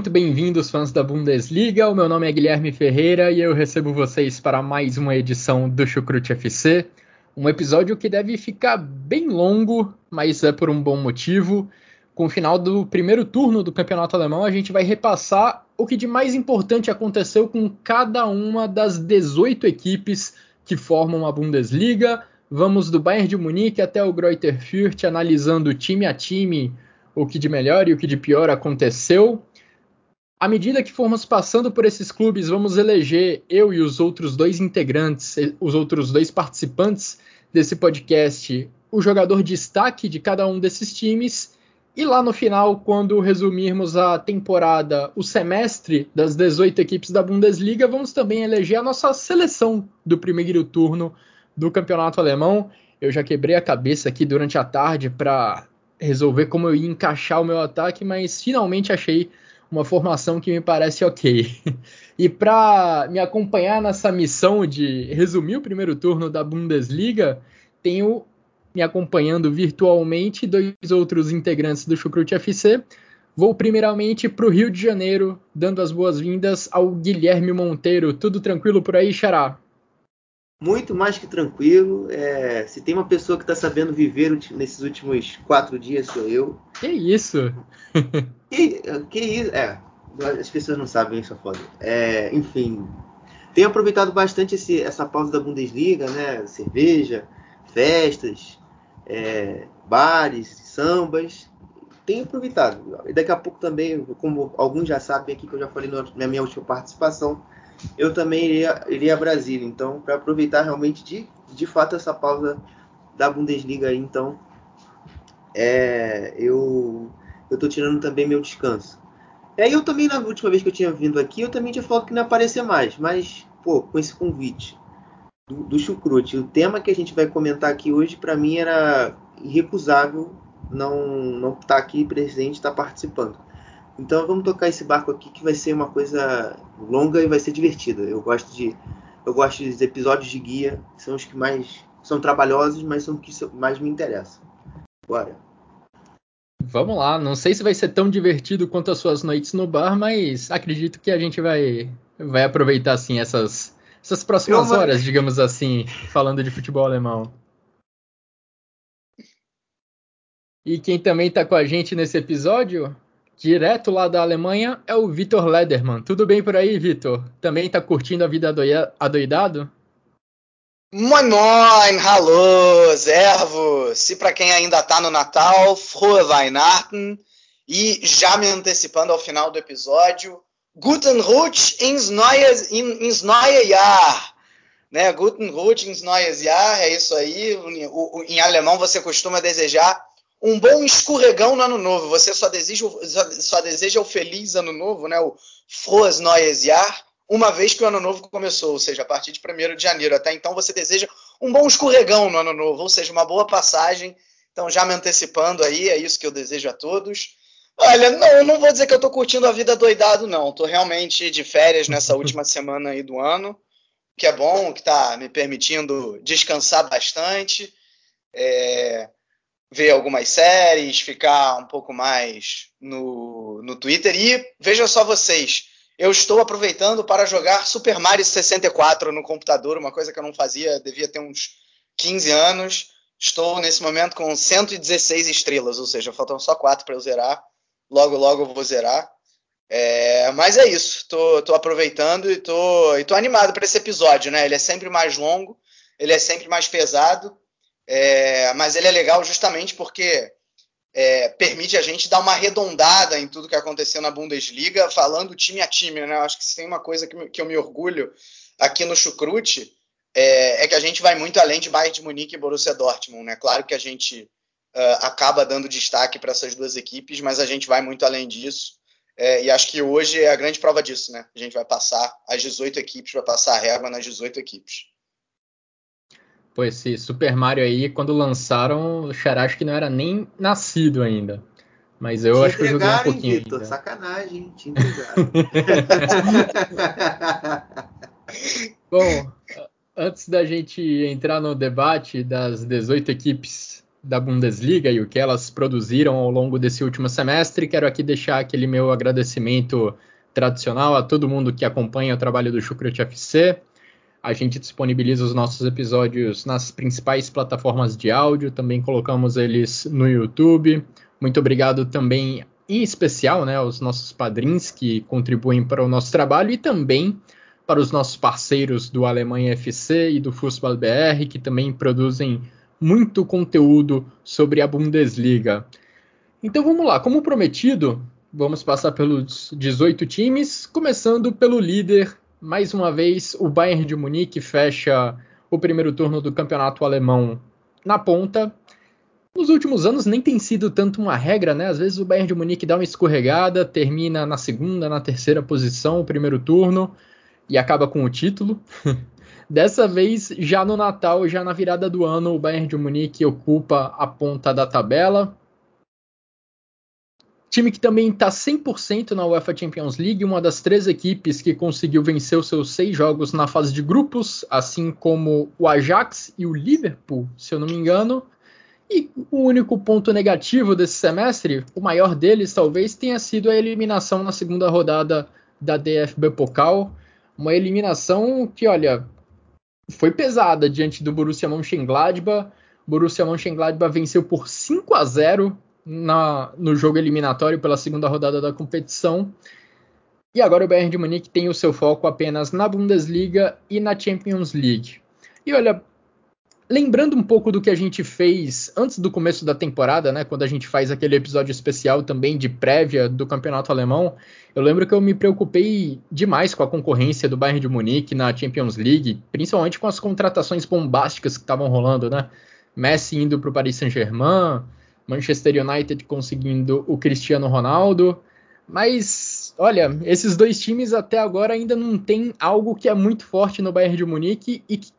Muito bem-vindos, fãs da Bundesliga. O meu nome é Guilherme Ferreira e eu recebo vocês para mais uma edição do Chucrute FC. Um episódio que deve ficar bem longo, mas é por um bom motivo. Com o final do primeiro turno do Campeonato Alemão, a gente vai repassar o que de mais importante aconteceu com cada uma das 18 equipes que formam a Bundesliga. Vamos do Bayern de Munique até o Greuther Fürth, analisando time a time o que de melhor e o que de pior aconteceu à medida que formos passando por esses clubes, vamos eleger eu e os outros dois integrantes, os outros dois participantes desse podcast, o jogador destaque de cada um desses times. E lá no final, quando resumirmos a temporada, o semestre das 18 equipes da Bundesliga, vamos também eleger a nossa seleção do primeiro turno do campeonato alemão. Eu já quebrei a cabeça aqui durante a tarde para resolver como eu ia encaixar o meu ataque, mas finalmente achei uma formação que me parece ok. E para me acompanhar nessa missão de resumir o primeiro turno da Bundesliga, tenho me acompanhando virtualmente dois outros integrantes do Chucrute FC. Vou primeiramente para o Rio de Janeiro, dando as boas-vindas ao Guilherme Monteiro. Tudo tranquilo por aí, Xará? Muito mais que tranquilo. É, se tem uma pessoa que está sabendo viver nesses últimos quatro dias, sou eu. Que isso? que, que isso? É, as pessoas não sabem isso, é foda. É, enfim, tenho aproveitado bastante esse, essa pausa da Bundesliga, né? Cerveja, festas, é, bares, sambas. Tenho aproveitado. E daqui a pouco também, como alguns já sabem aqui, que eu já falei na minha última participação, eu também iria, iria a Brasília. Então, para aproveitar realmente de, de fato essa pausa da Bundesliga aí, então, é, eu eu tô tirando também meu descanso. E aí eu também, na última vez que eu tinha vindo aqui, eu também tinha falado que não ia aparecer mais, mas, pô, com esse convite do, do Chucrute, o tema que a gente vai comentar aqui hoje, para mim era irrecusável não não estar tá aqui presente, estar tá participando. Então vamos tocar esse barco aqui que vai ser uma coisa longa e vai ser divertida. Eu gosto de eu gosto dos episódios de guia, que são os que mais são trabalhosos, mas são os que mais me interessam. Bora. Vamos lá, não sei se vai ser tão divertido quanto as suas noites no bar, mas acredito que a gente vai vai aproveitar assim essas essas próximas horas, digamos assim, falando de futebol alemão. E quem também está com a gente nesse episódio direto lá da Alemanha, é o Vitor Lederman. Tudo bem por aí, Vitor? Também tá curtindo a vida adoidado? Moin moin, hallo, servus. Se para quem ainda tá no Natal, frohe Weihnachten. E já me antecipando ao final do episódio, Guten Rutsch ins neue, ins neue Jahr. Né? Guten Rutsch ins neues Jahr, é isso aí. Em alemão você costuma desejar um bom escorregão no ano novo. Você só deseja, só deseja o feliz ano novo, né? O Frohes Neues Jahr, uma vez que o ano novo começou, ou seja, a partir de 1 de janeiro. Até então você deseja um bom escorregão no ano novo, ou seja, uma boa passagem. Então, já me antecipando aí, é isso que eu desejo a todos. Olha, não, não vou dizer que eu tô curtindo a vida doidado, não. Tô realmente de férias nessa última semana aí do ano, que é bom, que tá me permitindo descansar bastante. É, ver algumas séries, ficar um pouco mais no, no Twitter. E veja só vocês, eu estou aproveitando para jogar Super Mario 64 no computador, uma coisa que eu não fazia, devia ter uns 15 anos. Estou nesse momento com 116 estrelas, ou seja, faltam só 4 para eu zerar. Logo, logo eu vou zerar. É, mas é isso, tô, tô aproveitando e tô, e tô animado para esse episódio, né? Ele é sempre mais longo, ele é sempre mais pesado, é, mas ele é legal justamente porque é, permite a gente dar uma arredondada em tudo que aconteceu na Bundesliga, falando time a time. Né? Acho que se tem uma coisa que, que eu me orgulho aqui no Chucrute é, é, que a gente vai muito além de Bayern de Munique e Borussia Dortmund, né? Claro que a gente uh, acaba dando destaque para essas duas equipes, mas a gente vai muito além disso. É, e acho que hoje é a grande prova disso, né? A gente vai passar as 18 equipes, vai passar a régua nas 18 equipes. Pô, esse Super Mario aí, quando lançaram, o Xará acho que não era nem nascido ainda. Mas eu te acho que eu joguei um pouquinho. Victor, sacanagem, te entregaram. Bom, antes da gente entrar no debate das 18 equipes da Bundesliga e o que elas produziram ao longo desse último semestre, quero aqui deixar aquele meu agradecimento tradicional a todo mundo que acompanha o trabalho do Chucrut FC. A gente disponibiliza os nossos episódios nas principais plataformas de áudio, também colocamos eles no YouTube. Muito obrigado também, em especial, né, aos nossos padrinhos que contribuem para o nosso trabalho e também para os nossos parceiros do Alemanha FC e do Fußball BR, que também produzem muito conteúdo sobre a Bundesliga. Então vamos lá, como prometido, vamos passar pelos 18 times, começando pelo líder. Mais uma vez, o Bayern de Munique fecha o primeiro turno do campeonato alemão na ponta. Nos últimos anos nem tem sido tanto uma regra, né? Às vezes o Bayern de Munique dá uma escorregada, termina na segunda, na terceira posição o primeiro turno e acaba com o título. Dessa vez, já no Natal, já na virada do ano, o Bayern de Munique ocupa a ponta da tabela. Time que também está 100% na UEFA Champions League, uma das três equipes que conseguiu vencer os seus seis jogos na fase de grupos, assim como o Ajax e o Liverpool, se eu não me engano. E o único ponto negativo desse semestre, o maior deles talvez, tenha sido a eliminação na segunda rodada da DFB Pokal. Uma eliminação que, olha, foi pesada diante do Borussia Mönchengladbach. Borussia Mönchengladbach venceu por 5 a 0 na, no jogo eliminatório pela segunda rodada da competição. E agora o Bayern de Munique tem o seu foco apenas na Bundesliga e na Champions League. E olha, lembrando um pouco do que a gente fez antes do começo da temporada, né, quando a gente faz aquele episódio especial também de prévia do campeonato alemão, eu lembro que eu me preocupei demais com a concorrência do Bayern de Munique na Champions League, principalmente com as contratações bombásticas que estavam rolando, né? Messi indo para o Paris Saint-Germain, Manchester United conseguindo o Cristiano Ronaldo, mas olha, esses dois times até agora ainda não tem algo que é muito forte no Bayern de Munique e que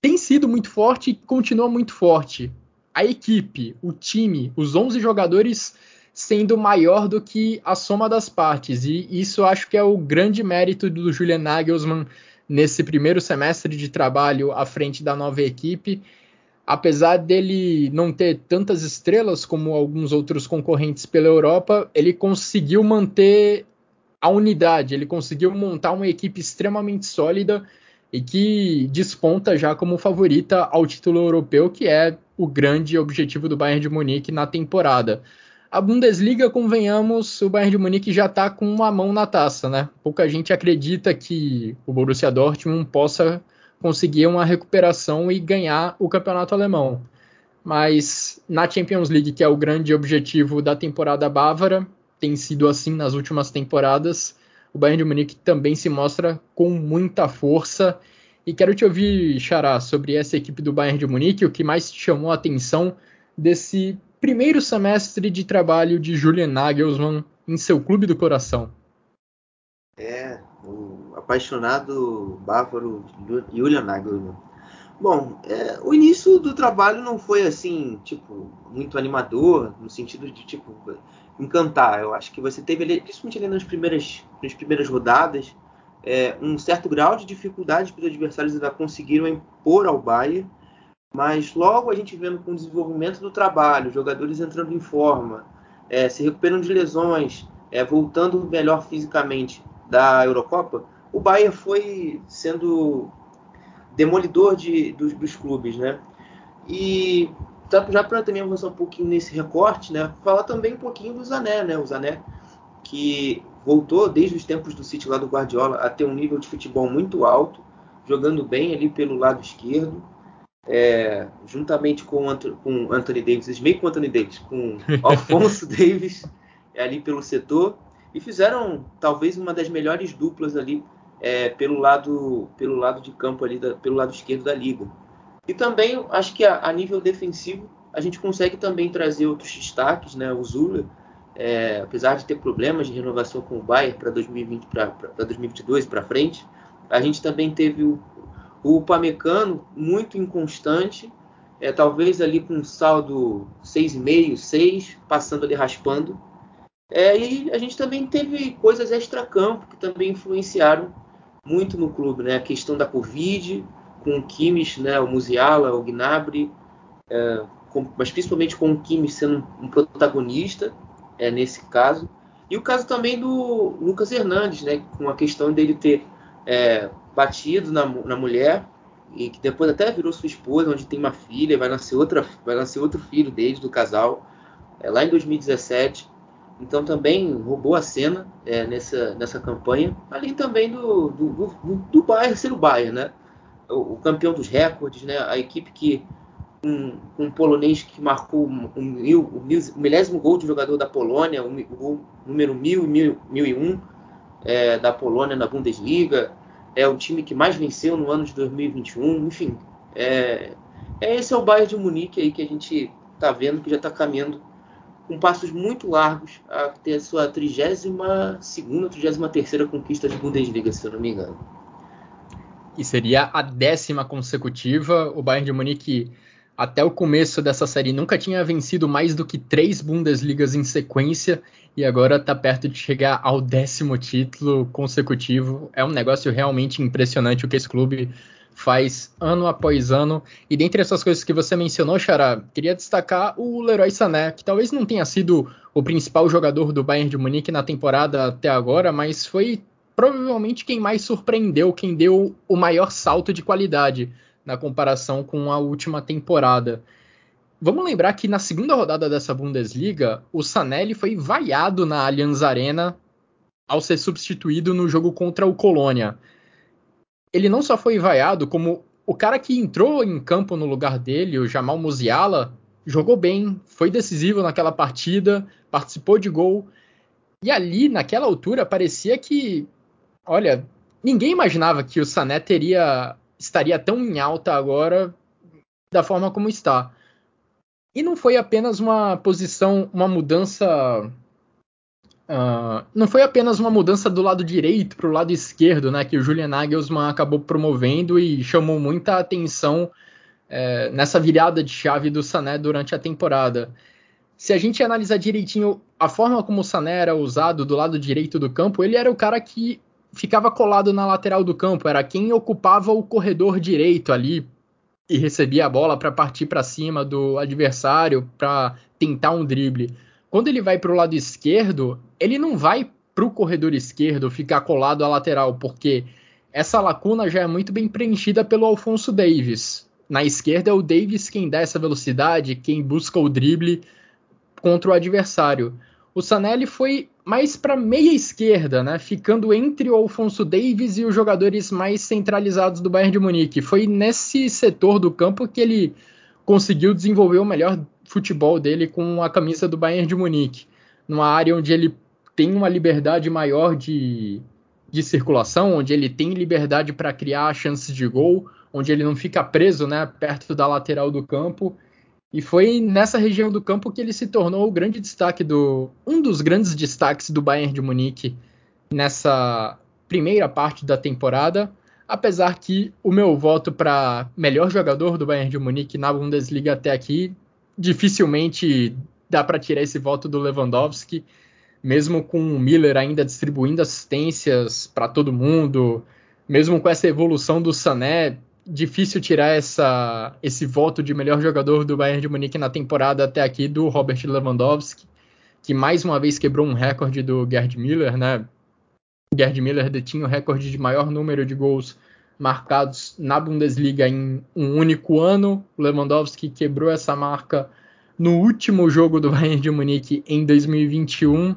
tem sido muito forte e continua muito forte. A equipe, o time, os 11 jogadores sendo maior do que a soma das partes. E isso acho que é o grande mérito do Julian Nagelsmann nesse primeiro semestre de trabalho à frente da nova equipe. Apesar dele não ter tantas estrelas como alguns outros concorrentes pela Europa, ele conseguiu manter a unidade, ele conseguiu montar uma equipe extremamente sólida e que desponta já como favorita ao título europeu, que é o grande objetivo do Bayern de Munique na temporada. A Bundesliga, convenhamos, o Bayern de Munique já está com uma mão na taça, né? Pouca gente acredita que o Borussia Dortmund possa conseguir uma recuperação e ganhar o campeonato alemão. Mas na Champions League, que é o grande objetivo da temporada bávara, tem sido assim nas últimas temporadas o Bayern de Munique também se mostra com muita força. E quero te ouvir, Xará, sobre essa equipe do Bayern de Munique, o que mais te chamou a atenção desse primeiro semestre de trabalho de Julian Nagelsmann em seu clube do coração. É, apaixonado bávaro Julian Nagelsmann. Bom, é, o início do trabalho não foi assim, tipo, muito animador, no sentido de, tipo, encantar. Eu acho que você teve ali, principalmente ali nas primeiras, nas primeiras rodadas, é, um certo grau de dificuldade que os adversários ainda conseguiram impor ao Bayern, mas logo a gente vendo com o desenvolvimento do trabalho, jogadores entrando em forma, é, se recuperando de lesões, é, voltando melhor fisicamente da Eurocopa, o Bayern foi sendo demolidor de, dos, dos clubes, né? E já para também avançar um pouquinho nesse recorte, né? Falar também um pouquinho do Zané, né? O Zané que voltou desde os tempos do City lá do Guardiola a ter um nível de futebol muito alto, jogando bem ali pelo lado esquerdo, é, juntamente com, com Anthony Davis, meio com Anthony Davis, com Alfonso Davis ali pelo setor e fizeram talvez uma das melhores duplas ali é, pelo lado pelo lado de campo ali, da, pelo lado esquerdo da liga. E também acho que a, a, nível defensivo a gente consegue também trazer outros destaques, né? O Zula, é, apesar de ter problemas de renovação com o Bayern para 2020 para 2022 para frente, a gente também teve o, o Pamecano muito inconstante, é, talvez ali com um saldo 6,5, 6, passando ali raspando. É, e a gente também teve coisas extra-campo que também influenciaram muito no clube, né? A questão da Covid, com o Kimmich, né? O Musiala, o Gnabry, é, com, mas principalmente com o Kimmich sendo um protagonista é, nesse caso. E o caso também do Lucas Hernandes, né? Com a questão dele ter é, batido na, na mulher e que depois até virou sua esposa, onde tem uma filha, vai nascer outra, vai nascer outro filho deles do casal, é, lá em 2017. Então também roubou a cena é, nessa, nessa campanha, além também do, do, do, do Bayern ser o Bayern, né? O, o, campeão dos recordes, né? A equipe que um, um polonês que marcou um, mil, o, mil, o milésimo gol de jogador da Polônia, o, número mil mil, mil e um é, da Polônia na Bundesliga, é o time que mais venceu no ano de 2021, enfim, é, é esse é o Bayern de Munique aí que a gente está vendo que já está caminhando com passos muito largos a ter a sua 32ª, 33ª conquista de Bundesliga, se eu não me engano. E seria a décima consecutiva. O Bayern de Munique, até o começo dessa série, nunca tinha vencido mais do que três Bundesligas em sequência e agora está perto de chegar ao décimo título consecutivo. É um negócio realmente impressionante o que esse clube faz ano após ano. E dentre essas coisas que você mencionou, Xará, queria destacar o Leroy Sané, que talvez não tenha sido o principal jogador do Bayern de Munique na temporada até agora, mas foi provavelmente quem mais surpreendeu, quem deu o maior salto de qualidade na comparação com a última temporada. Vamos lembrar que na segunda rodada dessa Bundesliga, o Sané foi vaiado na Allianz Arena ao ser substituído no jogo contra o Colônia ele não só foi vaiado, como o cara que entrou em campo no lugar dele, o Jamal Musiala, jogou bem, foi decisivo naquela partida, participou de gol. E ali, naquela altura, parecia que, olha, ninguém imaginava que o Sané teria estaria tão em alta agora da forma como está. E não foi apenas uma posição, uma mudança Uh, não foi apenas uma mudança do lado direito para o lado esquerdo, né, que o Julian Nagelsmann acabou promovendo e chamou muita atenção é, nessa virada de chave do Sané durante a temporada. Se a gente analisar direitinho a forma como o Sané era usado do lado direito do campo, ele era o cara que ficava colado na lateral do campo, era quem ocupava o corredor direito ali e recebia a bola para partir para cima do adversário para tentar um drible. Quando ele vai para o lado esquerdo, ele não vai para o corredor esquerdo ficar colado à lateral, porque essa lacuna já é muito bem preenchida pelo Alfonso Davis. Na esquerda é o Davis quem dá essa velocidade, quem busca o drible contra o adversário. O Sanelli foi mais para meia esquerda, né, ficando entre o Alfonso Davis e os jogadores mais centralizados do Bayern de Munique. Foi nesse setor do campo que ele conseguiu desenvolver o melhor futebol dele com a camisa do Bayern de Munique, numa área onde ele tem uma liberdade maior de, de circulação, onde ele tem liberdade para criar chances de gol, onde ele não fica preso né, perto da lateral do campo. E foi nessa região do campo que ele se tornou o grande destaque do. um dos grandes destaques do Bayern de Munique nessa primeira parte da temporada. Apesar que o meu voto para melhor jogador do Bayern de Munique na Bundesliga até aqui dificilmente dá para tirar esse voto do Lewandowski, mesmo com o Miller ainda distribuindo assistências para todo mundo, mesmo com essa evolução do Sané, difícil tirar essa, esse voto de melhor jogador do Bayern de Munique na temporada até aqui do Robert Lewandowski, que mais uma vez quebrou um recorde do Gerd Miller, né? Gerd Miller detinha o recorde de maior número de gols marcados na Bundesliga em um único ano. O Lewandowski quebrou essa marca no último jogo do Bayern de Munique em 2021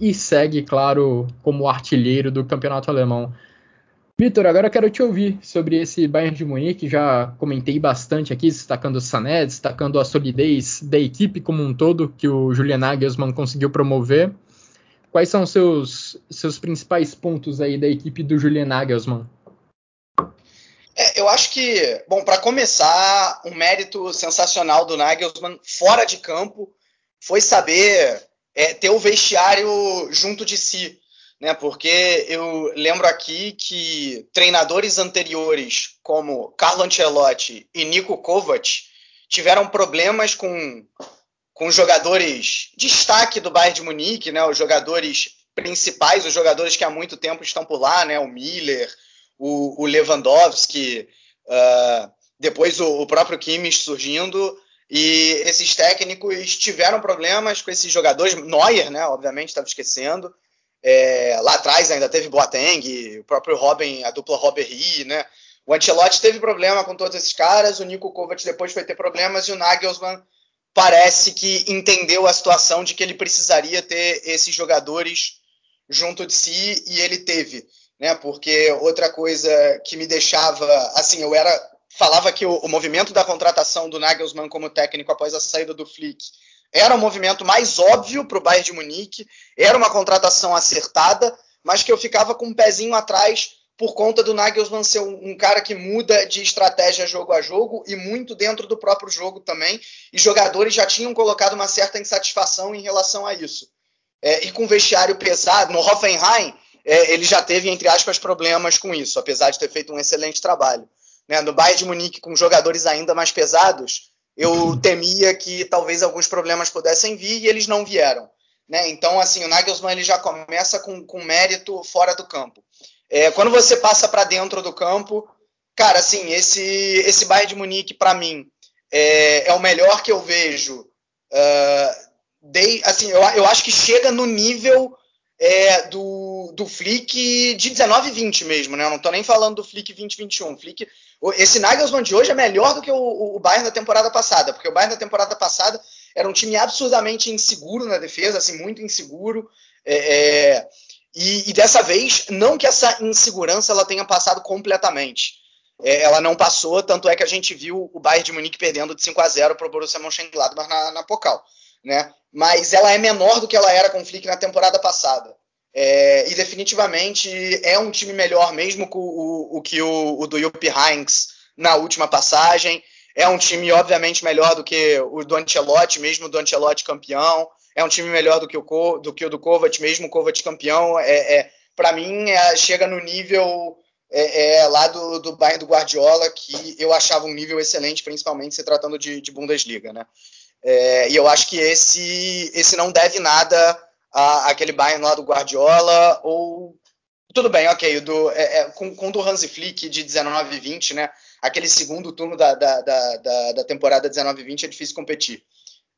e segue, claro, como artilheiro do campeonato alemão. Vitor, agora quero te ouvir sobre esse Bayern de Munique. Já comentei bastante aqui, destacando o Sané, destacando a solidez da equipe como um todo que o Julian Nagelsmann conseguiu promover. Quais são seus seus principais pontos aí da equipe do Julian Nagelsmann? É, eu acho que, bom, para começar, um mérito sensacional do Nagelsmann fora de campo foi saber é, ter o vestiário junto de si, né? Porque eu lembro aqui que treinadores anteriores, como Carlo Ancelotti e Nico Kovac, tiveram problemas com, com jogadores de destaque do Bayern de Munique, né? Os jogadores principais, os jogadores que há muito tempo estão por lá, né? O Miller, o, o Lewandowski, uh, depois o, o, próprio Kimmich surgindo, e esses técnicos tiveram problemas com esses jogadores, Neuer, né, obviamente, estava esquecendo, é, lá atrás ainda teve Boateng, o próprio Robin, a dupla Robert né, o Ancelotti teve problema com todos esses caras, o Nico Kovac depois foi ter problemas, e o Nagelsmann parece que entendeu a situação de que ele precisaria ter esses jogadores junto de si, e ele teve né? Porque outra coisa que me deixava, assim, eu era falava que o, o, movimento da contratação do Nagelsmann como técnico após a saída do Flick era o movimento mais óbvio para o Bayern de Munique, era uma contratação acertada, mas que eu ficava com um pezinho atrás por conta do Nagelsmann ser um, um, cara que muda de estratégia jogo a jogo e muito dentro do próprio jogo também, e jogadores já tinham colocado uma certa insatisfação em relação a isso. É, e com vestiário pesado, no Hoffenheim, é, ele já teve, entre aspas, problemas com isso, apesar de ter feito um excelente trabalho. Né? No Bayern de Munique, com jogadores ainda mais pesados, eu temia que talvez alguns problemas pudessem vir e eles não vieram. Né? Então, assim, o Nagelsmann ele já começa com, com mérito fora do campo. É, quando você passa para dentro do campo, cara, assim, esse, esse Bayern de Munique, para mim, é, é, o melhor que eu vejo. Uh, assim, eu, eu acho que chega no nível é, do, do Flick de 19 e 20 mesmo, né? Eu não tô nem falando do Flick 2021. Flick, esse Nagelsmann de hoje é melhor do que o, o Bayern da temporada passada, porque o Bayern da temporada passada era um time absurdamente inseguro na defesa, assim, muito inseguro. É, é, e, e, dessa vez, não que essa insegurança ela tenha passado completamente. É, ela não passou, tanto é que a gente viu o Bayern de Munique perdendo de 5 a 0 para o Borussia Mönchengladbach na, na Pokal né? Mas ela é menor do que ela era com o Flick na temporada passada. É, e definitivamente é um time melhor mesmo com o, o que o, o do Jupp Heynckes na última passagem. É um time, obviamente, melhor do que o do Ancelotti, mesmo do Ancelotti campeão. É um time melhor do que o, do, que o do Kovac, mesmo o Kovac campeão. É, é Para mim, é, chega no nível é, é, lá do, do Bayern do Guardiola, que eu achava um nível excelente, principalmente se tratando de, de Bundesliga. Né? É, e eu acho que esse, esse não deve nada à, àquele Bayern lá do Guardiola, ou. Tudo bem, ok, do, é, é, com, com o do Hansi Flick de 19 e 20, né? Aquele segundo turno da, da, da, da temporada 19 e 20 é difícil competir.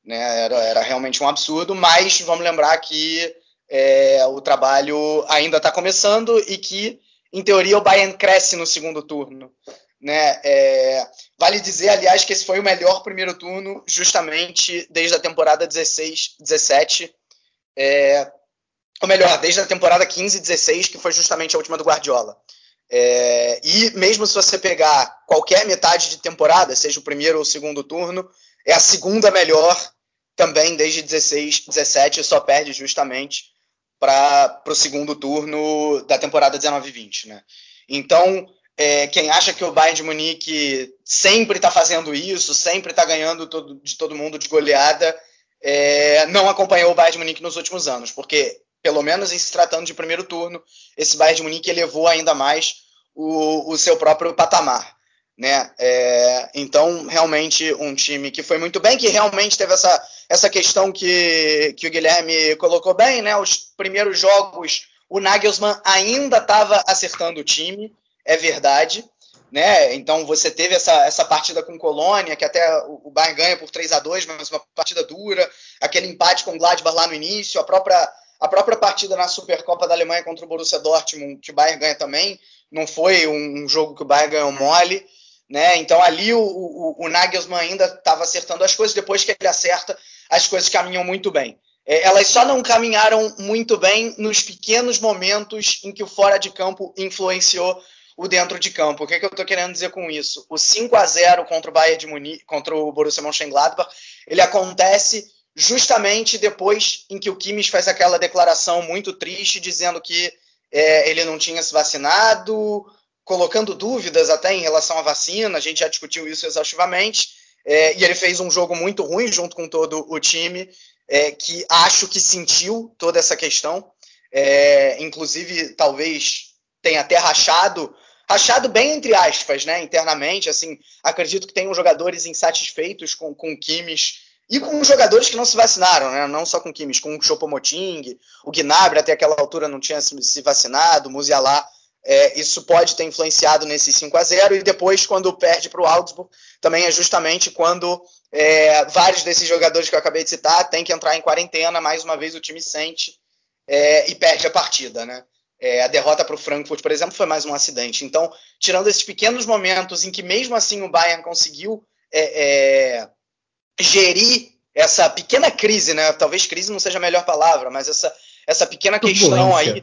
Né? Era, era realmente um absurdo, mas vamos lembrar que é, o trabalho ainda está começando e que, em teoria, o Bayern cresce no segundo turno. Né? É, vale dizer, aliás, que esse foi o melhor primeiro turno, justamente desde a temporada 16, 17. É, ou melhor, desde a temporada 15 16, que foi justamente a última do Guardiola. É, e mesmo se você pegar qualquer metade de temporada, seja o primeiro ou o segundo turno, é a segunda melhor também desde 16, 17, só perde justamente para o segundo turno da temporada 19 20. Né? Então, é, quem acha que o Bayern de Munique sempre está fazendo isso, sempre está ganhando todo, de todo mundo de goleada, é, não acompanhou o Bayern de Munique nos últimos anos, porque, pelo menos em se tratando de primeiro turno, esse Bayern de Munique elevou ainda mais o, o seu próprio patamar. Né? É, então, realmente, um time que foi muito bem, que realmente teve essa, essa questão que, que o Guilherme colocou bem, né? Os primeiros jogos, o Nagelsmann ainda estava acertando o time, é verdade. Né? Então você teve essa, essa partida com Colônia, que até o Bayern ganha por 3 a 2 mas uma partida dura, aquele empate com o Gladbach lá no início, a própria, a própria partida na Supercopa da Alemanha contra o Borussia Dortmund, que o Bayern ganha também, não foi um, jogo que o Bayern ganhou mole. Né? Então ali o, o, o Nagelsmann ainda estava acertando as coisas, depois que ele acerta, as coisas caminham muito bem. É, elas só não caminharam muito bem nos pequenos momentos em que o fora de campo influenciou o dentro de campo. O que, é que eu estou querendo dizer com isso? O 5 a 0 contra o Bayern de Munique, contra o Borussia Mönchengladbach, ele acontece justamente depois em que o Kimmich faz aquela declaração muito triste dizendo que é, ele não tinha se vacinado, colocando dúvidas até em relação à vacina, a gente já discutiu isso exaustivamente, é, e ele fez um jogo muito ruim junto com todo o time, é, que acho que sentiu toda essa questão, é, inclusive talvez tenha até rachado, rachado bem entre aspas, né, internamente, assim, acredito que tenham jogadores insatisfeitos com, com Kimmich, e com jogadores que não se vacinaram, né? não só com Kimmich, com o Chopomoting, o Gnabry até aquela altura não tinha se vacinado, o Musiala, é, isso pode ter influenciado nesse 5 a 0 e depois quando perde para o Augsburg, também é justamente quando é, vários desses jogadores que eu acabei de citar têm que entrar em quarentena, mais uma vez o time sente é, e perde a partida, né? É, a derrota para o Frankfurt, por exemplo, foi mais um acidente. Então, tirando esses pequenos momentos em que mesmo assim o Bayern conseguiu é, é, gerir essa pequena crise, né? Talvez crise não seja a melhor palavra, mas essa, essa pequena questão aí.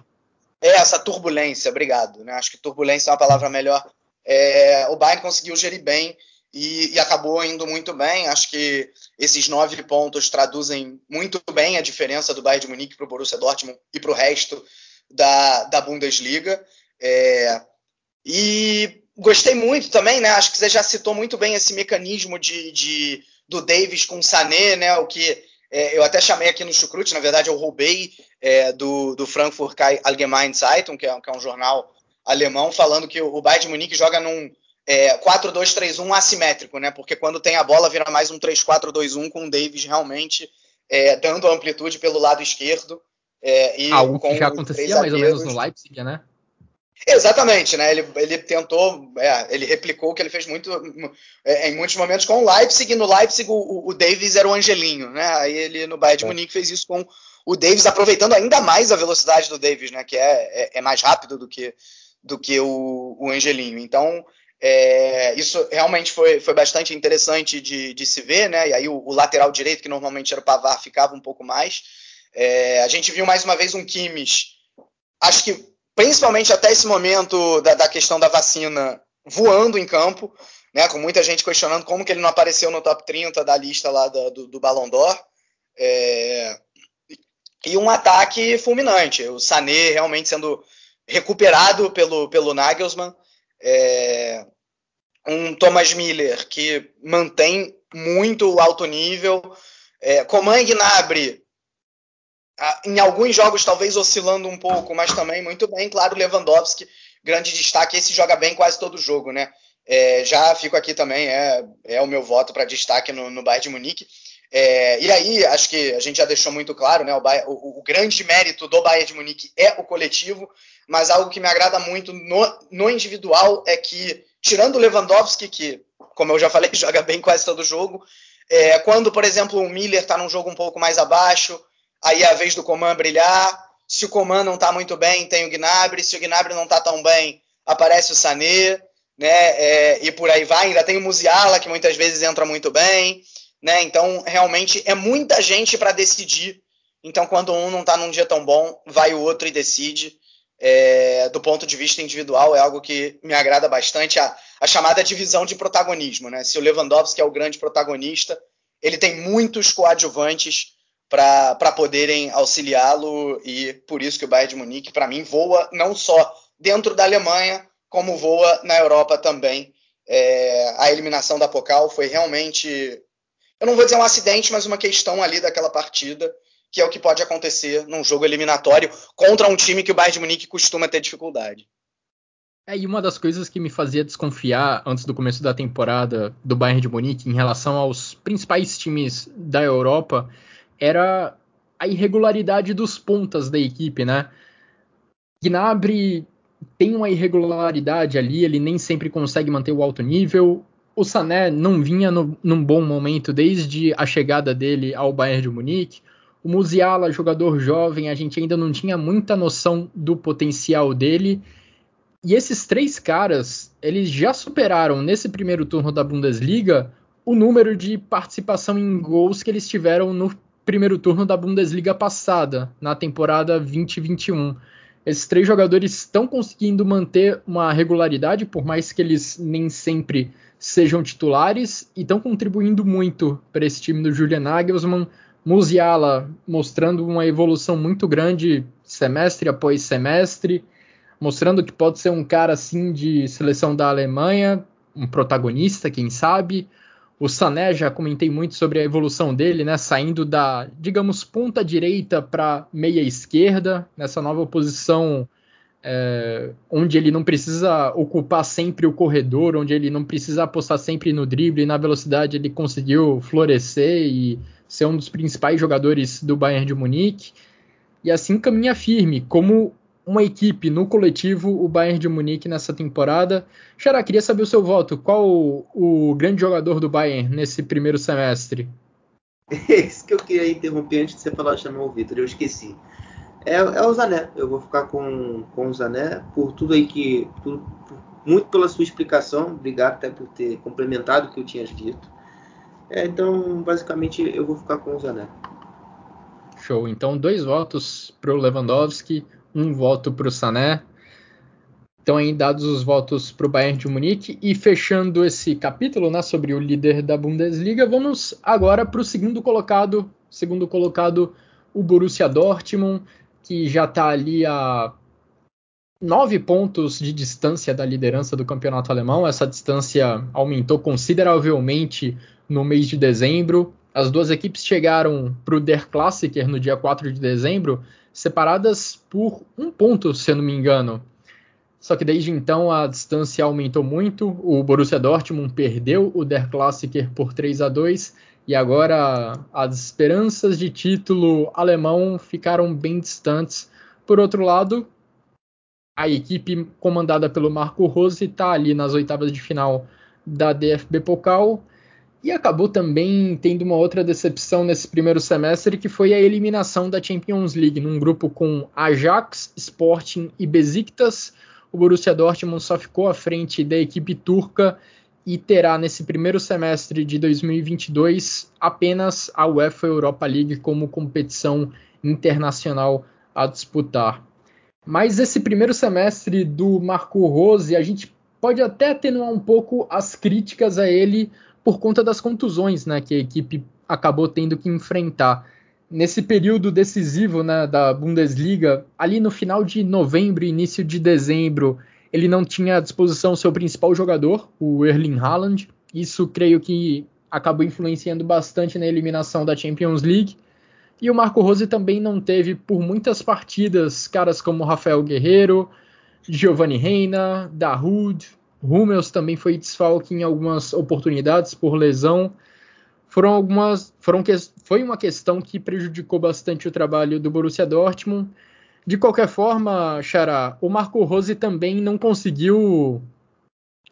É, essa turbulência, obrigado. Né? Acho que turbulência é uma palavra melhor. É, o Bayern conseguiu gerir bem e, e, acabou indo muito bem. Acho que esses nove pontos traduzem muito bem a diferença do Bayern de Munique para o Borussia Dortmund e para o resto da, da Bundesliga. É, e gostei muito também, né? Acho que você já citou muito bem esse mecanismo de, de do Davis com o Sané, né? O que é, eu até chamei aqui no Chucrute, na verdade eu roubei é, do, do Frankfurt Allgemeine Zeitung, que é, que é, um jornal alemão, falando que o Bayern de Munique joga num é, 4-2-3-1 assimétrico, né? Porque quando tem a bola vira mais um 3-4-2-1 com o Davis realmente é, dando amplitude pelo lado esquerdo. É, e Algo que já acontecia mais ou menos no Leipzig, né? Exatamente, né? Ele, ele tentou, é, ele replicou o que ele fez muito é, em muitos momentos com o Leipzig. E no Leipzig o, o Davis era o Angelinho, né? Aí ele no Bayern de é. Munique fez isso com o Davis, aproveitando ainda mais a velocidade do Davis, né? Que é, é, é mais rápido do que, do que o, o Angelinho. Então é, isso realmente foi, foi bastante interessante de, de se ver, né? E aí o, o, lateral direito, que normalmente era o Pavar, ficava um pouco mais. É, a gente viu mais uma vez um Kimmich, acho que principalmente até esse momento da, da, questão da vacina voando em campo, né, com muita gente questionando como que ele não apareceu no top 30 da lista lá do, do, do Ballon d'Or. É, e um ataque fulminante, o Sané realmente sendo recuperado pelo, pelo Nagelsmann, é, um Thomas Miller que mantém muito alto nível, é, Coman e Gnabry em alguns jogos talvez oscilando um pouco, mas também muito bem. Claro, Lewandowski, grande destaque. Esse joga bem quase todo jogo, né? É, já fico aqui também, é, é o meu voto para destaque no, no Bayern de Munique. É, e aí, acho que a gente já deixou muito claro, né? O, Bayern, o, o, grande mérito do Bayern de Munique é o coletivo, mas algo que me agrada muito no, no individual é que, tirando o Lewandowski, que, como eu já falei, joga bem quase todo jogo, é, quando, por exemplo, o Miller está num jogo um pouco mais abaixo, aí é a vez do Coman brilhar. Se o Coman não está muito bem, tem o Gnabry. Se o Gnabry não está tão bem, aparece o Sané, né? É, e por aí vai. Ainda tem o Musiala, que muitas vezes entra muito bem, né? Então, realmente, é muita gente para decidir. Então, quando um não está num dia tão bom, vai o outro e decide. É, do ponto de vista individual, é algo que me agrada bastante. A, a chamada divisão de protagonismo, né? Se o Lewandowski é o grande protagonista, ele tem muitos coadjuvantes para poderem auxiliá-lo e por isso que o Bayern de Munique, para mim, voa não só dentro da Alemanha, como voa na Europa também. É, a eliminação da Pocal foi realmente, eu não vou dizer um acidente, mas uma questão ali daquela partida, que é o que pode acontecer num jogo eliminatório contra um time que o Bayern de Munique costuma ter dificuldade. É, e uma das coisas que me fazia desconfiar antes do começo da temporada do Bayern de Munique em relação aos principais times da Europa era a irregularidade dos pontas da equipe, né? Gnabry tem uma irregularidade ali, ele nem sempre consegue manter o alto nível. O Sané não vinha no, num bom momento desde a chegada dele ao Bayern de Munique. O Musiala, jogador jovem, a gente ainda não tinha muita noção do potencial dele. E esses três caras, eles já superaram nesse primeiro turno da Bundesliga o número de participação em gols que eles tiveram no primeiro turno da Bundesliga passada, na temporada 2021. Esses três jogadores estão conseguindo manter uma regularidade, por mais que eles nem sempre sejam titulares, e estão contribuindo muito para esse time do Julian Nagelsmann. Musiala mostrando uma evolução muito grande semestre após semestre, mostrando que pode ser um cara assim de seleção da Alemanha, um protagonista, quem sabe. O Sané já comentei muito sobre a evolução dele, né, saindo da, digamos, ponta direita para meia esquerda, nessa nova posição é, onde ele não precisa ocupar sempre o corredor, onde ele não precisa apostar sempre no drible e na velocidade, ele conseguiu florescer e ser um dos principais jogadores do Bayern de Munique. E assim caminha firme, como uma equipe no coletivo, o Bayern de Munique nessa temporada. Xará, queria saber o seu voto. Qual o, o grande jogador do Bayern nesse primeiro semestre? Esse que eu queria interromper antes de você falar, chamar o Vitor, eu esqueci é, é o Zané. Eu vou ficar com, com o Zané por tudo aí que. Por, por, muito pela sua explicação. Obrigado até por ter complementado o que eu tinha dito. É, então, basicamente, eu vou ficar com o Zané. Show. Então, dois votos para o Lewandowski, um voto para o Sané. Então, aí dados os votos para o Bayern de Munique. E fechando esse capítulo né, sobre o líder da Bundesliga, vamos agora para o segundo colocado. Segundo colocado, o Borussia Dortmund que já está ali a nove pontos de distância da liderança do campeonato alemão. Essa distância aumentou consideravelmente no mês de dezembro. As duas equipes chegaram para o Der Klassiker no dia 4 de dezembro, separadas por um ponto, se eu não me engano. Só que desde então a distância aumentou muito. O Borussia Dortmund perdeu o Der Klassiker por 3 a 2 e agora as esperanças de título alemão ficaram bem distantes. Por outro lado, a equipe comandada pelo Marco Rose está ali nas oitavas de final da DFB Pokal e acabou também tendo uma outra decepção nesse primeiro semestre, que foi a eliminação da Champions League, num grupo com Ajax, Sporting e Besiktas. O Borussia Dortmund só ficou à frente da equipe turca e terá nesse primeiro semestre de 2022 apenas a UEFA Europa League como competição internacional a disputar. Mas esse primeiro semestre do Marco Rose, a gente pode até atenuar um pouco as críticas a ele por conta das contusões né, que a equipe acabou tendo que enfrentar. Nesse período decisivo né, da Bundesliga, ali no final de novembro, início de dezembro, ele não tinha à disposição seu principal jogador, o Erling Haaland. Isso creio que acabou influenciando bastante na eliminação da Champions League. E o Marco Rose também não teve por muitas partidas caras como Rafael Guerreiro, Giovanni Reina, Dahoud, Hummels também foi desfalque em algumas oportunidades por lesão. Foram algumas, foram que, foi uma questão que prejudicou bastante o trabalho do Borussia Dortmund de qualquer forma, Xará, o Marco Rose também não conseguiu,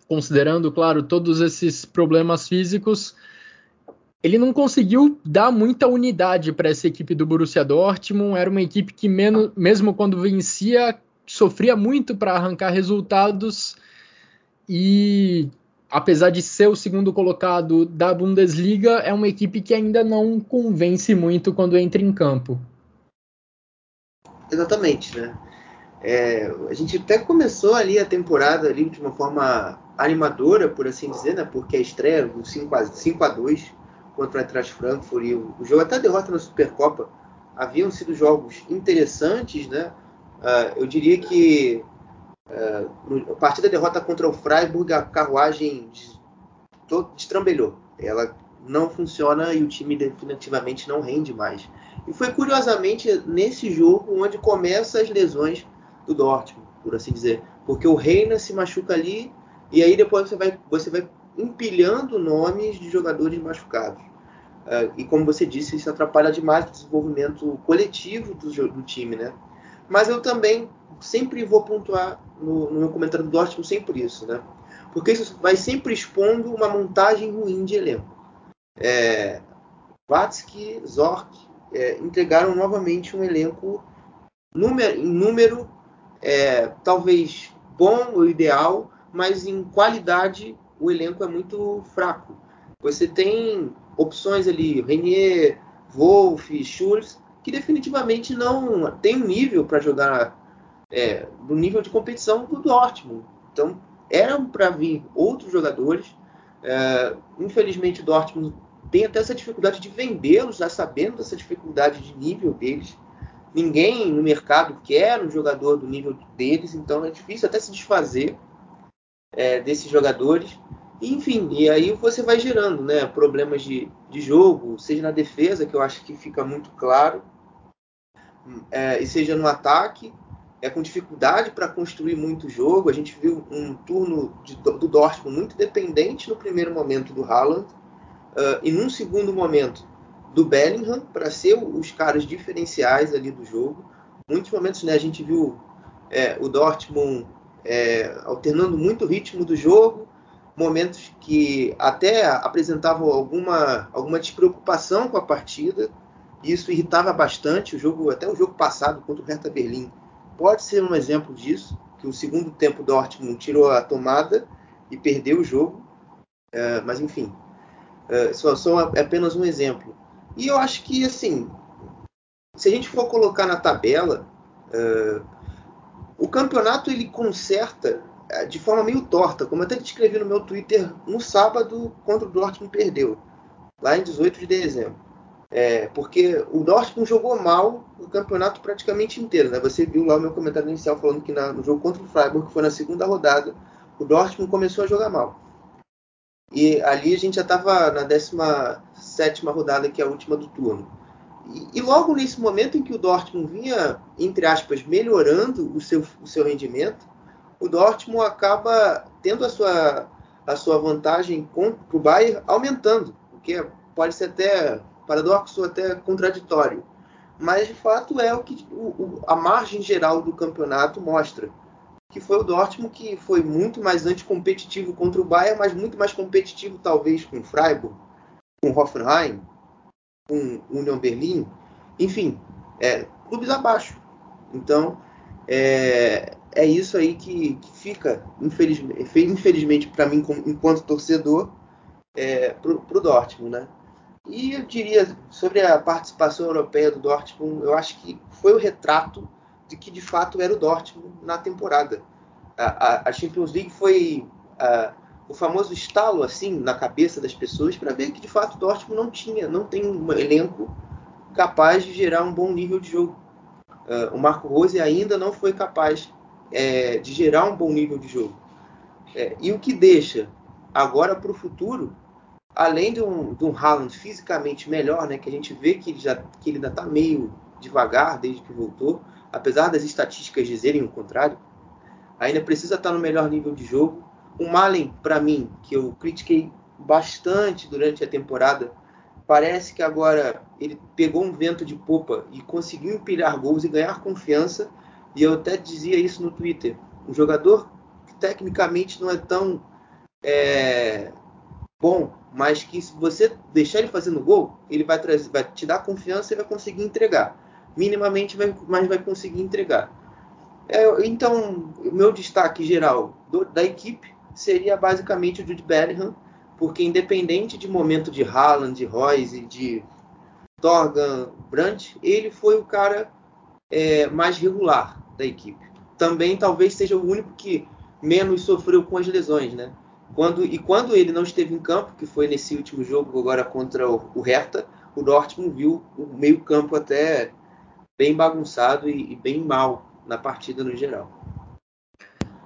considerando, claro, todos esses problemas físicos, ele não conseguiu dar muita unidade para essa equipe do Borussia Dortmund. Era uma equipe que, menos, mesmo quando vencia, sofria muito para arrancar resultados. E apesar de ser o segundo colocado da Bundesliga, é uma equipe que ainda não convence muito quando entra em campo. Exatamente, né? É, a gente até começou ali a temporada ali de uma forma animadora, por assim dizer, né? Porque a estreia do 5 a, 5 a 2 contra o Eintracht Frankfurt e o, o jogo até a derrota na Supercopa haviam sido jogos interessantes, né? Uh, eu diria que no, a partir da derrota contra o Freiburg a carruagem destrambelhou. Ela não funciona e o time definitivamente não rende mais. E foi curiosamente nesse jogo onde começam as lesões do Dortmund, por assim dizer. Porque o Reina se machuca ali e aí depois você vai, você vai empilhando nomes de jogadores machucados. Uh, e como você disse, isso atrapalha demais o desenvolvimento coletivo do, do time, né? Mas eu também sempre vou pontuar no, no, meu comentário do Dortmund sempre isso, né? Porque isso vai sempre expondo uma montagem ruim de elenco. É, Watzke, Zorc, é, entregaram novamente um elenco número, em número é, talvez bom ou ideal, mas em qualidade o elenco é muito fraco. Você tem opções ali, Renier, Wolf, Schulz, que definitivamente não tem um nível para jogar é, no nível de competição do Dortmund. Então eram para vir outros jogadores. É, infelizmente o Dortmund tem até essa dificuldade de vendê-los, já sabendo dessa dificuldade de nível deles. Ninguém no mercado quer um jogador do nível deles, então é difícil até se desfazer é, desses jogadores. Enfim, e aí você vai gerando né, problemas de, de jogo, seja na defesa, que eu acho que fica muito claro, é, e seja no ataque, é com dificuldade para construir muito jogo. A gente viu um turno de, do Dortmund muito dependente no primeiro momento do Haaland, uh, e num segundo momento do Bellingham, para ser os caras diferenciais ali do jogo. Muitos momentos né, a gente viu é, o Dortmund é, alternando muito o ritmo do jogo, momentos que até apresentavam alguma, alguma despreocupação com a partida, isso irritava bastante o jogo, até o jogo passado contra o Hertha Berlim pode ser um exemplo disso, que o segundo tempo Dortmund tirou a tomada e perdeu o jogo, uh, mas enfim, uh, só, só é apenas um exemplo. E eu acho que assim, se a gente for colocar na tabela, uh, o campeonato ele conserta de forma meio torta, como até descrevi no meu Twitter no sábado, contra o Dortmund perdeu, lá em 18 de dezembro. É, porque o Dortmund jogou mal o campeonato praticamente inteiro. Né? Você viu lá o meu comentário inicial falando que na, no jogo contra o Freiburg, que foi na segunda rodada, o Dortmund começou a jogar mal. E ali a gente já estava na 17 rodada, que é a última do turno. E, e, logo nesse momento em que o Dortmund vinha, entre aspas, melhorando o seu, o seu rendimento, o Dortmund acaba tendo a sua, a sua vantagem contra o Bayern aumentando, o que pode ser até paradoxo até contraditório. Mas de fato é o que o, o, a margem geral do campeonato mostra. Que foi o Dortmund que foi muito mais anticompetitivo contra o Bayern, mas muito mais competitivo talvez com o Freiburg, com o Hoffenheim, com o Union Berlin, enfim, é, clubes abaixo. Então, é, é isso aí que, que fica, infelizmente, infelizmente para mim, enquanto torcedor, é, para o Dortmund, né? E eu diria sobre a participação europeia do Dortmund, eu acho que foi o retrato de que de fato era o Dortmund na temporada. A, a Champions League foi a, o famoso estalo assim na cabeça das pessoas para ver que de fato o Dortmund não tinha, não tem um elenco capaz de gerar um bom nível de jogo. Uh, o Marco Rose ainda não foi capaz é, de gerar um bom nível de jogo. É, e o que deixa agora para o futuro além de um, de um Haaland fisicamente melhor, né, que a gente vê que ele, já, que ele ainda está meio devagar desde que voltou, apesar das estatísticas dizerem o contrário, ainda precisa estar tá no melhor nível de jogo. O Malen, para mim, que eu critiquei bastante durante a temporada, parece que agora ele pegou um vento de popa e conseguiu empilhar gols e ganhar confiança. E eu até dizia isso no Twitter. Um jogador que tecnicamente não é tão é, bom mas que se você deixar ele fazendo gol, ele vai, trazer, vai te dar confiança e vai conseguir entregar. Minimamente, vai, mas vai conseguir entregar. É, então, meu destaque geral do, da equipe seria basicamente o Jude Bellingham, porque independente de momento de Haaland, de Royce, de Torgan, Brandt, ele foi o cara é, mais regular da equipe. Também talvez seja o único que menos sofreu com as lesões, né? Quando, e quando ele não esteve em campo, que foi nesse último jogo agora contra o, o Hertha, o Dortmund viu o meio campo até bem bagunçado e, e bem mal na partida no geral.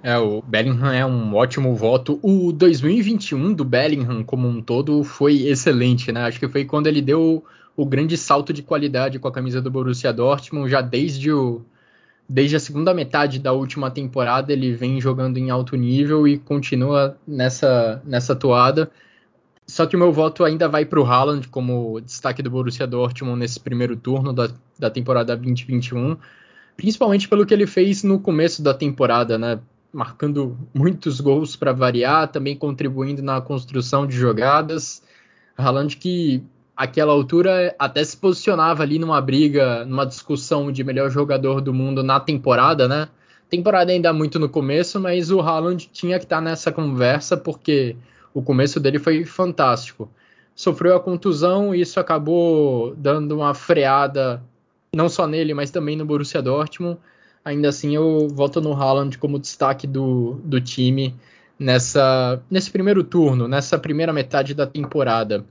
É, o Bellingham é um ótimo voto. O 2021 do Bellingham como um todo foi excelente, né? Acho que foi quando ele deu o grande salto de qualidade com a camisa do Borussia Dortmund, já desde o, desde a segunda metade da última temporada ele vem jogando em alto nível e continua nessa, nessa toada. Só que o meu voto ainda vai para o Haaland como destaque do Borussia Dortmund nesse primeiro turno da, da temporada 2021, principalmente pelo que ele fez no começo da temporada, né? Marcando muitos gols para variar, também contribuindo na construção de jogadas. Haaland que aquela altura até se posicionava ali numa briga, numa discussão de melhor jogador do mundo na temporada, né? Temporada ainda muito no começo, mas o Haaland tinha que estar tá nessa conversa porque o começo dele foi fantástico. Sofreu a contusão e isso acabou dando uma freada não só nele, mas também no Borussia Dortmund. Ainda assim, eu volto no Haaland como destaque do, do time nessa, nesse primeiro turno, nessa primeira metade da temporada.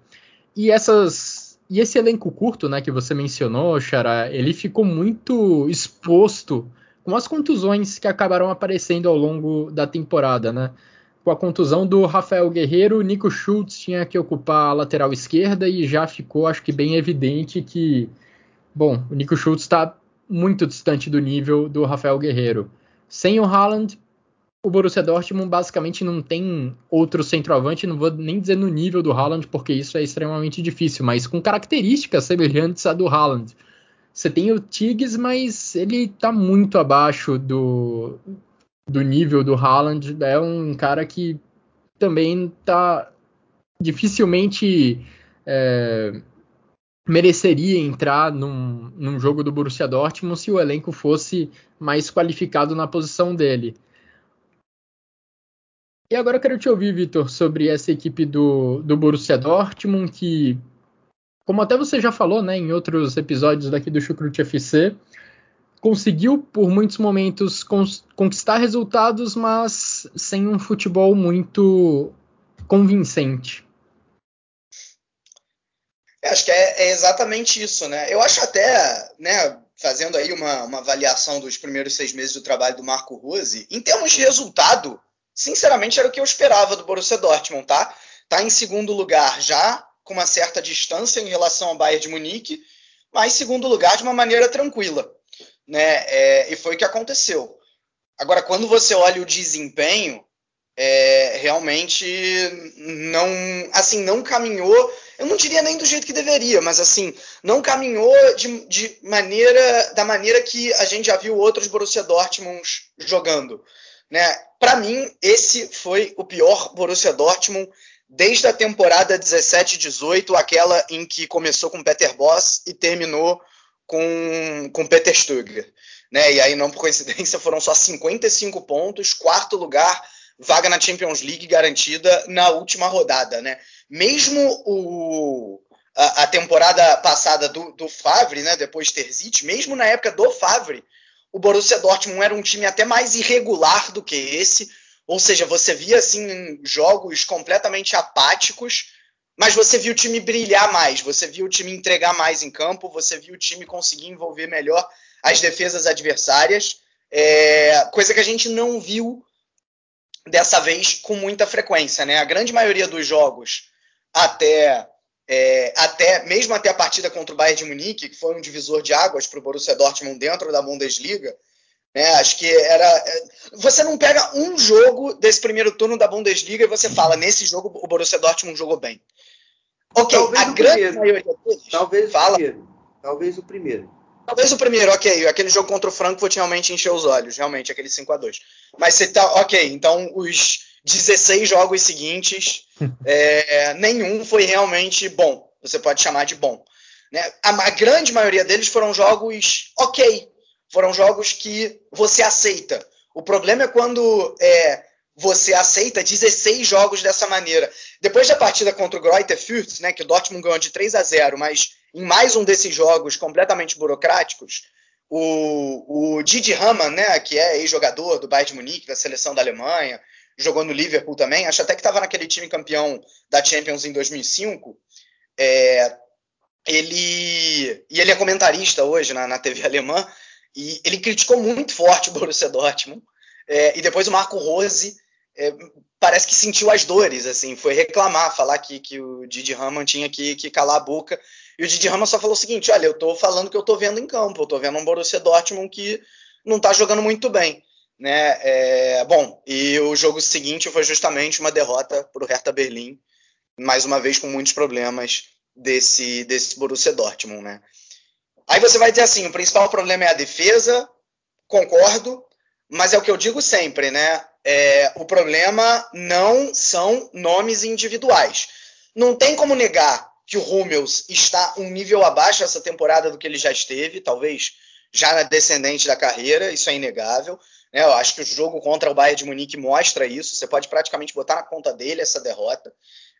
E essas e esse elenco curto, né, que você mencionou, Xará, ele ficou muito exposto com as contusões que acabaram aparecendo ao longo da temporada, né? Com a contusão do Rafael Guerreiro, Nico Schultz tinha que ocupar a lateral esquerda e já ficou, acho que bem evidente que, bom, o Nico Schultz está muito distante do nível do Rafael Guerreiro. Sem o Haaland, o Borussia Dortmund basicamente não tem outro centroavante, não vou nem dizer no nível do Haaland, porque isso é extremamente difícil, mas com características semelhantes à do Haaland. Você tem o Tiggs, mas ele está muito abaixo do, do nível do Haaland. É um cara que também está dificilmente é, mereceria entrar num, num jogo do Borussia Dortmund se o elenco fosse mais qualificado na posição dele. E agora eu quero te ouvir, Vitor, sobre essa equipe do, do Borussia Dortmund, que, como até você já falou né, em outros episódios daqui do Chucrute FC, conseguiu por muitos momentos conquistar resultados, mas sem um futebol muito convincente. Acho que é, é, exatamente isso, né? Eu acho até, né, fazendo aí uma, uma avaliação dos primeiros seis meses do trabalho do Marco Rose, em termos de resultado, sinceramente, era o que eu esperava do Borussia Dortmund, tá? Tá em segundo lugar já, com uma certa distância em relação ao Bayern de Munique, mas segundo lugar de uma maneira tranquila, né? É, e foi o que aconteceu. Agora, quando você olha o desempenho, é, realmente não, assim, não caminhou. Eu não diria nem do jeito que deveria, mas assim, não caminhou de, de maneira da maneira que a gente já viu outros Borussia Dortmund jogando. Né? Para mim, esse foi o pior Borussia Dortmund desde a temporada 17-18, aquela em que começou com Peter Boss e terminou com, com Peter Stöger. Né? E aí, não por coincidência, foram só 55 pontos, quarto lugar, vaga na Champions League garantida na última rodada. Né? Mesmo o, a, a temporada passada do, do Favre, né, depois Terzic, mesmo na época do Favre, o Borussia Dortmund era um time até mais irregular do que esse, ou seja, você via assim jogos completamente apáticos, mas você viu o time brilhar mais, você viu o time entregar mais em campo, você viu o time conseguir envolver melhor as defesas adversárias, é, coisa que a gente não viu dessa vez com muita frequência, né? A grande maioria dos jogos até é, até mesmo até a partida contra o Bayern de Munique, que foi um divisor de águas para o Borussia Dortmund dentro da Bundesliga, né, acho que era. É, você não pega um jogo desse primeiro turno da Bundesliga e você fala, nesse jogo o Borussia Dortmund jogou bem. Ok, Talvez a grande primeiro. maioria deles. Talvez fala, o primeiro. Talvez o primeiro. Talvez o primeiro, ok. Aquele jogo contra o Frankfurt realmente encheu os olhos, realmente, aquele 5 a 2 Mas você tá. Ok, então os 16 jogos seguintes, é, nenhum foi realmente bom. Você pode chamar de bom. Né? A, a, grande maioria deles foram jogos ok. Foram jogos que você aceita. O problema é quando é, você aceita 16 jogos dessa maneira. Depois da partida contra o Greuther Fürth, né, que o Dortmund ganhou de 3 a 0, mas em mais um desses jogos completamente burocráticos, o, o Didi Hamann, né, que é ex-jogador do Bayern de Munique, da seleção da Alemanha, jogou no Liverpool também, acho até que estava naquele time campeão da Champions em 2005. É, ele e ele é comentarista hoje na, na TV alemã e ele criticou muito forte o Borussia Dortmund. É, e depois o Marco Rose é, parece que sentiu as dores, assim, foi reclamar, falar que, que o Didi Hamann tinha que, que calar a boca. E o Didi Hamann só falou o seguinte: olha, eu estou falando que eu estou vendo em campo, eu estou vendo um Borussia Dortmund que não está jogando muito bem. Né? É, bom, e o jogo seguinte foi justamente uma derrota para o Hertha Berlim, mais uma vez com muitos problemas desse, desse Borussia Dortmund. Né? Aí você vai dizer assim: o principal problema é a defesa, concordo, mas é o que eu digo sempre, né? É, o problema não são nomes individuais. Não tem como negar que o Hummels está um nível abaixo essa temporada do que ele já esteve, talvez já na descendente da carreira, isso é inegável. Né? Eu acho que o jogo contra o Bayern de Munique mostra isso. Você pode praticamente botar na conta dele essa derrota.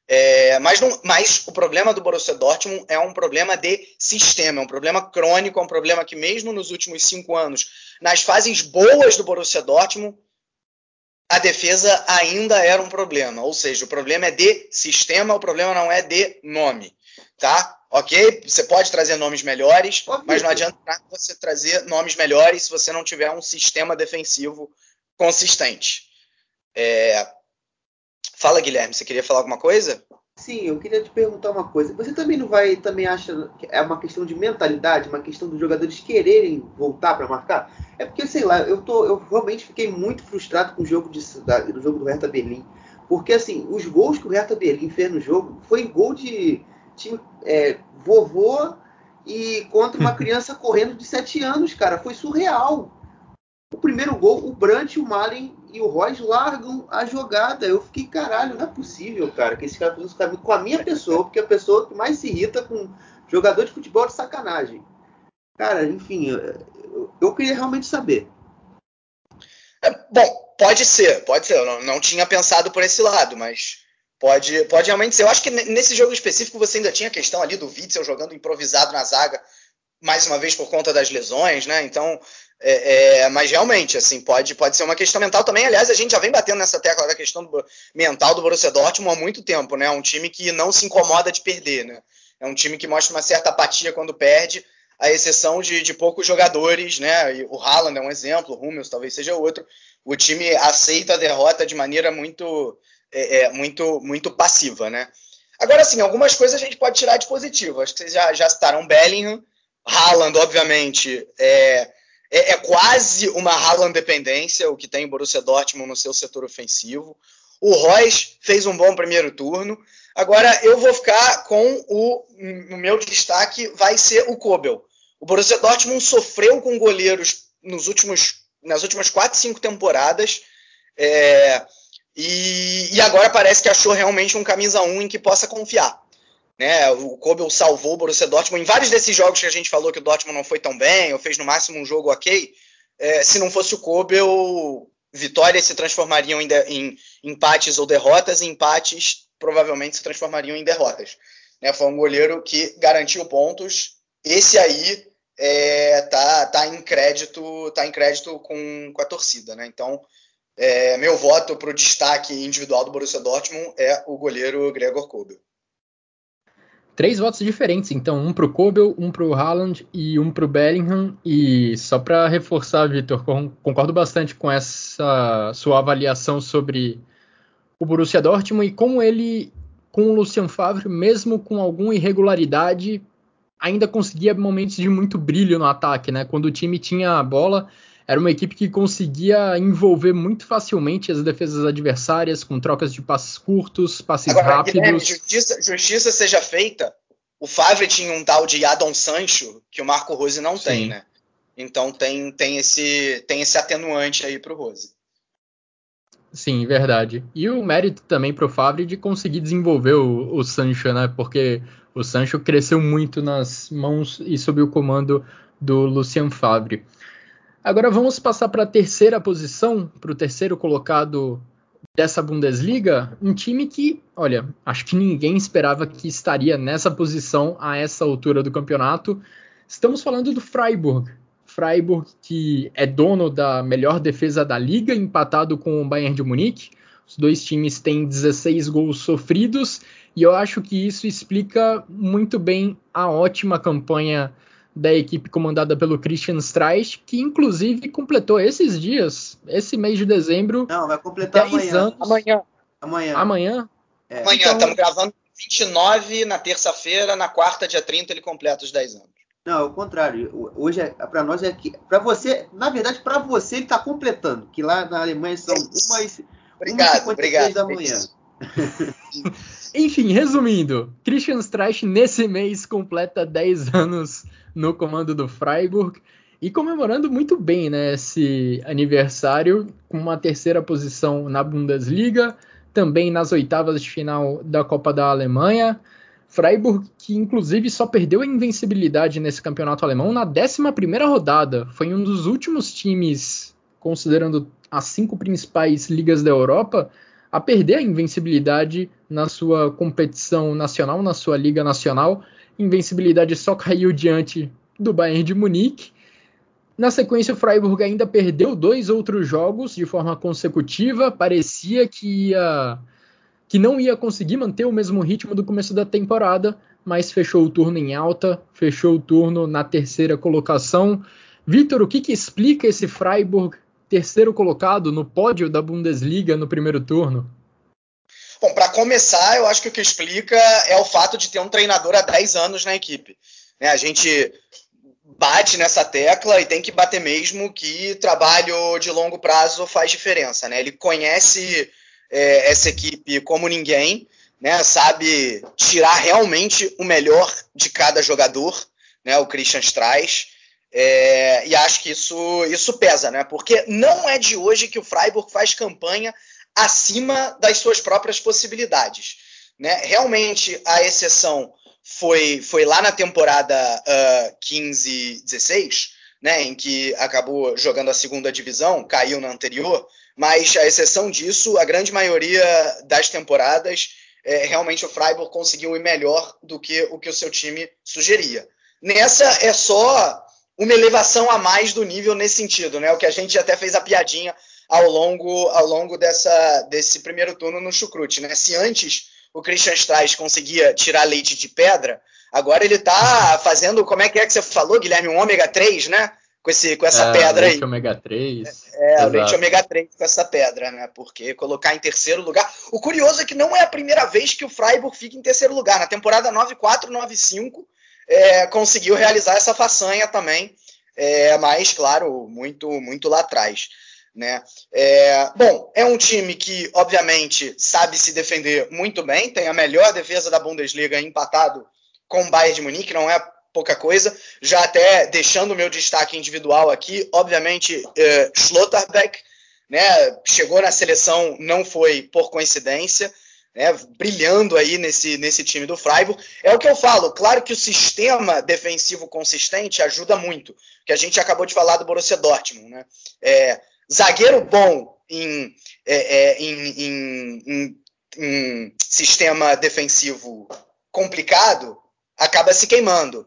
É, mas, não, mas, o problema do Borussia Dortmund é um problema de sistema, é um problema crônico, é um problema que mesmo nos últimos cinco anos, nas fases boas do Borussia Dortmund, a defesa ainda era um problema. Ou seja, o problema é de sistema, o problema não é de nome. tá? Ok? Você pode trazer nomes melhores, mas não adianta você trazer nomes melhores se você não tiver um sistema defensivo consistente. É... Fala, Guilherme, você queria falar alguma coisa? Sim, eu queria te perguntar uma coisa. Você também não vai, também acha que é uma questão de mentalidade, uma questão dos jogadores quererem voltar para marcar? É porque, sei lá, eu, tô, eu realmente fiquei muito frustrado com o jogo, de, do jogo do Hertha Berlim. Porque, assim, os gols que o Hertha Berlim fez no jogo foi gol de time é, vovô e contra uma criança correndo de 7 anos, cara. Foi surreal. O primeiro gol, o Brant, o Malen e o Royce largam a jogada. Eu fiquei, caralho, não é possível, cara, que esse cara fez esse caminho com a minha pessoa, porque é a pessoa que mais se irrita com jogador de futebol de sacanagem. Cara, enfim, eu, eu queria realmente saber. É, bom, pode ser, pode ser. Eu não, não tinha pensado por esse lado, mas pode, pode realmente ser. Eu acho que nesse jogo específico você ainda tinha a questão ali do Witzel jogando improvisado na zaga, mais uma vez por conta das lesões, né? Então é, é, mas realmente, assim, pode, pode ser uma questão mental também. Aliás, a gente já vem batendo nessa tecla da questão do, mental do Borussia Dortmund há muito tempo, né? É um time que não se incomoda de perder, né? É um time que mostra uma certa apatia quando perde, à exceção de, de poucos jogadores, né? O Haaland é um exemplo, o Hummels talvez seja outro. O time aceita a derrota de maneira muito, é, é, muito, muito passiva, né? Agora, assim, algumas coisas a gente pode tirar de positivo. Acho que vocês já, já citaram Bellingham, Haaland, obviamente, é é, é quase uma Haaland dependência, o que tem Borussia Dortmund no seu setor ofensivo. O Royce fez um bom primeiro turno. Agora eu vou ficar com o, o meu destaque vai ser o Kobel. O Borussia Dortmund sofreu com goleiros nos últimos, nas últimas 4, 5 temporadas. É, e, e, agora parece que achou realmente um camisa 1 em que possa confiar. Né? O Kobel salvou o Borussia Dortmund em vários desses jogos que a gente falou que o Dortmund não foi tão bem, ou fez no máximo um jogo ok. É, se não fosse o Kobel, vitórias se transformariam em, de, em, empates ou derrotas, e empates provavelmente se transformariam em derrotas. Né? Foi um goleiro que garantiu pontos. Esse aí é, tá, tá em crédito, tá em crédito com, com a torcida, né? Então, é, meu voto para o destaque individual do Borussia Dortmund é o goleiro Gregor Kobel. Três votos diferentes, então, um pro Kobel, um pro Haaland e um pro Bellingham. E só para reforçar, Vitor, concordo bastante com essa sua avaliação sobre o Borussia Dortmund e como ele, com o Lucien Favre, mesmo com alguma irregularidade, ainda conseguia momentos de muito brilho no ataque, né? Quando o time tinha a bola, era uma equipe que conseguia envolver muito facilmente as defesas adversárias com trocas de passes curtos, passes Agora, rápidos. Guilherme, justiça, justiça, seja feita. O Favre tinha um tal de Adon Sancho que o Marco Rose não Sim. tem, né? Então tem, tem, esse, tem esse atenuante aí para o Rose. Sim, verdade. E o mérito também para o Favre de conseguir desenvolver o, o Sancho, né? Porque o Sancho cresceu muito nas mãos e sob o comando do Lucien Favre. Agora vamos passar para a terceira posição, para o terceiro colocado dessa Bundesliga, um time que, olha, acho que ninguém esperava que estaria nessa posição a essa altura do campeonato. Estamos falando do Freiburg. Freiburg, que é dono da melhor defesa da liga, empatado com o Bayern de Munique. Os dois times têm 16 gols sofridos, e eu acho que isso explica muito bem a ótima campanha da equipe comandada pelo Christian Streich, que inclusive completou esses dias, esse mês de dezembro. Não, vai completar amanhã. Anos. Amanhã. Amanhã. Amanhã? É. Amanhã, então... estamos gravando 29 na terça-feira, na quarta, dia 30, ele completa os 10 anos. Não, é o contrário. Hoje é para nós é que para você, na verdade, para você ele está completando, que lá na Alemanha são umas obrigado, obrigado. da manhã. Enfim, resumindo, Christian Streich nesse mês completa 10 anos no comando do Freiburg e comemorando muito bem né, esse aniversário com uma terceira posição na Bundesliga, também nas oitavas de final da Copa da Alemanha. Freiburg, que inclusive só perdeu a invencibilidade nesse campeonato alemão na 11 rodada, foi um dos últimos times, considerando as cinco principais ligas da Europa, a perder a invencibilidade na sua competição nacional, na sua liga nacional invencibilidade só caiu diante do Bayern de Munique. Na sequência, o Freiburg ainda perdeu dois outros jogos de forma consecutiva. Parecia que ia que não ia conseguir manter o mesmo ritmo do começo da temporada, mas fechou o turno em alta, fechou o turno na terceira colocação. Vitor, o que, que explica esse Freiburg terceiro colocado no pódio da Bundesliga no primeiro turno? Bom, para começar, eu acho que o que explica é o fato de ter um treinador há 10 anos na equipe. Né, a gente bate nessa tecla e tem que bater mesmo que trabalho de longo prazo faz diferença. Né? Ele conhece é, essa equipe como ninguém, né? sabe tirar realmente o melhor de cada jogador, né? o Christian Streich. É, e acho que isso, isso pesa, né? Porque não é de hoje que o Freiburg faz campanha acima das suas próprias possibilidades. Né? Realmente, a exceção foi, foi lá na temporada uh, ah, 15-16, né, em que acabou jogando a segunda divisão, caiu na anterior, mas a exceção disso, a grande maioria das temporadas, é, realmente o Freiburg conseguiu ir melhor do que o que o seu time sugeria. Nessa é só uma elevação a mais do nível nesse sentido, né? O que a gente até fez a piadinha ao longo, ao longo dessa, desse primeiro turno no Chucrute, né? Se antes o Christian Streich conseguia tirar leite de pedra, agora ele está fazendo, como é que é que você falou, Guilherme, um ômega 3, né? Com, esse, com essa é, pedra leite aí. ômega 3. É, é o leite ômega 3 com essa pedra, né? Porque colocar em terceiro lugar. O curioso é que não é a primeira vez que o Freiburg fica em terceiro lugar. Na temporada 9-4, 9-5, é, conseguiu realizar essa façanha também. É, mas, claro, muito, muito lá atrás. Né? É, bom, é um time que, obviamente, sabe se defender muito bem, tem a melhor defesa da Bundesliga empatado com o Bayern de Munique, não é pouca coisa. Já até deixando o meu destaque individual aqui, obviamente, é, Schlotterbeck né, chegou na seleção, não foi por coincidência. Né, brilhando aí nesse, nesse time do Freiburg. É o que eu falo, claro que o sistema defensivo consistente ajuda muito, que a gente acabou de falar do Borussia Dortmund. Né? É, zagueiro bom em, é, é, em, em, em, em, sistema defensivo complicado acaba se queimando.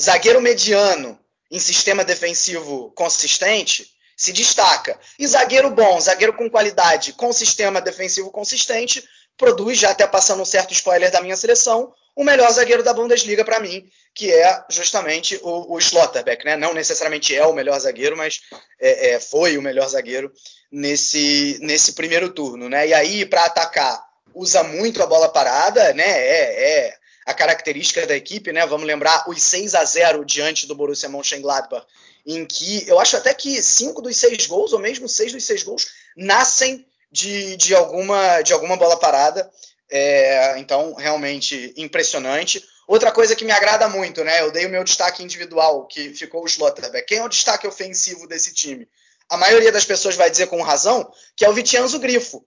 Zagueiro mediano em sistema defensivo consistente se destaca. E zagueiro bom, zagueiro com qualidade, com sistema defensivo consistente, produz, já até passando um certo spoiler da minha seleção, o melhor zagueiro da Bundesliga para mim, que é justamente o, o Schlotterbeck, né? Não necessariamente é o melhor zagueiro, mas é, é, foi o melhor zagueiro nesse, nesse primeiro turno, né? E aí, para atacar, usa muito a bola parada, né? É, é, a característica da equipe, né? Vamos lembrar os 6 a 0 diante do Borussia Mönchengladbach, em que eu acho até que cinco dos seis gols, ou mesmo seis dos seis gols, nascem de, de, alguma, de alguma bola parada. É, então, realmente impressionante. Outra coisa que me agrada muito, né? Eu dei o meu destaque individual, que ficou o Schlotterbeck. Quem é o destaque ofensivo desse time? A maioria das pessoas vai dizer com razão que é o Vitianzo Grifo.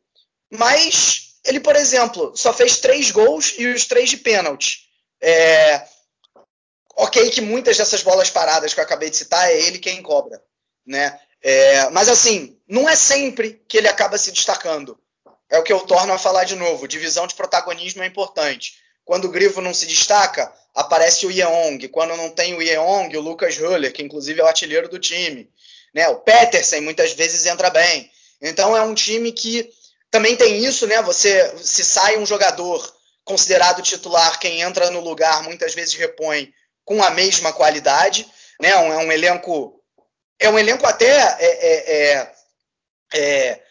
Mas ele, por exemplo, só fez três gols e os três de pênalti. É... Ok, que muitas dessas bolas paradas que eu acabei de citar é ele quem cobra, né? É... Mas assim, não é sempre que ele acaba se destacando. É o que eu torno a falar de novo. Divisão de protagonismo é importante. Quando o Grifo não se destaca, aparece o Yeong. Quando não tem o Yeong, o Lucas Huller, que inclusive é o artilheiro do time. Né? O Petersen muitas vezes entra bem. Então é um time que também tem isso, né? Você se sai um jogador considerado titular, quem entra no lugar muitas vezes repõe com a mesma qualidade, né? Um, é um elenco é um elenco até é, é, é, é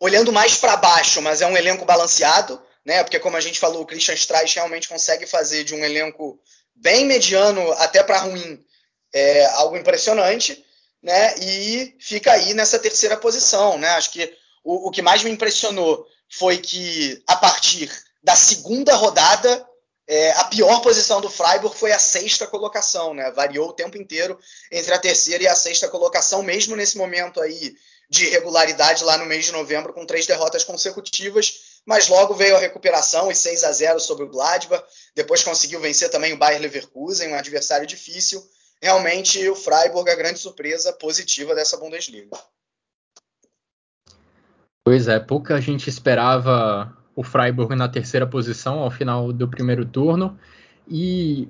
olhando mais para baixo, mas é um elenco balanceado, né? Porque como a gente falou, o Christian Streich realmente consegue fazer de um elenco bem mediano até para ruim é, algo impressionante, né? E fica aí nessa terceira posição, né? Acho que o, o que mais me impressionou foi que a partir da segunda rodada é, a pior posição do Freiburg foi a sexta colocação, né? Variou o tempo inteiro entre a terceira e a sexta colocação, mesmo nesse momento aí de irregularidade lá no mês de novembro, com três derrotas consecutivas, mas logo veio a recuperação e 6 a 0 sobre o Gladbach. Depois conseguiu vencer também o Bayer Leverkusen, um adversário difícil. Realmente o Freiburg é a grande surpresa positiva dessa Bundesliga. Pois é, pouca gente esperava o Freiburg na terceira posição ao final do primeiro turno. E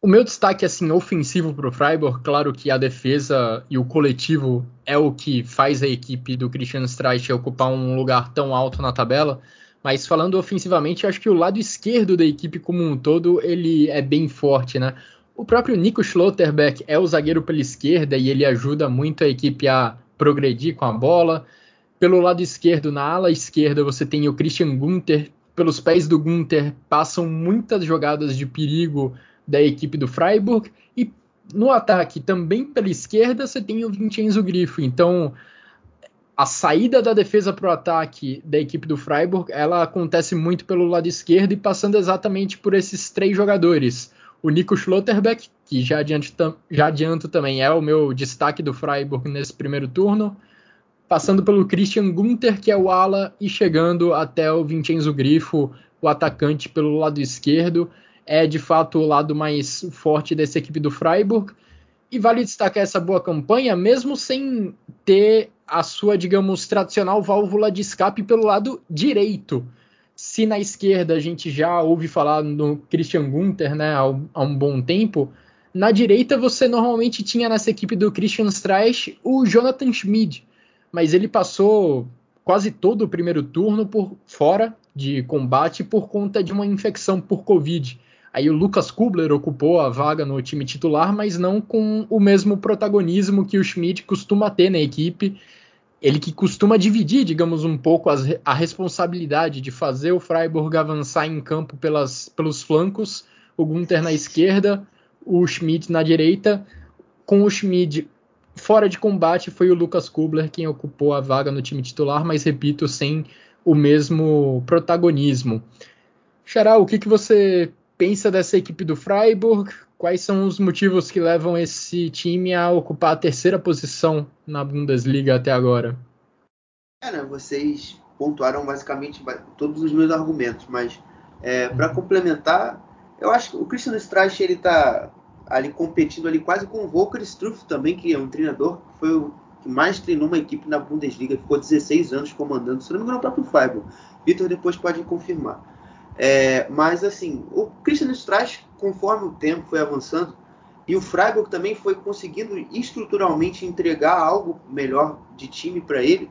o meu destaque assim ofensivo para o Freiburg, claro que a defesa e o coletivo é o que faz a equipe do Christian Streich ocupar um lugar tão alto na tabela, Mas falando ofensivamente, acho que o lado esquerdo da equipe como um todo, ele é bem forte, né? O próprio Nico Schlotterbeck é o zagueiro pela esquerda e ele ajuda muito a equipe a progredir com a bola. Pelo lado esquerdo, na ala esquerda, você tem o Christian Gunther. Pelos pés do Gunther passam muitas jogadas de perigo da equipe do Freiburg. E no ataque, também pela esquerda, você tem o Vincenzo Grifo. Então, a saída da defesa para o ataque da equipe do Freiburg, ela acontece muito pelo lado esquerdo e passando exatamente por esses três jogadores. O Nico Schlotterbeck, que já já adianto também é o meu destaque do Freiburg nesse primeiro turno, passando pelo Christian Gunther, que é o ala, e chegando até o Vincenzo Grifo, o atacante pelo lado esquerdo. É de fato o lado mais forte dessa equipe do Freiburg. E vale destacar essa boa campanha, mesmo sem ter a sua, digamos, tradicional válvula de escape pelo lado direito. Se na esquerda a gente já ouve falar no Christian Gunther né, há, um bom tempo, na direita você normalmente tinha nessa equipe do Christian Streich o Jonathan Schmid, mas ele passou quase todo o primeiro turno por fora de combate por conta de uma infecção por Covid. Aí o Lucas Kubler ocupou a vaga no time titular, mas não com o mesmo protagonismo que o Schmidt costuma ter na equipe. Ele que costuma dividir, digamos, um pouco as, a responsabilidade de fazer o Freiburg avançar em campo pelas, pelos flancos, o Gunther na esquerda, o Schmidt na direita. Com o Schmidt fora de combate, foi o Lucas Kubler quem ocupou a vaga no time titular, mas repito, sem o mesmo protagonismo. Xará, o que, que você pensa dessa equipe do Freiburg? Quais são os motivos que levam esse time a ocupar a terceira posição na Bundesliga até agora? Né, vocês pontuaram basicamente todos os meus argumentos, mas é, para complementar, eu acho que o Christian Streich ele está ali competindo ali quase com o Volker Struff também, que é um treinador que foi o que mais treinou uma equipe na Bundesliga, ficou 16 anos comandando, se não me engano, o próprio Freiburg. Vitor depois pode confirmar. É, mas assim, o Christian Streich, conforme o tempo foi avançando, e o Freiburg também foi conseguindo estruturalmente entregar algo melhor de time para ele,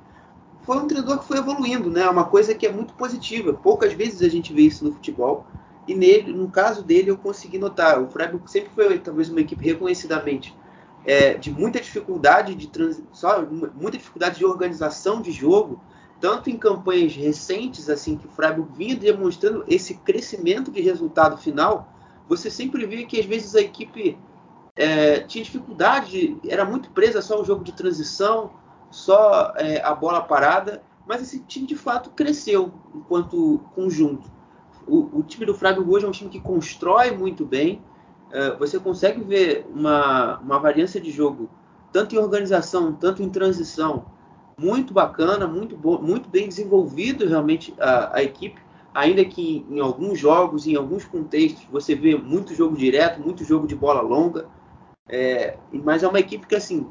foi um treinador que foi evoluindo, né? Uma coisa que é muito positiva. Poucas vezes a gente vê isso no futebol. E nele, no caso dele, eu consegui notar. O Freiburg sempre foi talvez uma equipe reconhecidamente é, de muita dificuldade de trans... só muita dificuldade de organização de jogo tanto em campanhas recentes, assim, que o Freiburg vinha demonstrando esse crescimento de resultado final, você sempre via que às vezes a equipe é, tinha dificuldade, era muito presa só ao jogo de transição, só é, a bola parada, mas esse time de fato cresceu enquanto conjunto. O, o time do Freiburg hoje é um time que constrói muito bem, é, você consegue ver uma, uma variância de jogo, tanto em organização, tanto em transição, muito bacana, muito, bom, muito bem desenvolvido realmente a, a, equipe, ainda que em alguns jogos, em alguns contextos, você vê muito jogo direto, muito jogo de bola longa, é, mas é uma equipe que, assim,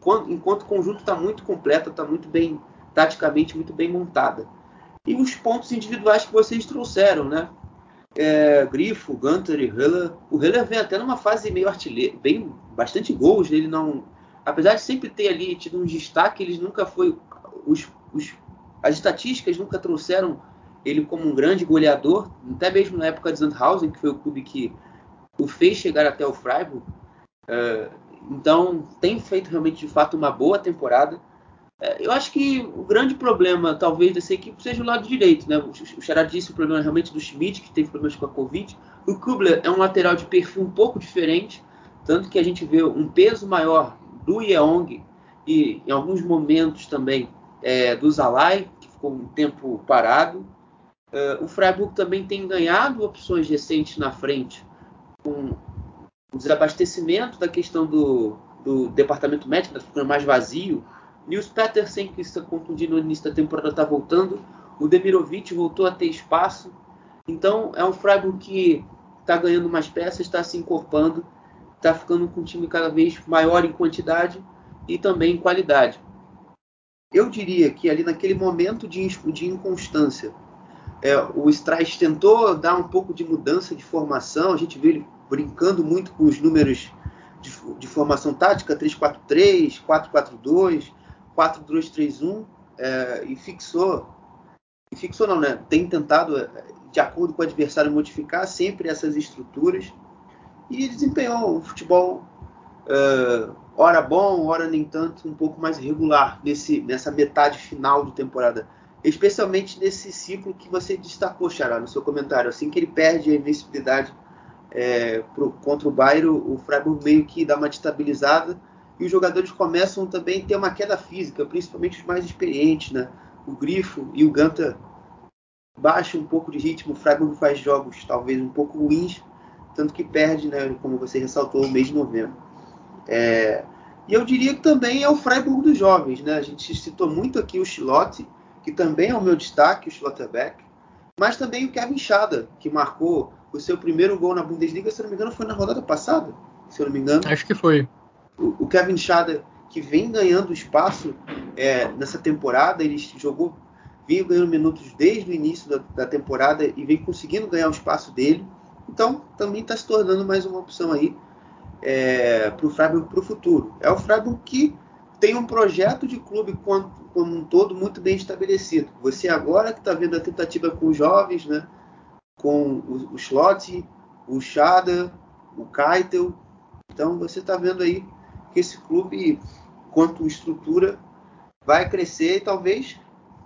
quando, enquanto conjunto está muito completa, está muito bem, taticamente, muito bem montada. E os pontos individuais que vocês trouxeram, né? É, Grifo, Gunter e Heller. O Heller vem até numa fase meio artilheiro, bem, bastante gols, ele não apesar de sempre ter ali tido um destaque, eles nunca foi os, os, as estatísticas nunca trouxeram ele como um grande goleador, até mesmo na época de Sandhausen, que foi o clube que o fez chegar até o Freiburg. Uh, então, tem feito realmente de fato uma boa temporada. Eu acho que o grande problema, talvez, dessa equipe seja o lado direito. Né? O Xará disse o problema realmente do Schmidt, que teve problemas com a Covid. O Kubler é um lateral de perfil um pouco diferente, tanto que a gente vê um peso maior do Yeong e em alguns momentos também é, do Zalai, que ficou um tempo parado. Uh, o Freiburg também tem ganhado opções recentes na frente, com o desabastecimento da questão do, do departamento médico, está ficando mais vazio. Nils Petersen, que está contundido no início da temporada, está voltando. O Demirovic voltou a ter espaço. Então, é um Freiburg que está ganhando mais peças, está se encorpando está ficando com um time cada vez maior em quantidade e também em qualidade. Eu diria que ali naquele momento de, de inconstância, é, o Strauss tentou dar um pouco de mudança de formação, a gente vê ele brincando muito com os números de, de formação tática, 3-4-3, 4-4-2, 4-2-3-1, é, e fixou fixou não, né? Tem tentado, de acordo com o adversário, modificar sempre essas estruturas e desempenhou um futebol uh, hora bom, hora nem tanto, um pouco mais regular nesse, nessa metade final de temporada. Especialmente nesse ciclo que você destacou, Xará, no seu comentário. Assim que ele perde a invencibilidade é, pro, contra o Bayern, o Freiburg meio que dá uma destabilizada e os jogadores começam também a ter uma queda física, principalmente os mais experientes, né? O Grifo e o Ganta baixam um pouco de ritmo, o Freiburg faz jogos talvez um pouco ruins, tanto que perde, né, como você ressaltou, o mês de novembro. É, e eu diria que também é o Freiburg dos jovens, né? A gente citou muito aqui o Chilote, que também é o meu destaque, o Schlotterbeck, mas também o Kevin Schada, que marcou o seu primeiro gol na Bundesliga, se não me engano, foi na rodada passada, se eu não me engano. Acho que foi. O, Kevin Schada, que vem ganhando espaço é, nessa temporada, ele jogou, veio ganhando minutos desde o início da, da temporada e vem conseguindo ganhar o espaço dele. Então, também está se tornando mais uma opção aí é, para o Freiburg para o futuro. É o Freiburg que tem um projeto de clube como, como um todo muito bem estabelecido. Você agora que está vendo a tentativa com os jovens, né? com o, o o Schada, o Keitel. Então você está vendo aí que esse clube, quanto estrutura, vai crescer e talvez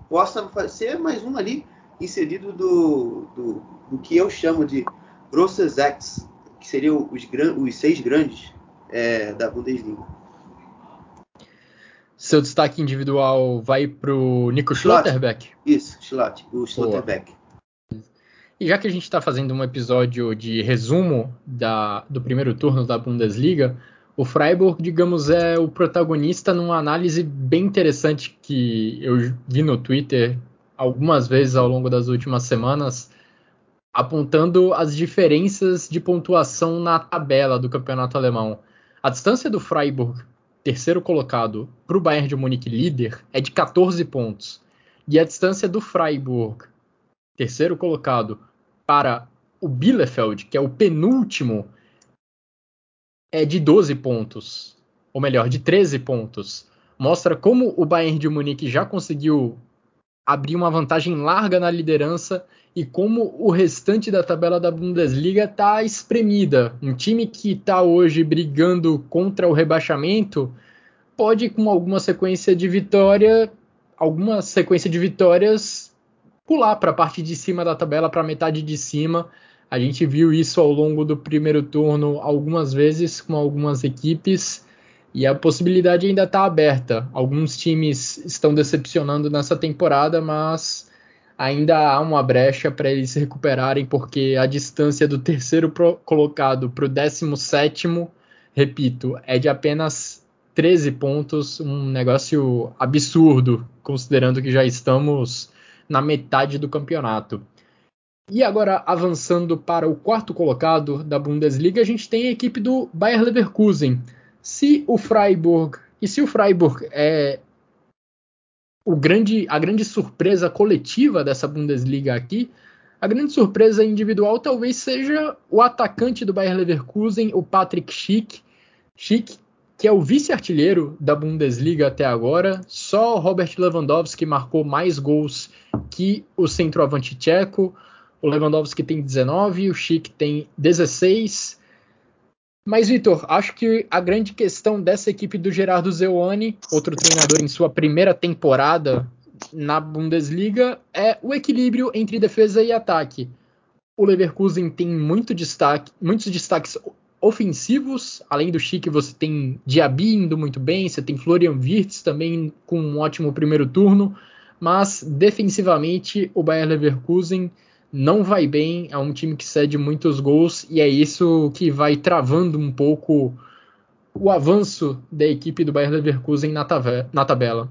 possa ser mais um ali inserido do, do, do que eu chamo de Grosses X, que seriam os, os seis grandes é, da Bundesliga. Seu destaque individual vai para o Nico Schlotterbeck? Isso, Schlott, o Schlotterbeck. E já que a gente está fazendo um episódio de resumo da, do primeiro turno da Bundesliga, o Freiburg, digamos, é o protagonista numa análise bem interessante que eu vi no Twitter algumas vezes ao longo das últimas semanas, apontando as diferenças de pontuação na tabela do campeonato alemão. A distância do Freiburg, terceiro colocado, para o Bayern de Munique líder, é de 14 pontos. E a distância do Freiburg, terceiro colocado, para o Bielefeld, que é o penúltimo, é de 12 pontos. Ou melhor, de 13 pontos. Mostra como o Bayern de Munique já conseguiu abrir uma vantagem larga na liderança e como o restante da tabela da Bundesliga está espremida. Um time que está hoje brigando contra o rebaixamento pode, com alguma sequência de vitória, alguma sequência de vitórias, pular para a parte de cima da tabela, para a metade de cima. A gente viu isso ao longo do primeiro turno algumas vezes com algumas equipes. E a possibilidade ainda está aberta. Alguns times estão decepcionando nessa temporada, mas ainda há uma brecha para eles se recuperarem, porque a distância do terceiro colocado para o décimo sétimo, repito, é de apenas 13 pontos, um negócio absurdo, considerando que já estamos na metade do campeonato. E agora, avançando para o quarto colocado da Bundesliga, a gente tem a equipe do Bayer Leverkusen. Se o Freiburg. E se o Freiburg é o grande, a grande surpresa coletiva dessa Bundesliga aqui, a grande surpresa individual talvez seja o atacante do Bayer Leverkusen, o Patrick Schick, Schick que é o vice-artilheiro da Bundesliga até agora. Só o Robert Lewandowski marcou mais gols que o centroavante tcheco. O Lewandowski tem 19, o Schick tem 16. Mas, Vitor, acho que a grande questão dessa equipe do Gerardo Zeuani, outro treinador em sua primeira temporada na Bundesliga, é o equilíbrio entre defesa e ataque. O Leverkusen tem muito destaque, muitos destaques ofensivos, além do Chique, você tem Diaby indo muito bem, você tem Florian Wirtz também com um ótimo primeiro turno, mas defensivamente o Bayer Leverkusen não vai bem, é um time que cede muitos gols e é isso que vai travando um pouco o avanço da equipe do Bayern Leverkusen na, na tabela.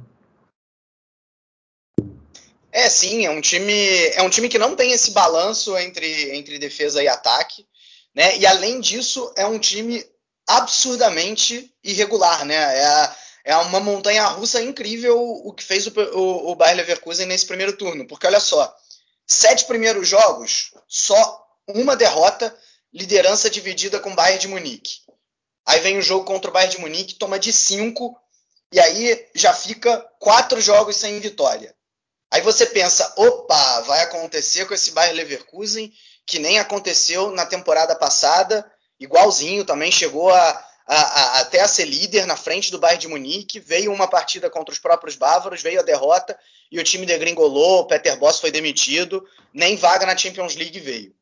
É, sim, é um time é um time que não tem esse balanço entre, entre defesa e ataque, né? E além disso, é um time absurdamente irregular, né? É, é uma montanha russa incrível o que fez o, o, o Bayern Leverkusen nesse primeiro turno, porque olha só, Sete primeiros jogos, só uma derrota, liderança dividida com o Bayern de Munique. Aí vem o jogo contra o Bayern de Munique, toma de cinco, e aí já fica quatro jogos sem vitória. Aí você pensa, opa, vai acontecer com esse Bayer Leverkusen, que nem aconteceu na temporada passada, igualzinho, também chegou a, até a ser líder na frente do Bayern de Munique, veio uma partida contra os próprios bávaros, veio a derrota e o time degringolou, o Peter Boss foi demitido, nem vaga na Champions League veio.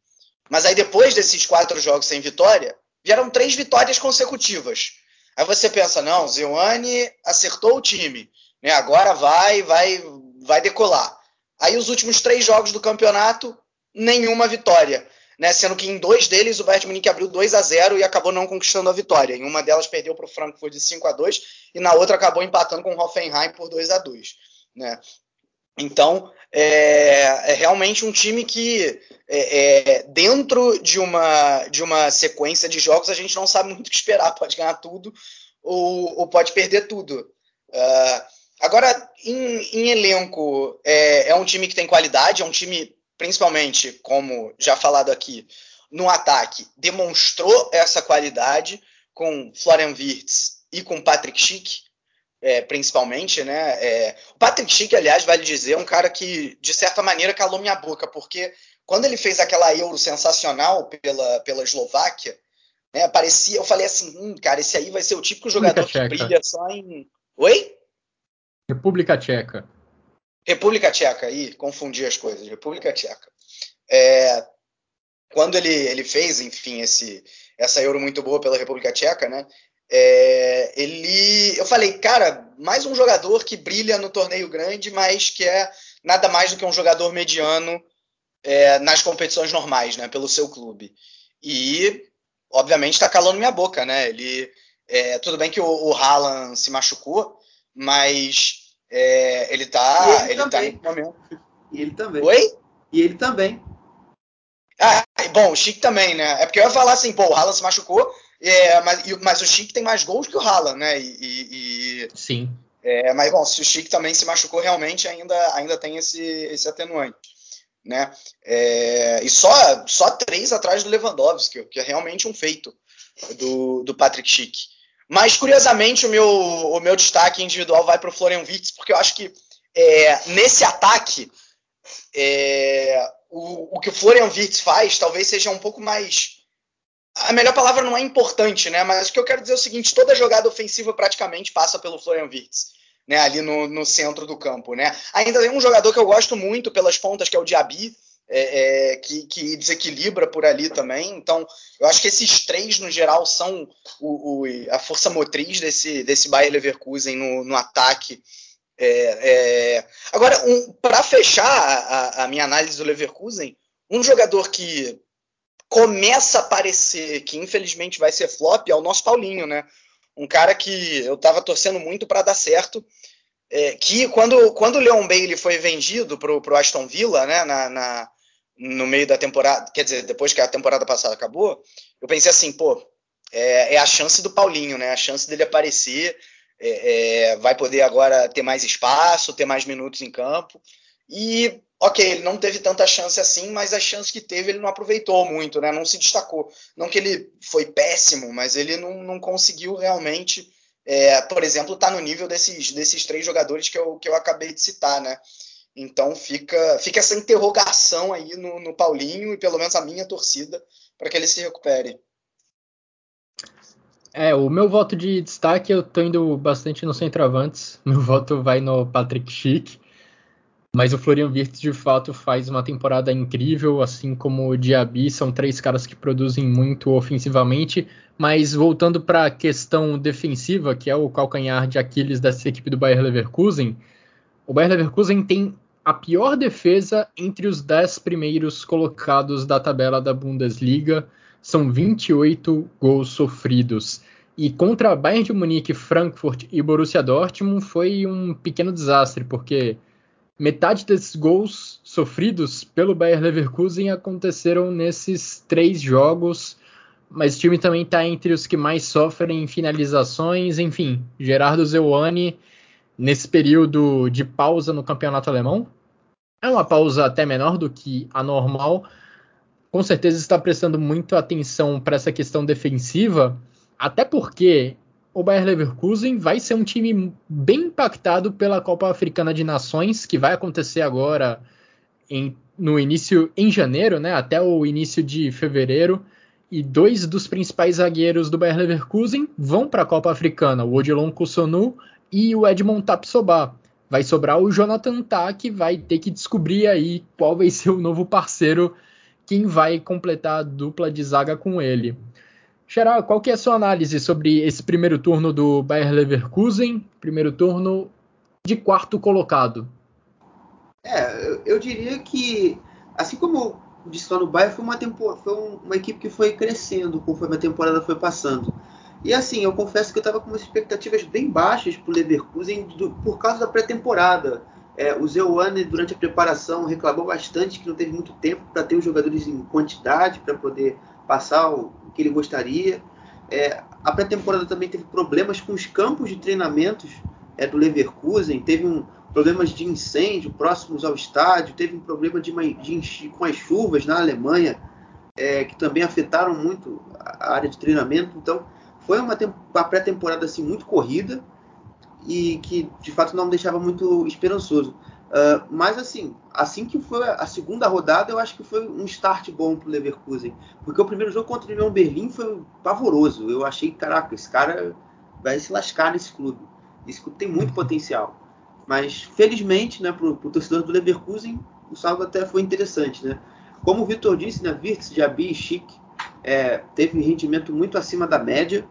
Mas aí depois desses quatro jogos sem vitória, vieram três vitórias consecutivas. Aí você pensa, não, Zeuane acertou o time, né? Agora vai, vai, vai decolar. Aí os últimos três jogos do campeonato, nenhuma vitória. Né, sendo que em dois deles o Bayern de Munique abriu 2 a 0 e acabou não conquistando a vitória. Em uma delas perdeu para o Frankfurt de 5 a 2 e na outra acabou empatando com o Hoffenheim por 2 a 2 né? Então, é, é, realmente um time que, é, é, dentro de uma, de uma sequência de jogos, a gente não sabe muito o que esperar. Pode ganhar tudo ou, ou pode perder tudo. Uh, agora, em, em elenco, é, é, um time que tem qualidade, é um time, principalmente, como já falado aqui, no ataque, demonstrou essa qualidade com Florian Wirtz e com Patrick Schick é, principalmente, né? É, o Patrick Schick, aliás, vale dizer, é um cara que, de certa maneira, calou minha boca, porque quando ele fez aquela Euro sensacional pela, pela Eslováquia, né, parecia, eu falei assim, hum, cara, esse aí vai ser o típico jogador que brilha só em... Oi? República Tcheca. República Tcheca, aí confundi as coisas, República Tcheca. É, quando ele, ele fez, enfim, esse, essa Euro muito boa pela República Tcheca, né? É, ele, eu falei, cara, mais um jogador que brilha no torneio grande, mas que é nada mais do que um jogador mediano é, nas competições normais, né, pelo seu clube. E, obviamente, está calando minha boca, né? Ele, é, tudo bem que o, o Haaland se machucou, mas é, ele tá, ele, ele tá em momento. E ele também. Oi? E ele também. Ah, bom, o Chic também, né? É porque eu ia falar assim, pô, o Haaland se machucou, é, mas, mas, o Chic tem mais gols que o Haaland, né? E, e Sim. É, mas bom, se o Chic também se machucou, realmente ainda, ainda tem esse, esse atenuante. Né? É, e só, só três atrás do Lewandowski, que é realmente um feito do, do Patrick Schick. Mas, curiosamente, o meu, o meu destaque individual vai para o Florian Wirtz, porque eu acho que é, nesse ataque, é, o, o que o Florian Wirtz faz talvez seja um pouco mais a melhor palavra não é importante, né? Mas o que eu quero dizer é o seguinte: toda jogada ofensiva praticamente passa pelo Florian Wirtz, né? Ali no, no centro do campo, né? Ainda tem um jogador que eu gosto muito pelas pontas, que é o Diaby, é, é, que, que, desequilibra por ali também. Então, eu acho que esses três, no geral, são o, o, a força motriz desse, desse Bayer Leverkusen no, no ataque. É, é. agora, um, para fechar a, a minha análise do Leverkusen, um jogador que começa a parecer que infelizmente vai ser flop é o nosso Paulinho, né? Um cara que eu estava torcendo muito para dar certo. É, que quando, quando o Leon Bailey foi vendido para o Aston Villa, né, na, na, no meio da temporada, quer dizer, depois que a temporada passada acabou, eu pensei assim, pô, é, é a chance do Paulinho, né? A chance dele aparecer, é, é vai poder agora ter mais espaço, ter mais minutos em campo. E ok, ele não teve tanta chance assim, mas a chance que teve ele não aproveitou muito, né? Não se destacou. Não que ele foi péssimo, mas ele não, não conseguiu realmente, é, por exemplo, estar tá no nível desses, desses três jogadores que eu, que eu acabei de citar, né? Então fica, fica essa interrogação aí no, no Paulinho e pelo menos a minha torcida para que ele se recupere. É, o meu voto de destaque eu tô indo bastante no centroavantes. Meu voto vai no Patrick Schick. Mas o Florian Wirtz de fato faz uma temporada incrível, assim como o Diaby, são três caras que produzem muito ofensivamente. Mas voltando para a questão defensiva, que é o calcanhar de Aquiles dessa equipe do Bayer Leverkusen, o Bayer Leverkusen tem a pior defesa entre os dez primeiros colocados da tabela da Bundesliga. São 28 gols sofridos. E contra Bayern de Munique, Frankfurt e Borussia Dortmund foi um pequeno desastre, porque Metade desses gols sofridos pelo Bayer Leverkusen aconteceram nesses três jogos, mas o time também está entre os que mais sofrem finalizações. Enfim, Gerardo Zeuani, nesse período de pausa no campeonato alemão, é uma pausa até menor do que a normal, com certeza está prestando muito atenção para essa questão defensiva, até porque o Bayer Leverkusen vai ser um time bem impactado pela Copa Africana de Nações, que vai acontecer agora em, no início em janeiro, né, até o início de fevereiro. E dois dos principais zagueiros do Bayer Leverkusen vão para a Copa Africana, o Odilon Kusonu e o Edmond Tapsoba. Vai sobrar o Jonathan Tah, que vai ter que descobrir aí qual vai ser o novo parceiro, quem vai completar a dupla de zaga com ele. Geral, qual que é a sua análise sobre esse primeiro turno do Bayer Leverkusen, primeiro turno de quarto colocado? É, eu, diria que, assim como eu disse lá no Bayern, foi uma, foi uma equipe que foi crescendo conforme a temporada foi passando. E assim, eu confesso que eu estava com umas expectativas bem baixas para o Leverkusen do, por causa da pré-temporada. É, o Zeuane, durante a preparação, reclamou bastante que não teve muito tempo para ter os jogadores em quantidade para poder passar o, que ele gostaria. É, a pré-temporada também teve problemas com os campos de treinamentos é, do Leverkusen, teve um, problemas de incêndio próximos ao estádio, teve um problema de, de com as chuvas na Alemanha, é, que também afetaram muito a área de treinamento. Então, foi uma, uma pré-temporada assim, muito corrida e que de fato não deixava muito esperançoso. Uh, mas assim, assim que foi a segunda rodada, eu acho que foi um start bom para o Leverkusen. Porque o primeiro jogo contra o União Berlim foi pavoroso. Eu achei, caraca, esse cara vai se lascar nesse clube. Isso tem muito potencial. Mas felizmente, né, para o torcedor do Leverkusen, o saldo até foi interessante. Né? Como o Vitor disse, né, Virtus, Jabi e Chic é, teve rendimento muito acima da média.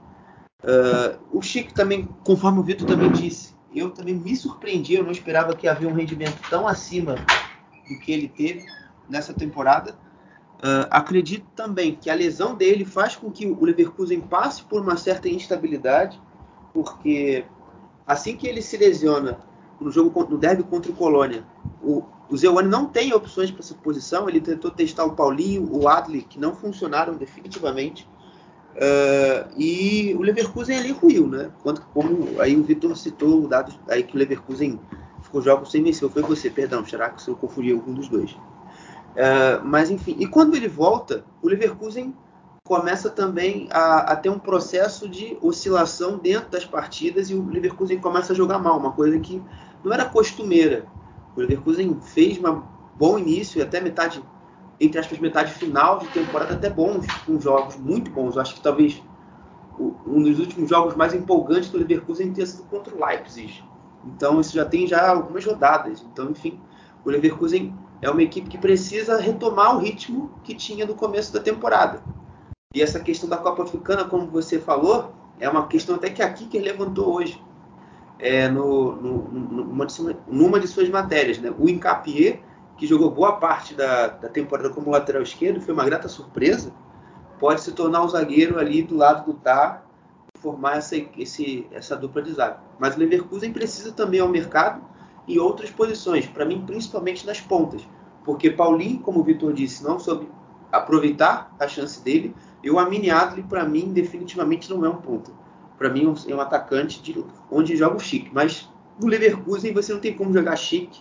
Uh, o Chic também, conforme o Vitor também disse, eu também me surpreendi, eu não esperava que havia um rendimento tão acima do que ele teve nessa temporada. Uh, acredito também que a lesão dele faz com que o Leverkusen passe por uma certa instabilidade, porque assim que ele se lesiona no jogo no derby contra o Colônia, o, o não tem opções para essa posição. Ele tentou testar o Paulinho, o Adli, que não funcionaram definitivamente. Uh, e o Leverkusen ali ruiu, né? Quanto, como aí o Vitor citou o dado aí que o Leverkusen ficou jogos sem vencer. Foi você, perdão, será que eu confundi algum dos dois? Uh, mas enfim, e quando ele volta, o Leverkusen começa também a, a, ter um processo de oscilação dentro das partidas e o Leverkusen começa a jogar mal, uma coisa que não era costumeira. O Leverkusen fez um bom início e até metade entre aspas, metade final de temporada até bons, com jogos muito bons. Eu acho que talvez um dos últimos jogos mais empolgantes do Leverkusen tenha sido contra o Leipzig. Então isso já tem já algumas rodadas. Então, enfim, o Leverkusen é uma equipe que precisa retomar o ritmo que tinha no começo da temporada. E essa questão da Copa Africana, como você falou, é uma questão até que a Kicker levantou hoje. É, no, no, numa, de, numa de suas matérias. Né? O Incapié que jogou boa parte da, da temporada como lateral esquerdo, foi uma grata surpresa, pode se tornar o zagueiro ali do lado do Tá formar essa, esse, essa dupla de zaga. Mas o Leverkusen precisa também ao mercado em outras posições, para mim principalmente nas pontas, porque Paulinho, como o Vitor disse, não soube aproveitar a chance dele, e o Amine Adli, para mim, definitivamente não é um ponta. Para mim, é um atacante de, onde joga o Chique. Mas no Leverkusen você não tem como jogar Chique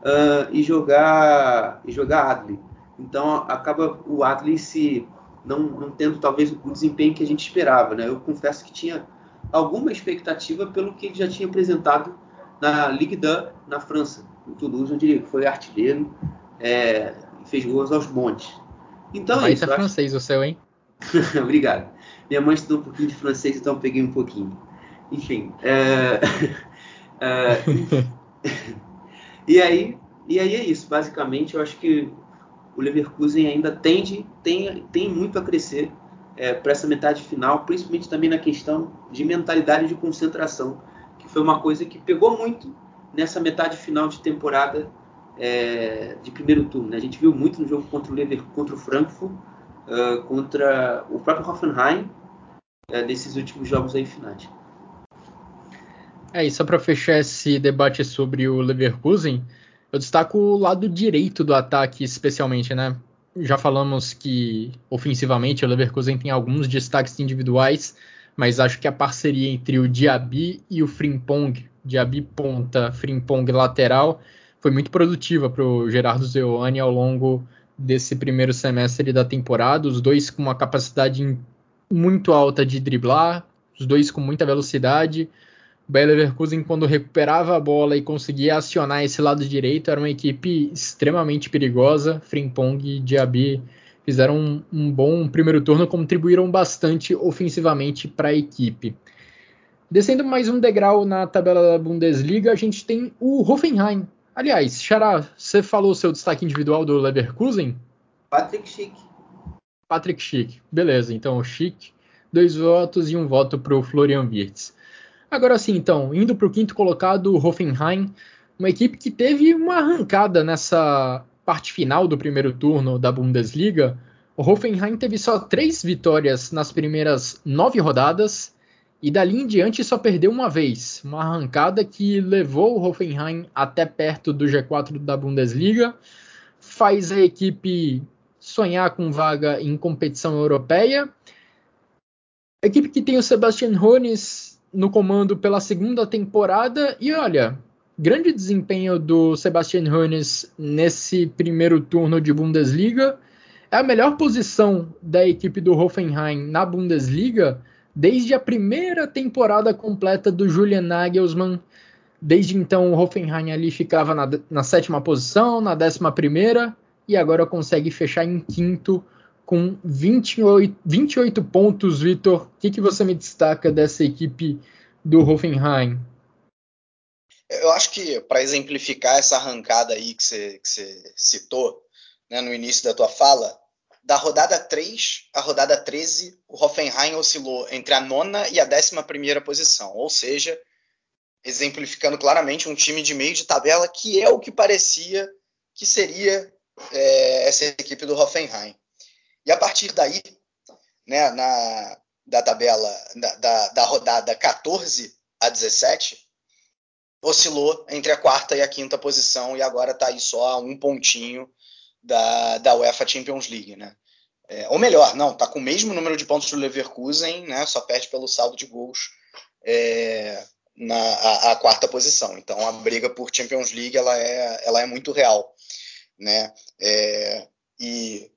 uh, e jogar e jogar Adley. Então acaba o Adley se não, não tendo talvez o desempenho que a gente esperava. Né? Eu confesso que tinha alguma expectativa pelo que ele já tinha apresentado na Ligue 1 na França. O Toulouse, diria que foi artilheiro, é, fez gols aos montes. Então é isso. é francês acho... o seu, hein? Obrigado. Minha mãe estudou um pouquinho de francês, então peguei um pouquinho. Enfim. É... é... E aí, e aí é isso. Basicamente, eu acho que o Leverkusen ainda tende, tem, tem muito a crescer é, para essa metade final, principalmente também na questão de mentalidade de concentração, que foi uma coisa que pegou muito nessa metade final de temporada é, de primeiro turno. Né? A gente viu muito no jogo contra o Lever, contra o Frankfurt, uh, contra o próprio Hoffenheim, uh, desses últimos jogos aí finais. É, e só para fechar esse debate sobre o Leverkusen, eu destaco o lado direito do ataque, especialmente, né? Já falamos que ofensivamente o Leverkusen tem alguns destaques individuais, mas acho que a parceria entre o Diaby e o Frimpong, Diaby ponta, Frimpong lateral, foi muito produtiva para o Gerardo Zeoane ao longo desse primeiro semestre da temporada. Os dois com uma capacidade muito alta de driblar, os dois com muita velocidade. O Bayer Leverkusen, quando recuperava a bola e conseguia acionar esse lado direito, era uma equipe extremamente perigosa. Frimpong e Diaby fizeram um, um bom primeiro turno, contribuíram bastante ofensivamente para a equipe. Descendo mais um degrau na tabela da Bundesliga, a gente tem o Hoffenheim. Aliás, Xará, você falou o seu destaque individual do Leverkusen? Patrick Schick. Patrick Schick. Beleza, então o Schick, dois votos e um voto para o Florian Wirtz. Agora sim, então, indo para o quinto colocado, Hoffenheim, uma equipe que teve uma arrancada nessa parte final do primeiro turno da Bundesliga. O Hoffenheim teve só três vitórias nas primeiras nove rodadas e dali em diante só perdeu uma vez, uma arrancada que levou o Hoffenheim até perto do G4 da Bundesliga, faz a equipe sonhar com vaga em competição europeia. A equipe que tem o Sebastian Hones no comando pela segunda temporada e olha, grande desempenho do Sebastian Hones nesse primeiro turno de Bundesliga. É a melhor posição da equipe do Hoffenheim na Bundesliga desde a primeira temporada completa do Julian Nagelsmann. Desde então, o Hoffenheim ali ficava na, na sétima posição, na décima primeira, e agora consegue fechar em quinto com 28, 28 pontos, Vitor. O que, que você me destaca dessa equipe do Hoffenheim? Eu acho que para exemplificar essa arrancada aí que você, que você citou né, no início da tua fala, da rodada 3 à rodada 13, o Hoffenheim oscilou entre a nona e a décima primeira posição, ou seja, exemplificando claramente um time de meio de tabela que é o que parecia que seria é, essa equipe do Hoffenheim. E a partir daí, né, na, da tabela da, da, da rodada 14 a 17, oscilou entre a quarta e a quinta posição e agora está aí só a um pontinho da, da UEFA Champions League, né? É, ou melhor, não, tá com o mesmo número de pontos do Leverkusen, né? Só perde pelo saldo de gols é, na a, a, quarta posição. Então a briga por Champions League ela é, ela é muito real, né? É, e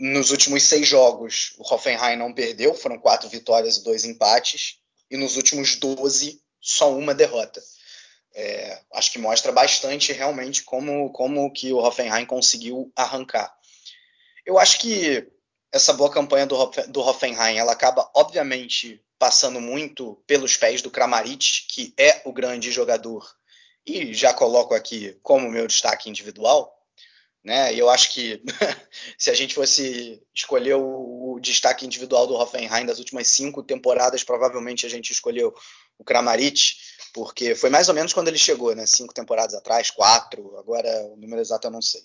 nos últimos seis jogos o Hoffenheim não perdeu, foram quatro vitórias e dois empates, e nos últimos 12 só uma derrota. É, acho que mostra bastante realmente como, como que o Hoffenheim conseguiu arrancar. Eu acho que essa boa campanha do, do Hoffenheim ela acaba obviamente passando muito pelos pés do Kramaric, que é o grande jogador, e já coloco aqui como meu destaque individual, né? E eu acho que se a gente fosse escolher o, o, destaque individual do Hoffenheim das últimas cinco temporadas, provavelmente a gente escolheu o Kramaric, porque foi mais ou menos quando ele chegou, né? Cinco temporadas atrás, quatro, agora o número exato eu não sei,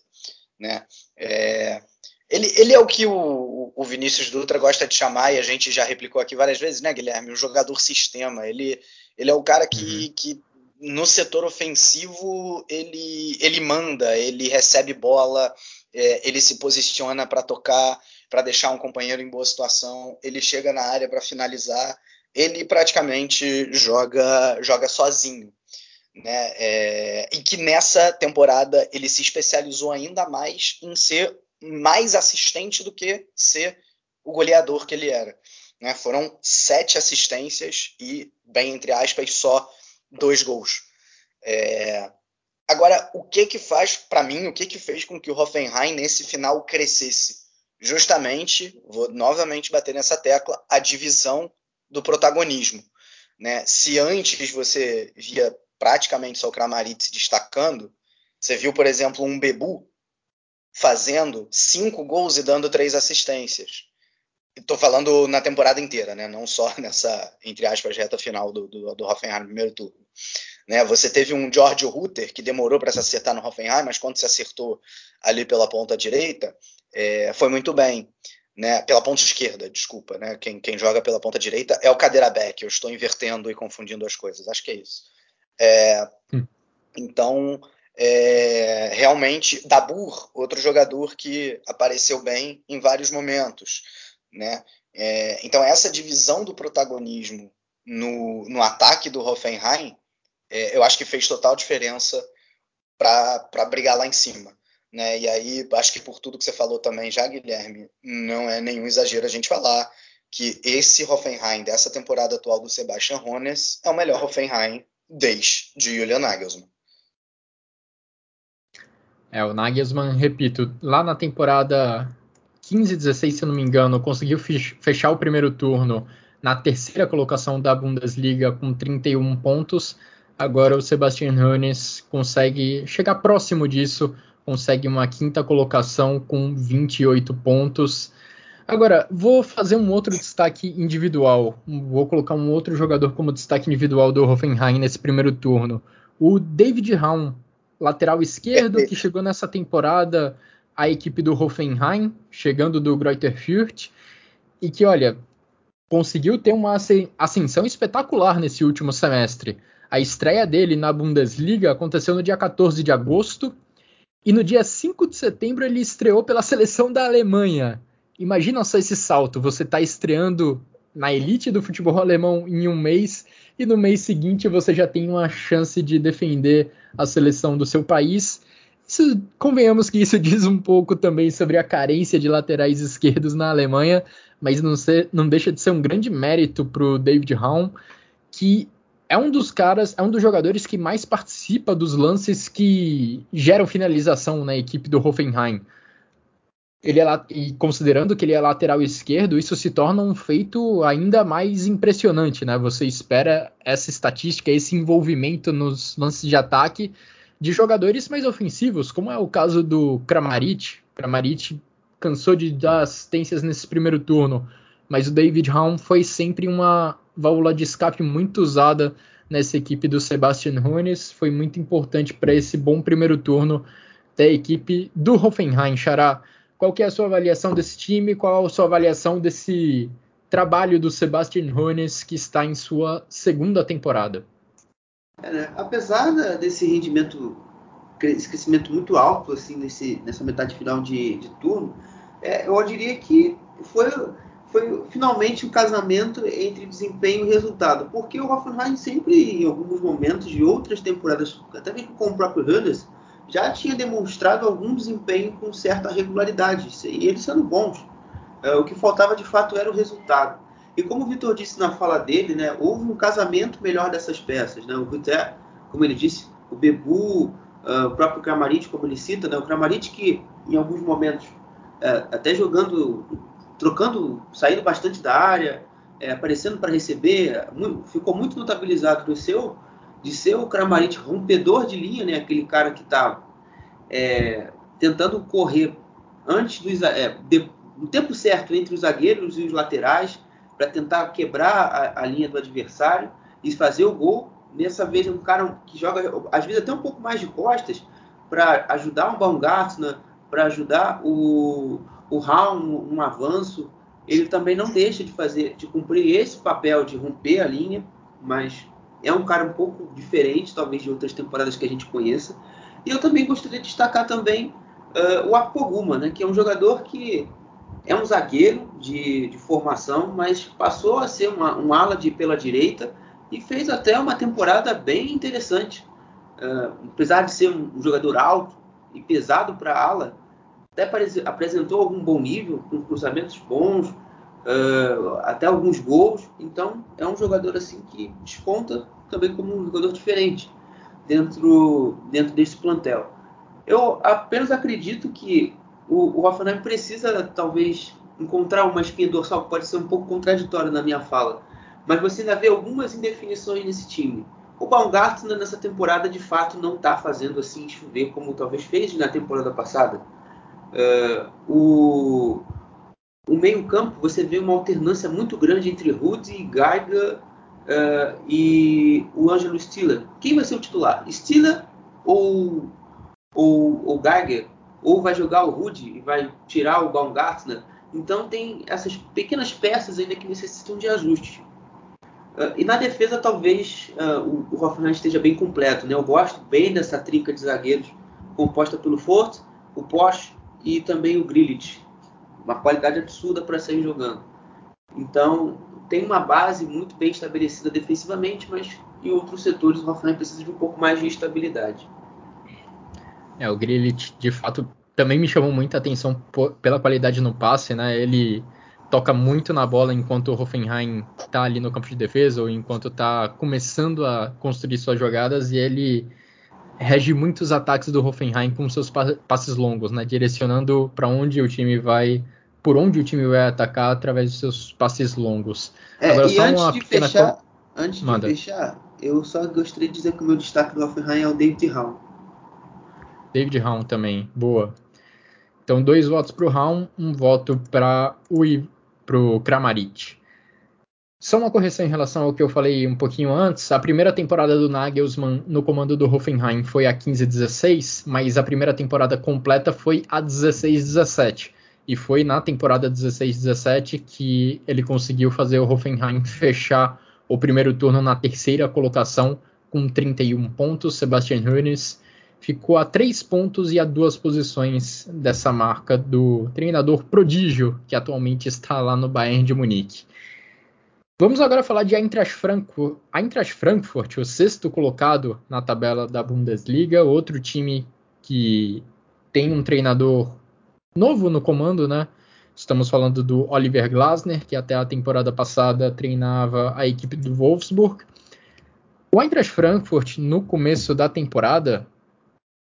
né? É, ele, ele é o que o, o Vinícius Dutra gosta de chamar, e a gente já replicou aqui várias vezes, né, Guilherme? Um jogador sistema. Ele, ele é o cara que, uhum. que no setor ofensivo ele, ele manda, ele recebe bola, é, ele se posiciona para tocar, para deixar um companheiro em boa situação, ele chega na área para finalizar, ele praticamente joga, joga sozinho. Né? É, e que nessa temporada ele se especializou ainda mais em ser mais assistente do que ser o goleador que ele era. Né? Foram sete assistências e, bem entre aspas, só dois gols. É... Agora, o que que faz, para mim, o que que fez com que o Hoffenheim nesse final crescesse? Justamente, vou novamente bater nessa tecla, a divisão do protagonismo. Né? Se antes você via praticamente só o Kramaric se destacando, você viu, por exemplo, um Bebu fazendo cinco gols e dando três assistências. Estou falando na temporada inteira, né? não só nessa, entre aspas, reta final do, do, do Hoffenheim no primeiro turno. Né? Você teve um George Rutter que demorou para se acertar no Hoffenheim, mas quando se acertou ali pela ponta direita, é, foi muito bem. Né? Pela ponta esquerda, desculpa. Né? Quem, quem joga pela ponta direita é o Cadeirabeck. Eu estou invertendo e confundindo as coisas. Acho que é isso. É, hum. Então, é, realmente, Dabur, outro jogador que apareceu bem em vários momentos. Né? É, então, essa divisão do protagonismo no, no ataque do Hoffenheim, é, eu acho que fez total diferença para brigar lá em cima. Né? E aí, acho que por tudo que você falou também já, Guilherme, não é nenhum exagero a gente falar que esse Hoffenheim dessa temporada atual do Sebastian Hones é o melhor Hoffenheim desde Julian Nagelsmann. É, o Nagelsmann, repito, lá na temporada 15, 16, se não me engano, conseguiu fechar o primeiro turno na terceira colocação da Bundesliga com 31 pontos. Agora o Sebastian Hoeneß consegue chegar próximo disso, consegue uma quinta colocação com 28 pontos. Agora, vou fazer um outro destaque individual. Vou colocar um outro jogador como destaque individual do Hoffenheim nesse primeiro turno. O David Raum, lateral esquerdo, que chegou nessa temporada a equipe do Hoffenheim, chegando do Greuther Fürth, e que, olha, conseguiu ter uma ascensão espetacular nesse último semestre. A estreia dele na Bundesliga aconteceu no dia 14 de agosto, e no dia 5 de setembro ele estreou pela seleção da Alemanha. Imagina só esse salto, você está estreando na elite do futebol alemão em um mês e no mês seguinte você já tem uma chance de defender a seleção do seu país. Isso, convenhamos que isso diz um pouco também sobre a carência de laterais esquerdos na Alemanha, mas não, ser, não deixa de ser um grande mérito para o David Raum, que é um dos caras, é um dos jogadores que mais participa dos lances que geram finalização na equipe do Hoffenheim ele é, e considerando que ele é lateral esquerdo, isso se torna um feito ainda mais impressionante, né? Você espera essa estatística, esse envolvimento nos lances de ataque de jogadores mais ofensivos, como é o caso do Kramaric. Kramaric cansou de dar assistências nesse primeiro turno, mas o David Raum foi sempre uma válvula de escape muito usada nessa equipe do Sebastian Hoeneß, foi muito importante para esse bom primeiro turno da equipe do Hoffenheim, Xará. Qual que é a sua avaliação desse time? Qual a sua avaliação desse trabalho do Sebastian Hoeneß que está em sua segunda temporada? É, né? Apesar desse rendimento, esse crescimento muito alto assim nesse, nessa metade final de, de turno, é, eu diria que foi, foi finalmente um casamento entre desempenho e resultado, porque o Hoffenheim sempre, em alguns momentos de outras temporadas, até mesmo com o próprio Hoeneß, já tinha demonstrado algum desempenho com certa regularidade, e eles sendo bons. É, o que faltava de fato era o resultado. E como o Vitor disse na fala dele, né, houve um casamento melhor dessas peças. Né? O Ruté, como ele disse, o Bebu, uh, o próprio Kramaric, como ele cita, né? o Kramaric que em alguns momentos, uh, até jogando, trocando, saindo bastante da área, uh, aparecendo para receber, muito, ficou muito notabilizado do seu de ser o Kramaric rompedor de linha, né? aquele cara que está é, tentando correr antes é, de, no tempo certo entre os zagueiros e os laterais para tentar quebrar a, a, linha do adversário e fazer o gol. Nessa vez é um cara que joga às vezes até um pouco mais de costas para ajudar um Baumgartner, para ajudar o, o Raum um avanço. Ele também não deixa de fazer, de cumprir esse papel de romper a linha, mas é um cara um pouco diferente, talvez, de outras temporadas que a gente conheça. E eu também gostaria de destacar também uh, o Apoguma, né, que é um jogador que é um zagueiro de, de formação, mas passou a ser uma, um ala de, pela direita e fez até uma temporada bem interessante. Uh, apesar de ser um, jogador alto e pesado para ala, até apresentou algum bom nível, com cruzamentos bons, uh, até alguns gols. Então é um jogador assim que desponta também como um jogador diferente dentro, dentro desse plantel. Eu apenas acredito que o, o Hoffenheim precisa talvez encontrar uma espinha dorsal que pode ser um pouco contraditória na minha fala, mas você ainda vê algumas indefinições nesse time. O Baumgartner nessa temporada de fato não está fazendo assim chover como talvez fez na temporada passada. Uh, o, o meio-campo, você vê uma alternância muito grande entre Rudy, Geiger uh, e o Ângelo Stiller. Quem vai ser o titular? Stiller ou, ou, ou Geiger? Ou vai jogar o Rudy e vai tirar o Baumgartner? Então tem essas pequenas peças ainda que necessitam de ajuste. Uh, e na defesa talvez uh, o, o Hoffenheim esteja bem completo. Né? Eu gosto bem dessa trinca de zagueiros composta pelo Fort, o Porsche e também o Grilich uma qualidade absurda para sair jogando. Então, tem uma base muito bem estabelecida defensivamente, mas em outros setores o Hoffenheim precisa de um pouco mais de estabilidade. É, o Grilich, de fato, também me chamou muita atenção pela qualidade no passe, né? Ele toca muito na bola enquanto o Hoffenheim está ali no campo de defesa ou enquanto está começando a construir suas jogadas e ele rege muitos ataques do Hoffenheim com seus passes longos, né, direcionando para onde o time vai, por onde o time vai atacar através dos seus passes longos. É, Agora, e antes de fechar, antes de fechar, eu só gostaria de dizer que o meu destaque do Hoffenheim é o David Raum. David Raum também, boa. Então, dois votos para o Raum, um voto para o Kramaric. Só uma correção em relação ao que eu falei um pouquinho antes. A primeira temporada do Nagelsmann no comando do Hoffenheim foi a 15-16, mas a primeira temporada completa foi a 16-17. E foi na temporada 16-17 que ele conseguiu fazer o Hoffenheim fechar o primeiro turno na terceira colocação com 31 pontos. Sebastian Hoeneß ficou a três pontos e a duas posições dessa marca do treinador prodígio que atualmente está lá no Bayern de Munique. Vamos agora falar de Eintracht Frankfurt, Eintracht Frankfurt, o sexto colocado na tabela da Bundesliga, outro time que tem um treinador novo no comando, né? Estamos falando do Oliver Glasner, que até a temporada passada treinava a equipe do Wolfsburg. O Eintracht Frankfurt, no começo da temporada,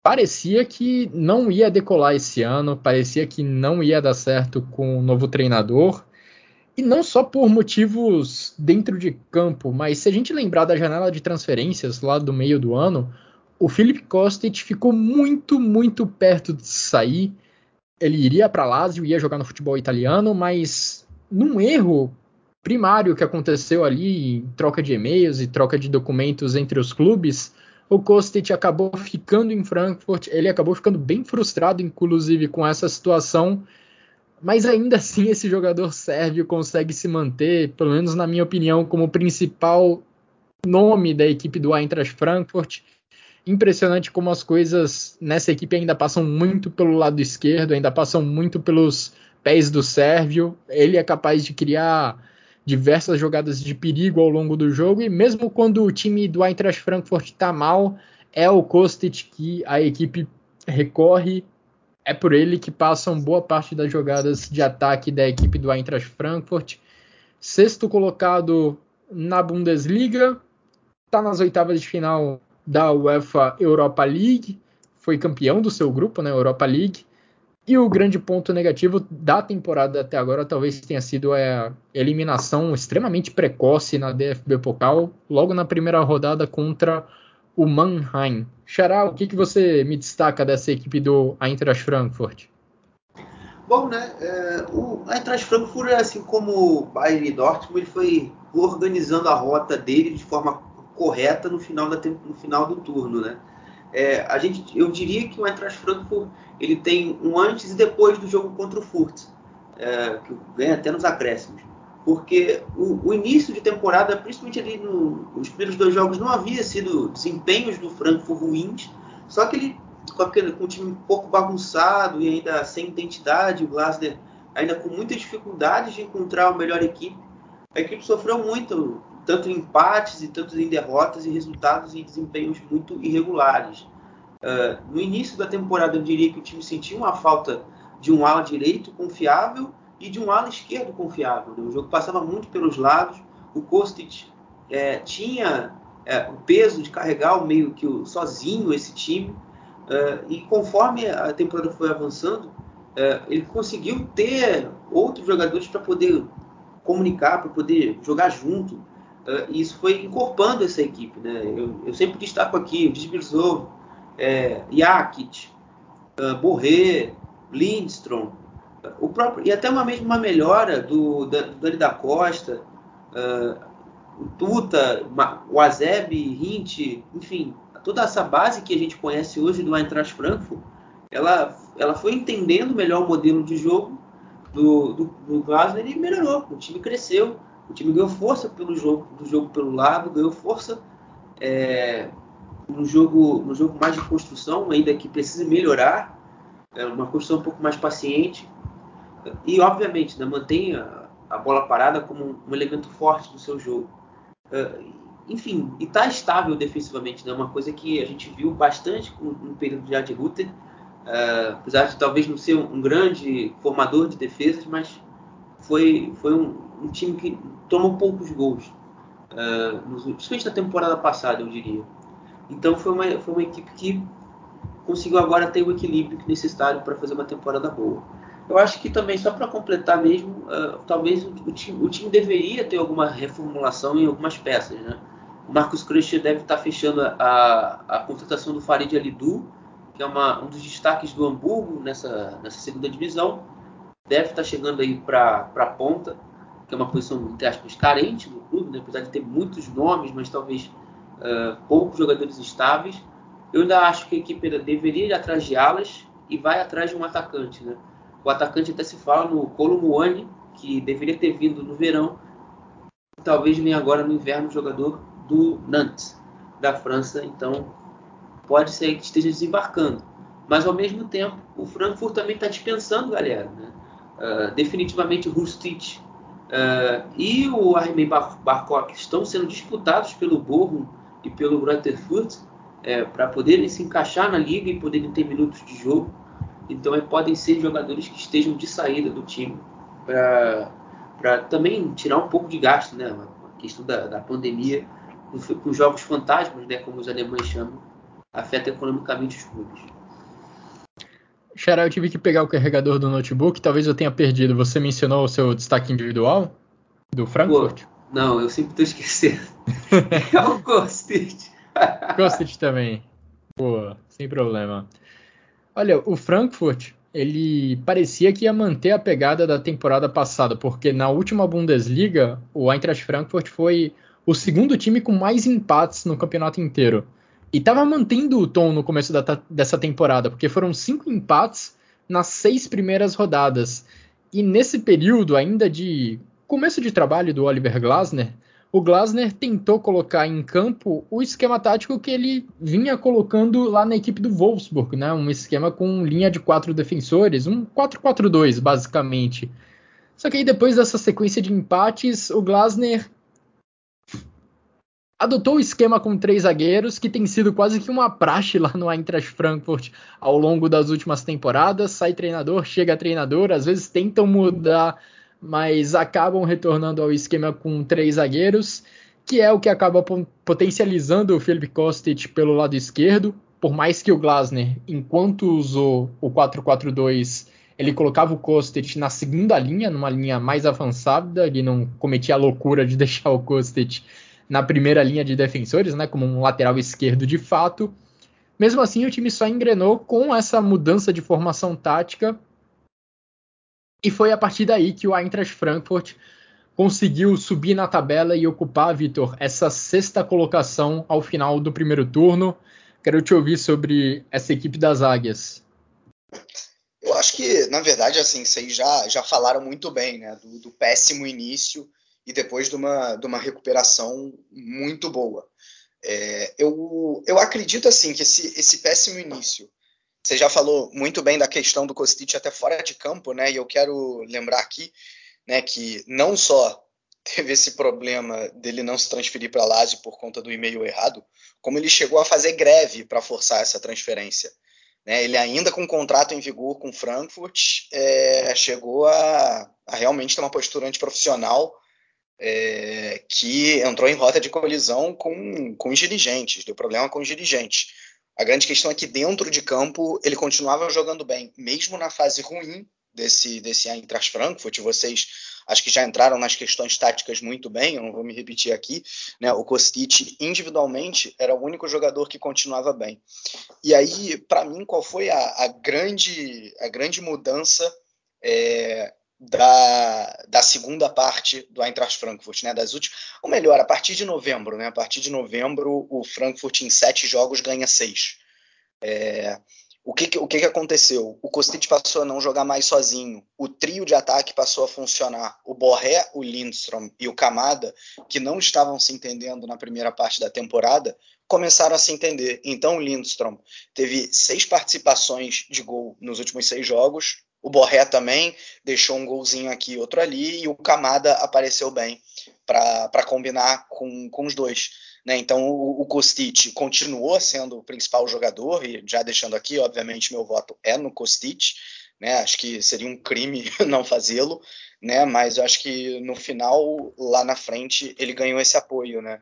parecia que não ia decolar esse ano, parecia que não ia dar certo com o novo treinador. E não só por motivos dentro de campo, mas se a gente lembrar da janela de transferências lá do meio do ano, o Felipe Kostic ficou muito, muito perto de sair. Ele iria para Lazio, ia jogar no futebol italiano, mas num erro primário que aconteceu ali, em troca de e-mails e troca de documentos entre os clubes, o Kostic acabou ficando em Frankfurt, ele acabou ficando bem frustrado, inclusive, com essa situação mas ainda assim esse jogador sérvio consegue se manter, pelo menos na minha opinião, como principal nome da equipe do Eintracht Frankfurt. Impressionante como as coisas nessa equipe ainda passam muito pelo lado esquerdo, ainda passam muito pelos pés do sérvio. Ele é capaz de criar diversas jogadas de perigo ao longo do jogo e mesmo quando o time do Eintracht Frankfurt está mal, é o Kostic que a equipe recorre é por ele que passam boa parte das jogadas de ataque da equipe do Eintracht Frankfurt. Sexto colocado na Bundesliga, está nas oitavas de final da UEFA Europa League, foi campeão do seu grupo, né, Europa League. E o grande ponto negativo da temporada até agora talvez tenha sido a eliminação extremamente precoce na DFB Pokal, logo na primeira rodada contra o Mannheim. Xará, o que, que você me destaca dessa equipe do Eintracht Frankfurt? Bom, né, é, o Eintracht Frankfurt, assim como o Bayern e Dortmund, ele foi organizando a rota dele de forma correta no final, da, no final do turno, né? É, a gente, eu diria que o Eintracht Frankfurt ele tem um antes e depois do jogo contra o Furt, é, que ganha até nos acréscimos porque o, o, início de temporada, principalmente ali no, nos primeiros dois jogos, não havia sido desempenhos do Frankfurt ruins, só que ele com, aquele, com um time um pouco bagunçado e ainda sem identidade, o Glasner ainda com muitas dificuldades de encontrar a melhor equipe. A equipe sofreu muito, tanto em empates e tanto em derrotas e resultados e desempenhos muito irregulares. Uh, no início da temporada, eu diria que o time sentiu uma falta de um ala direito confiável e de um ala esquerdo confiável. Né? O jogo passava muito pelos lados. O Kostic é, tinha é, o peso de carregar o meio que o, sozinho esse time. E conforme a temporada foi avançando, ele conseguiu ter outros jogadores para poder comunicar, para poder jogar junto. E isso foi encorpando essa equipe. Né? Eu, eu sempre destaco aqui o Desbirzov, é, Jakic, uh, Borré, Lindstrom, o próprio, e até uma mesmo uma melhora do, da, do Dani da Costa, uh, o Tuta, o Azeb, Hint, enfim, toda essa base que a gente conhece hoje do Eintracht Frankfurt, ela, ela foi entendendo melhor o modelo de jogo do, do, do Glasner e melhorou. O time cresceu, o time ganhou força pelo jogo, do jogo pelo lado, ganhou força é, no, jogo, no jogo mais de construção, ainda que precise melhorar, é uma construção um pouco mais paciente. E, obviamente, né, mantém a, bola parada como um, um, elemento forte do seu jogo. Uh, enfim, e está estável defensivamente, né? Uma coisa que a gente viu bastante no período de Ad Ruther, uh, apesar de talvez não ser um, um, grande formador de defesas, mas foi, foi um, um time que tomou poucos gols, uh, nos, principalmente na temporada passada, eu diria. Então foi uma, foi uma equipe que conseguiu agora ter o equilíbrio necessário para fazer uma temporada boa. Eu acho que também, só para completar mesmo, uh, talvez o, o, time, o, time, deveria ter alguma reformulação em algumas peças. Né? O Marcos Crusher deve estar tá fechando a, a contratação do Farid Alidu, que é uma, um dos destaques do Hamburgo nessa, nessa segunda divisão. Deve estar tá chegando aí para a ponta, que é uma posição, entre aspas, carente do clube, né? apesar de ter muitos nomes, mas talvez uh, poucos jogadores estáveis. Eu ainda acho que a equipe deveria ir atrás de alas e vai atrás de um atacante. Né? O atacante até se fala no Colomboani, que deveria ter vindo no verão, talvez venha agora no inverno jogador do Nantes, da França. Então pode ser que esteja desembarcando. Mas ao mesmo tempo, o Frankfurt também está dispensando galera. Né? Uh, definitivamente o Rustich uh, e o Armin Barkok estão sendo disputados pelo Bochum e pelo Rutherford é, para poderem se encaixar na liga e poderem ter minutos de jogo. Então é, podem ser jogadores que estejam de saída do time para também tirar um pouco de gasto, né? A questão da, da pandemia com jogos fantasmas, né? Como os alemães chamam, afeta economicamente os clubes. Xará, eu tive que pegar o carregador do notebook, talvez eu tenha perdido. Você mencionou o seu destaque individual do Frankfurt? Pô, não, eu sempre estou esquecendo. é o Kostic. Kostic também. Pô, sem problema. Olha, o Frankfurt, ele parecia que ia manter a pegada da temporada passada, porque na última Bundesliga, o Eintracht Frankfurt foi o segundo time com mais empates no campeonato inteiro. E estava mantendo o tom no começo da, dessa temporada, porque foram cinco empates nas seis primeiras rodadas. E nesse período ainda de começo de trabalho do Oliver Glasner, o Glasner tentou colocar em campo o esquema tático que ele vinha colocando lá na equipe do Wolfsburg, né? um esquema com linha de quatro defensores, um 4-4-2 basicamente. Só que aí depois dessa sequência de empates, o Glasner adotou o esquema com três zagueiros, que tem sido quase que uma praxe lá no Eintracht Frankfurt ao longo das últimas temporadas. Sai treinador, chega treinador, às vezes tentam mudar mas acabam retornando ao esquema com três zagueiros, que é o que acaba potencializando o Felipe Kostic pelo lado esquerdo, por mais que o Glasner, enquanto usou o 4-4-2, ele colocava o Kostic na segunda linha, numa linha mais avançada, ele não cometia a loucura de deixar o Kostic na primeira linha de defensores, né, como um lateral esquerdo de fato. Mesmo assim, o time só engrenou com essa mudança de formação tática e foi a partir daí que o Eintracht Frankfurt conseguiu subir na tabela e ocupar, Vitor, essa sexta colocação ao final do primeiro turno. Quero te ouvir sobre essa equipe das Águias. Eu acho que, na verdade, assim, vocês já, já falaram muito bem, né? Do, do péssimo início e depois de uma, de uma recuperação muito boa. É, eu, eu acredito, assim, que esse, esse péssimo início você já falou muito bem da questão do Kostic até fora de campo, né? E eu quero lembrar aqui, né, que não só teve esse problema dele não se transferir para Lazio por conta do e-mail errado, como ele chegou a fazer greve para forçar essa transferência. Né? Ele ainda com um contrato em vigor com Frankfurt é, chegou a, a, realmente ter uma postura antiprofissional é, que entrou em rota de colisão com, com os dirigentes, deu problema com os dirigentes. A grande questão é que dentro de campo ele continuava jogando bem, mesmo na fase ruim desse, desse Eintracht Frankfurt. Vocês acho que já entraram nas questões táticas muito bem, eu não vou me repetir aqui. Né? O Kostic, individualmente, era o único jogador que continuava bem. E aí, para mim, qual foi a, a, grande, a grande mudança é, da, da segunda parte do Eintracht Frankfurt, né? Das últimas, ou melhor, a partir de novembro, né? A partir de novembro, o Frankfurt em sete jogos ganha seis. É, o que, o que, aconteceu? O Kostic passou a não jogar mais sozinho. O trio de ataque passou a funcionar. O Borré, o Lindstrom e o Kamada, que não estavam se entendendo na primeira parte da temporada, começaram a se entender. Então o Lindstrom teve seis participações de gol nos últimos seis jogos. O Borré também deixou um golzinho aqui outro ali, e o Camada apareceu bem para combinar com, com os dois. Né? Então o, o Kostic continuou sendo o principal jogador, e já deixando aqui, obviamente, meu voto é no Kostic. né? Acho que seria um crime não fazê-lo, né? Mas eu acho que no final, lá na frente, ele ganhou esse apoio, né?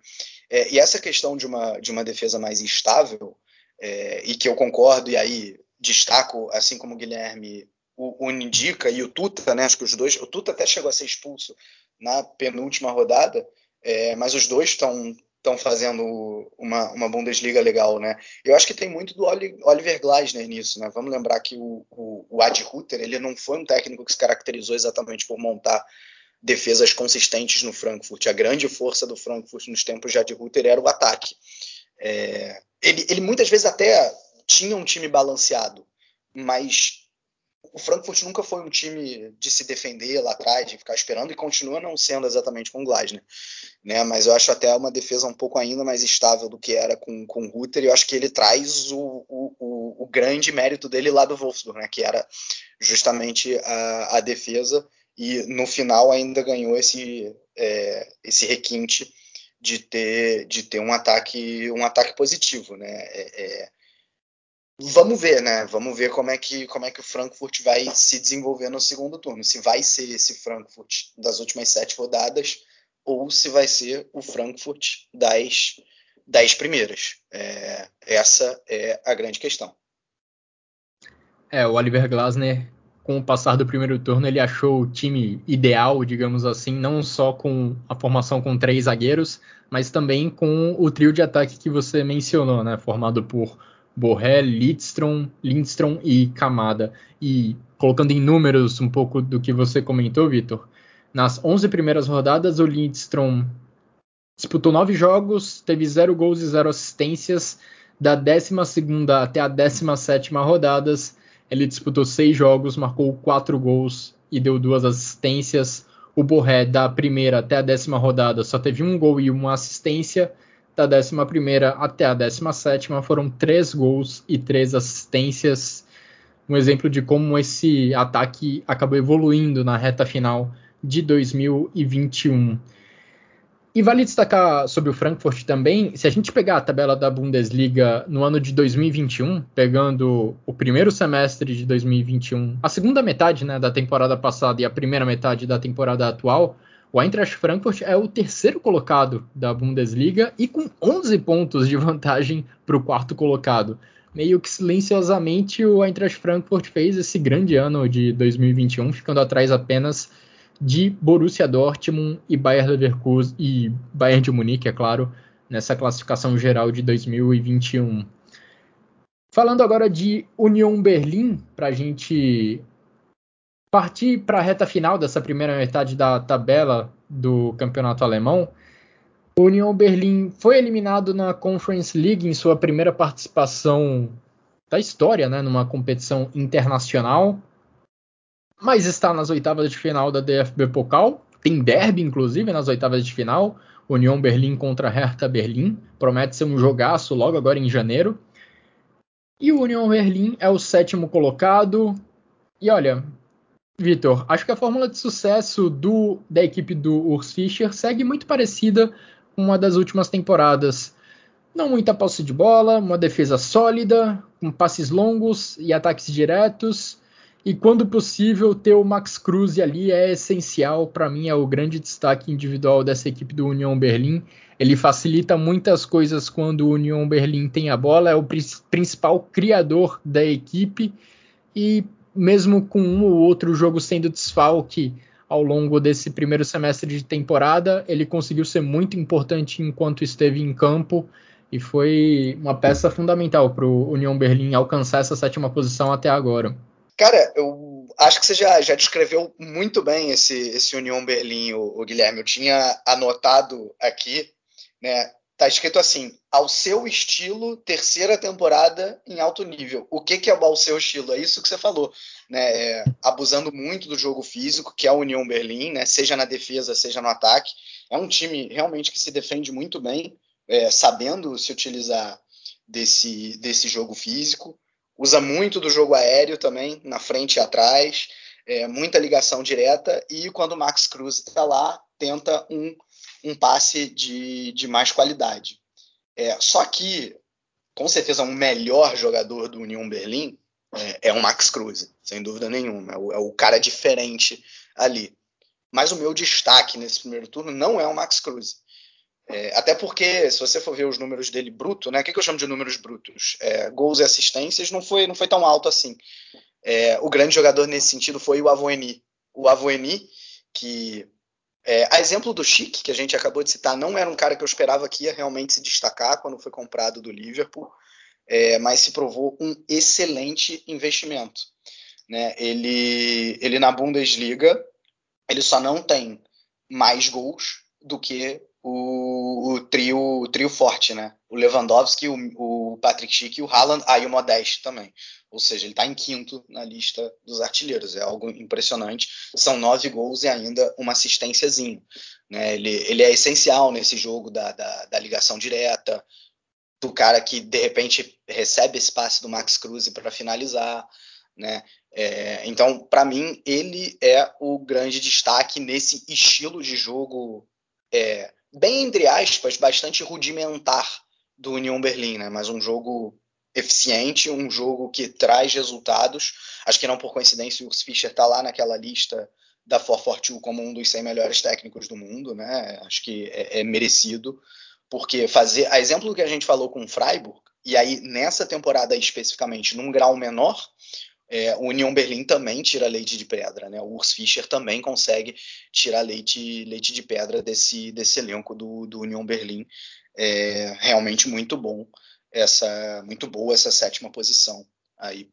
É, e essa questão de uma, de uma defesa mais estável, é, e que eu concordo, e aí destaco, assim como o Guilherme o, o indica e o Tuta, né? Acho que os dois, o Tuta até chegou a ser expulso na penúltima rodada, é, mas os dois estão estão fazendo uma, uma Bundesliga legal, né? Eu acho que tem muito do Oliver Glasner nisso, né? Vamos lembrar que o, o, o Ad Ruther, ele não foi um técnico que se caracterizou exatamente por montar defesas consistentes no Frankfurt. A grande força do Frankfurt nos tempos de Ad Ruther era o ataque. É, ele, ele muitas vezes até tinha um time balanceado, mas o Frankfurt nunca foi um time de se defender lá atrás, de ficar esperando, e continua não sendo exatamente com o Glasner. Né? Mas eu acho até uma defesa um pouco ainda mais estável do que era com, com o Rutter, e eu acho que ele traz o, o, o grande mérito dele lá do Wolfsburg, né? que era justamente a, a defesa, e no final ainda ganhou esse, é, esse requinte de ter, de ter um ataque um ataque positivo, né? É, é, Vamos ver, né? Vamos ver como é que como é que o Frankfurt vai se desenvolver no segundo turno. Se vai ser esse Frankfurt das últimas sete rodadas ou se vai ser o Frankfurt das dez primeiras. É, essa é a grande questão. É, o Oliver Glasner, com o passar do primeiro turno, ele achou o time ideal, digamos assim, não só com a formação com três zagueiros, mas também com o trio de ataque que você mencionou, né? Formado por Borré, Lidstrom, Lindstrom e Kamada. E colocando em números um pouco do que você comentou, Vitor, nas 11 primeiras rodadas o Lindstrom disputou 9 jogos, teve 0 gols e 0 assistências. Da 12 até a 17 rodadas, ele disputou 6 jogos, marcou 4 gols e deu 2 assistências. O Borré, da primeira até a décima rodada, só teve um gol e uma assistência da 11 até a 17 foram três gols e três assistências. Um exemplo de como esse ataque acabou evoluindo na reta final de 2021. E vale destacar sobre o Frankfurt também, se a gente pegar a tabela da Bundesliga no ano de 2021, pegando o primeiro semestre de 2021, a segunda metade né, da temporada passada e a primeira metade da temporada atual, o Eintracht Frankfurt é o terceiro colocado da Bundesliga e com 11 pontos de vantagem para o quarto colocado. Meio que silenciosamente o Eintracht Frankfurt fez esse grande ano de 2021, ficando atrás apenas de Borussia Dortmund e Bayern Leverkusen e Bayern de Munique, é claro, nessa classificação geral de 2021. Falando agora de Union Berlim, para a gente partir para a reta final dessa primeira metade da tabela do campeonato alemão, o Union Berlim foi eliminado na Conference League em sua primeira participação da história, né, numa competição internacional, mas está nas oitavas de final da DFB Pokal. Tem derby, inclusive, nas oitavas de final. Union Berlim contra Hertha Berlim. Promete ser um jogaço logo agora em janeiro. E o Union Berlim é o sétimo colocado. E olha, Vitor, acho que a fórmula de sucesso do, da equipe do Urs Fischer segue muito parecida com uma das últimas temporadas. Não muita posse de bola, uma defesa sólida, com passes longos e ataques diretos. E quando possível, ter o Max Cruz ali é essencial. Para mim, é o grande destaque individual dessa equipe do Union Berlim. Ele facilita muitas coisas quando o Union Berlim tem a bola, é o principal criador da equipe. E mesmo com um ou outro jogo sendo desfalque ao longo desse primeiro semestre de temporada, ele conseguiu ser muito importante enquanto esteve em campo e foi uma peça fundamental para o União Berlim alcançar essa sétima posição até agora. Cara, eu acho que você já, já descreveu muito bem esse, esse União Berlim, o, o Guilherme. Eu tinha anotado aqui, né? Tá escrito assim: ao seu estilo, terceira temporada em alto nível. O que, que é ao seu estilo? É isso que você falou, né? É, abusando muito do jogo físico, que é a União Berlim, né? Seja na defesa, seja no ataque. É um time realmente que se defende muito bem, é, sabendo se utilizar desse, desse jogo físico. Usa muito do jogo aéreo também, na frente e atrás. É, muita ligação direta. E quando o Max Cruz está lá, tenta um um passe de, de mais qualidade. É, só que, com certeza, um melhor jogador do Union Berlim é, é um Max Cruz, sem dúvida nenhuma. É o, é o, cara diferente ali. Mas o meu destaque nesse primeiro turno não é o Max Cruz. É, até porque, se você for ver os números dele bruto, né? O que, que eu chamo de números brutos? É, gols e assistências não foi, não foi tão alto assim. É, o grande jogador nesse sentido foi o Avoeni. O Avoeni, que é, a exemplo do Chic, que a gente acabou de citar, não era um cara que eu esperava que ia realmente se destacar quando foi comprado do Liverpool, é, mas se provou um excelente investimento. Né? Ele, ele na Bundesliga, ele só não tem mais gols do que o, o, trio, o trio forte, né? O Lewandowski, o, o Patrick Schick e o Haaland, aí ah, o Modeste também. Ou seja, ele está em quinto na lista dos artilheiros. É algo impressionante. São nove gols e ainda uma assistênciazinha. Né? Ele, ele é essencial nesse jogo da, da, da ligação direta, do cara que de repente recebe esse passe do Max Cruz para finalizar. Né? É, então, para mim, ele é o grande destaque nesse estilo de jogo é, bem entre aspas, bastante rudimentar do União Berlim, né? Mas um jogo eficiente, um jogo que traz resultados. Acho que não por coincidência o Urs Fischer está lá naquela lista da 442 como um dos 100 melhores técnicos do mundo, né? Acho que é, é merecido, porque fazer, a exemplo do que a gente falou com o Freiburg, e aí nessa temporada especificamente num grau menor, é, o União Berlim também tira leite de pedra, né? O Urs Fischer também consegue tirar leite, leite de pedra desse, desse elenco do, do União Berlim. É realmente muito bom essa, muito boa essa sétima posição aí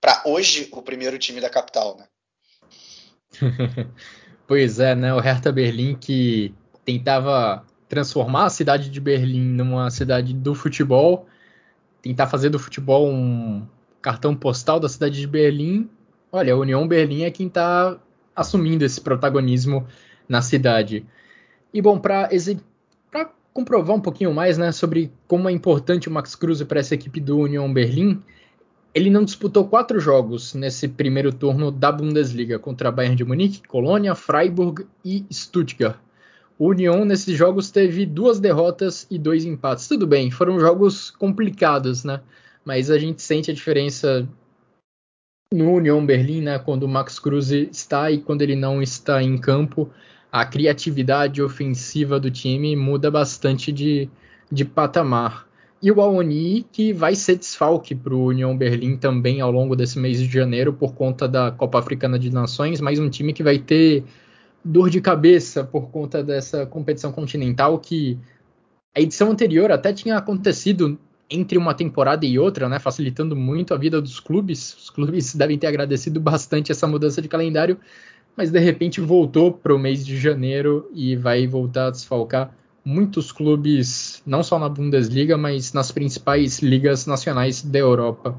para hoje o primeiro time da capital, né? pois é, né? O Hertha Berlim que tentava transformar a cidade de Berlim numa cidade do futebol, tentar fazer do futebol um cartão postal da cidade de Berlim, olha, a União Berlim é quem está assumindo esse protagonismo na cidade. E bom, para comprovar um pouquinho mais né, sobre como é importante o Max Cruz para essa equipe do União Berlim, ele não disputou quatro jogos nesse primeiro turno da Bundesliga contra Bayern de Munique, Colônia, Freiburg e Stuttgart. O União nesses jogos teve duas derrotas e dois empates. Tudo bem, foram jogos complicados, né? mas a gente sente a diferença no União Berlim, né, quando o Max Cruz está e quando ele não está em campo, a criatividade ofensiva do time muda bastante de, de patamar. E o Aoni, que vai ser desfalque para o União Berlim também ao longo desse mês de janeiro por conta da Copa Africana de Nações, mais um time que vai ter dor de cabeça por conta dessa competição continental que a edição anterior até tinha acontecido entre uma temporada e outra, né, facilitando muito a vida dos clubes. Os clubes devem ter agradecido bastante essa mudança de calendário, mas de repente voltou para o mês de janeiro e vai voltar a desfalcar muitos clubes, não só na Bundesliga, mas nas principais ligas nacionais da Europa.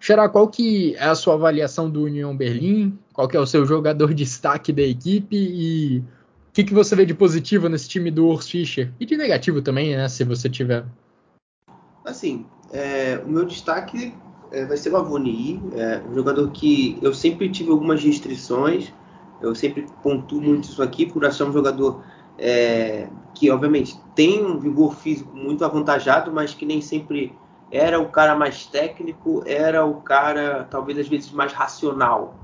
Xará, qual que é a sua avaliação do União Berlim? Qual que é o seu jogador de destaque da equipe e o que, que você vê de positivo nesse time do Urs Fischer? E de negativo também, né, se você tiver. Assim, é, o meu destaque é, vai ser o Avoni, é, um jogador que eu sempre tive algumas restrições, eu sempre pontuo muito isso aqui por achar um jogador é, que, obviamente, tem um vigor físico muito avantajado, mas que nem sempre era o cara mais técnico, era o cara, talvez às vezes, mais racional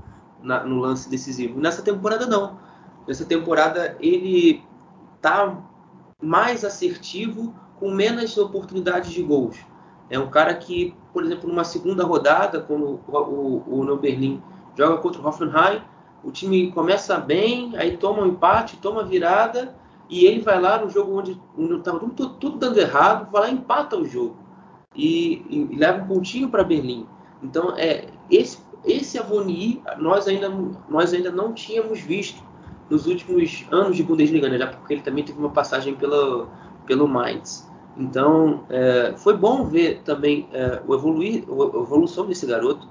na, no lance decisivo. Nessa temporada, não. Nessa temporada, ele tá mais assertivo com menos oportunidades de gols. É um cara que, por exemplo, numa segunda rodada, quando o, o, o Berlim joga contra o Hoffenheim, o time começa bem, aí toma um empate, toma virada, e ele vai lá no jogo onde estava tudo, tudo, dando errado, vai lá e empata o jogo. E, e leva um pontinho para Berlim. Então, é, esse, esse Avoni nós ainda, nós ainda não tínhamos visto nos últimos anos de Bundesliga, né? já porque ele também teve uma passagem pela, pelo Mainz. Então, é, foi bom ver também é, o evoluir, a evolução desse garoto,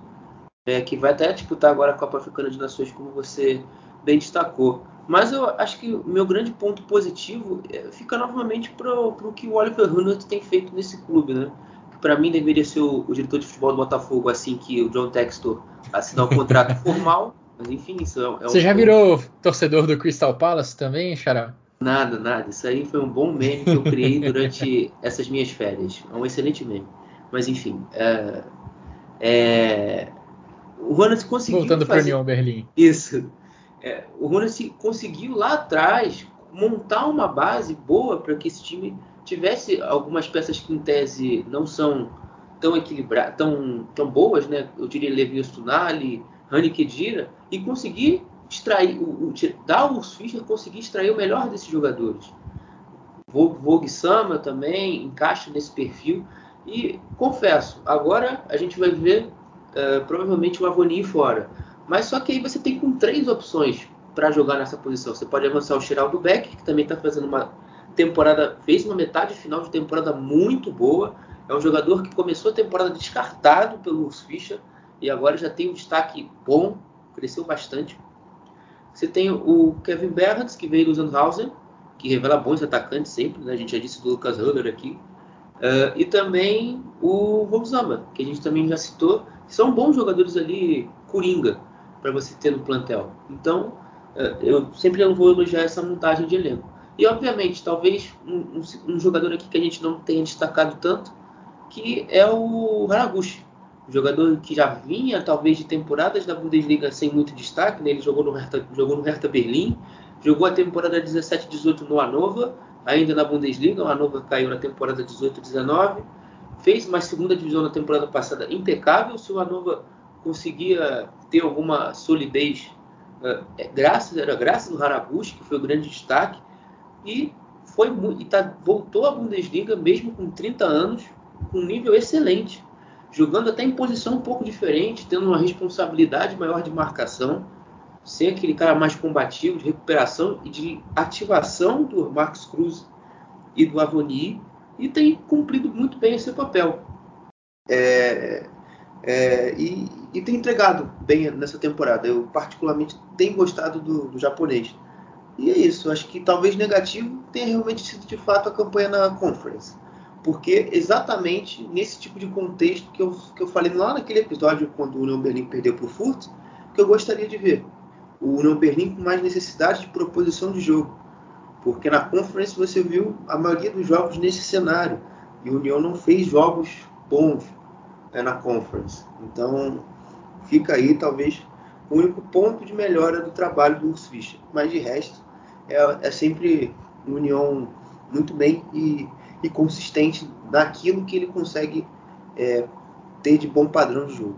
é, que vai até disputar agora a Copa Africana de Nações, como você bem destacou. Mas eu acho que o meu grande ponto positivo é, fica novamente para o que o Oliver Hunnert tem feito nesse clube, né? Que para mim deveria ser o, o, diretor de futebol do Botafogo assim que o John Textor assinar o um contrato formal. Mas enfim, isso é, é Você um... já virou torcedor do Crystal Palace também, Xará? Nada, nada. Isso aí foi um bom meme que eu criei durante essas minhas férias. É um excelente meme. Mas enfim, é, é, o Ronald conseguiu. Voltando para União Berlim. Isso. É, o Ronald conseguiu lá atrás montar uma base boa para que esse time tivesse algumas peças que em tese não são tão equilibradas, tão, tão boas, né? Eu diria Levi Stunali, Rani Kedira, e conseguir extrair, o, o, dar o Fischer conseguir extrair o melhor desses jogadores. Vogue Sama também encaixa nesse perfil. E confesso, agora a gente vai ver uh, provavelmente o Avoni fora. Mas só que aí você tem com três opções para jogar nessa posição. Você pode avançar o Geraldo Beck, que também está fazendo uma temporada, fez uma metade final de temporada muito boa. É um jogador que começou a temporada descartado pelo Fischer e agora já tem um destaque bom, cresceu bastante. Você tem o Kevin Berrands, que veio do Sandhausen, que revela bons atacantes sempre, né? a gente já disse do Lucas Huller aqui. Uh, e também o Volzama, que a gente também já citou, são bons jogadores ali, coringa, para você ter no plantel. Então, uh, eu sempre vou elogiar essa montagem de elenco. E, obviamente, talvez um, um, um, jogador aqui que a gente não tenha destacado tanto, que é o Haraguchi, jogador que já vinha talvez de temporadas da Bundesliga sem muito destaque, né? ele jogou no, Hertha, jogou no Hertha Berlim, jogou a temporada 17-18 no Hannover, ainda na Bundesliga, o Hannover caiu na temporada 18-19, fez uma segunda divisão na temporada passada impecável, se o Hannover conseguia ter alguma solidez, uh, graças, era graças ao Haraguchi, que foi o grande destaque, e foi e tá, voltou à Bundesliga mesmo com 30 anos, com um nível excelente jogando até em posição um pouco diferente, tendo uma responsabilidade maior de marcação, ser aquele cara mais combativo, de recuperação e de ativação do Marcos Cruz e do Avoni, e tem cumprido muito bem esse papel. É, é, e, e, tem entregado bem nessa temporada. Eu, particularmente, tenho gostado do, do japonês. E é isso. Acho que talvez negativo tenha realmente sido de fato a campanha na Conference. Porque exatamente nesse tipo de contexto que eu, que eu falei lá naquele episódio, quando o União Berlim perdeu para o Furt, que eu gostaria de ver. O União Berlim com mais necessidade de proposição de jogo. Porque na Conference você viu a maioria dos jogos nesse cenário. E o União não fez jogos bons é, na Conference. Então fica aí talvez o único ponto de melhora do trabalho do Urs Fischer. Mas de resto é, é sempre União muito bem e e consistente naquilo que ele consegue é, ter de bom padrão de jogo.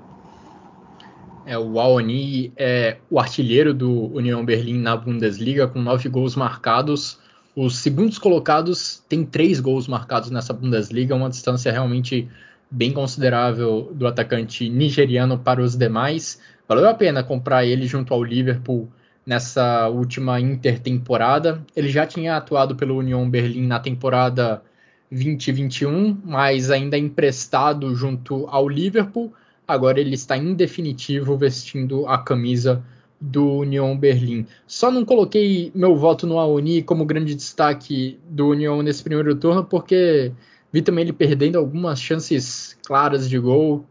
É, o Aoni é o artilheiro do União Berlim na Bundesliga com nove gols marcados. Os segundos colocados têm três gols marcados nessa Bundesliga, uma distância realmente bem considerável do atacante nigeriano para os demais. Valeu a pena comprar ele junto ao Liverpool nessa última intertemporada. Ele já tinha atuado pelo União Berlim na temporada 2021, mas ainda emprestado junto ao Liverpool. Agora ele está em definitivo vestindo a camisa do Union Berlim. Só não coloquei meu voto no Aoni como grande destaque do Union nesse primeiro turno, porque vi também ele perdendo algumas chances claras de gol.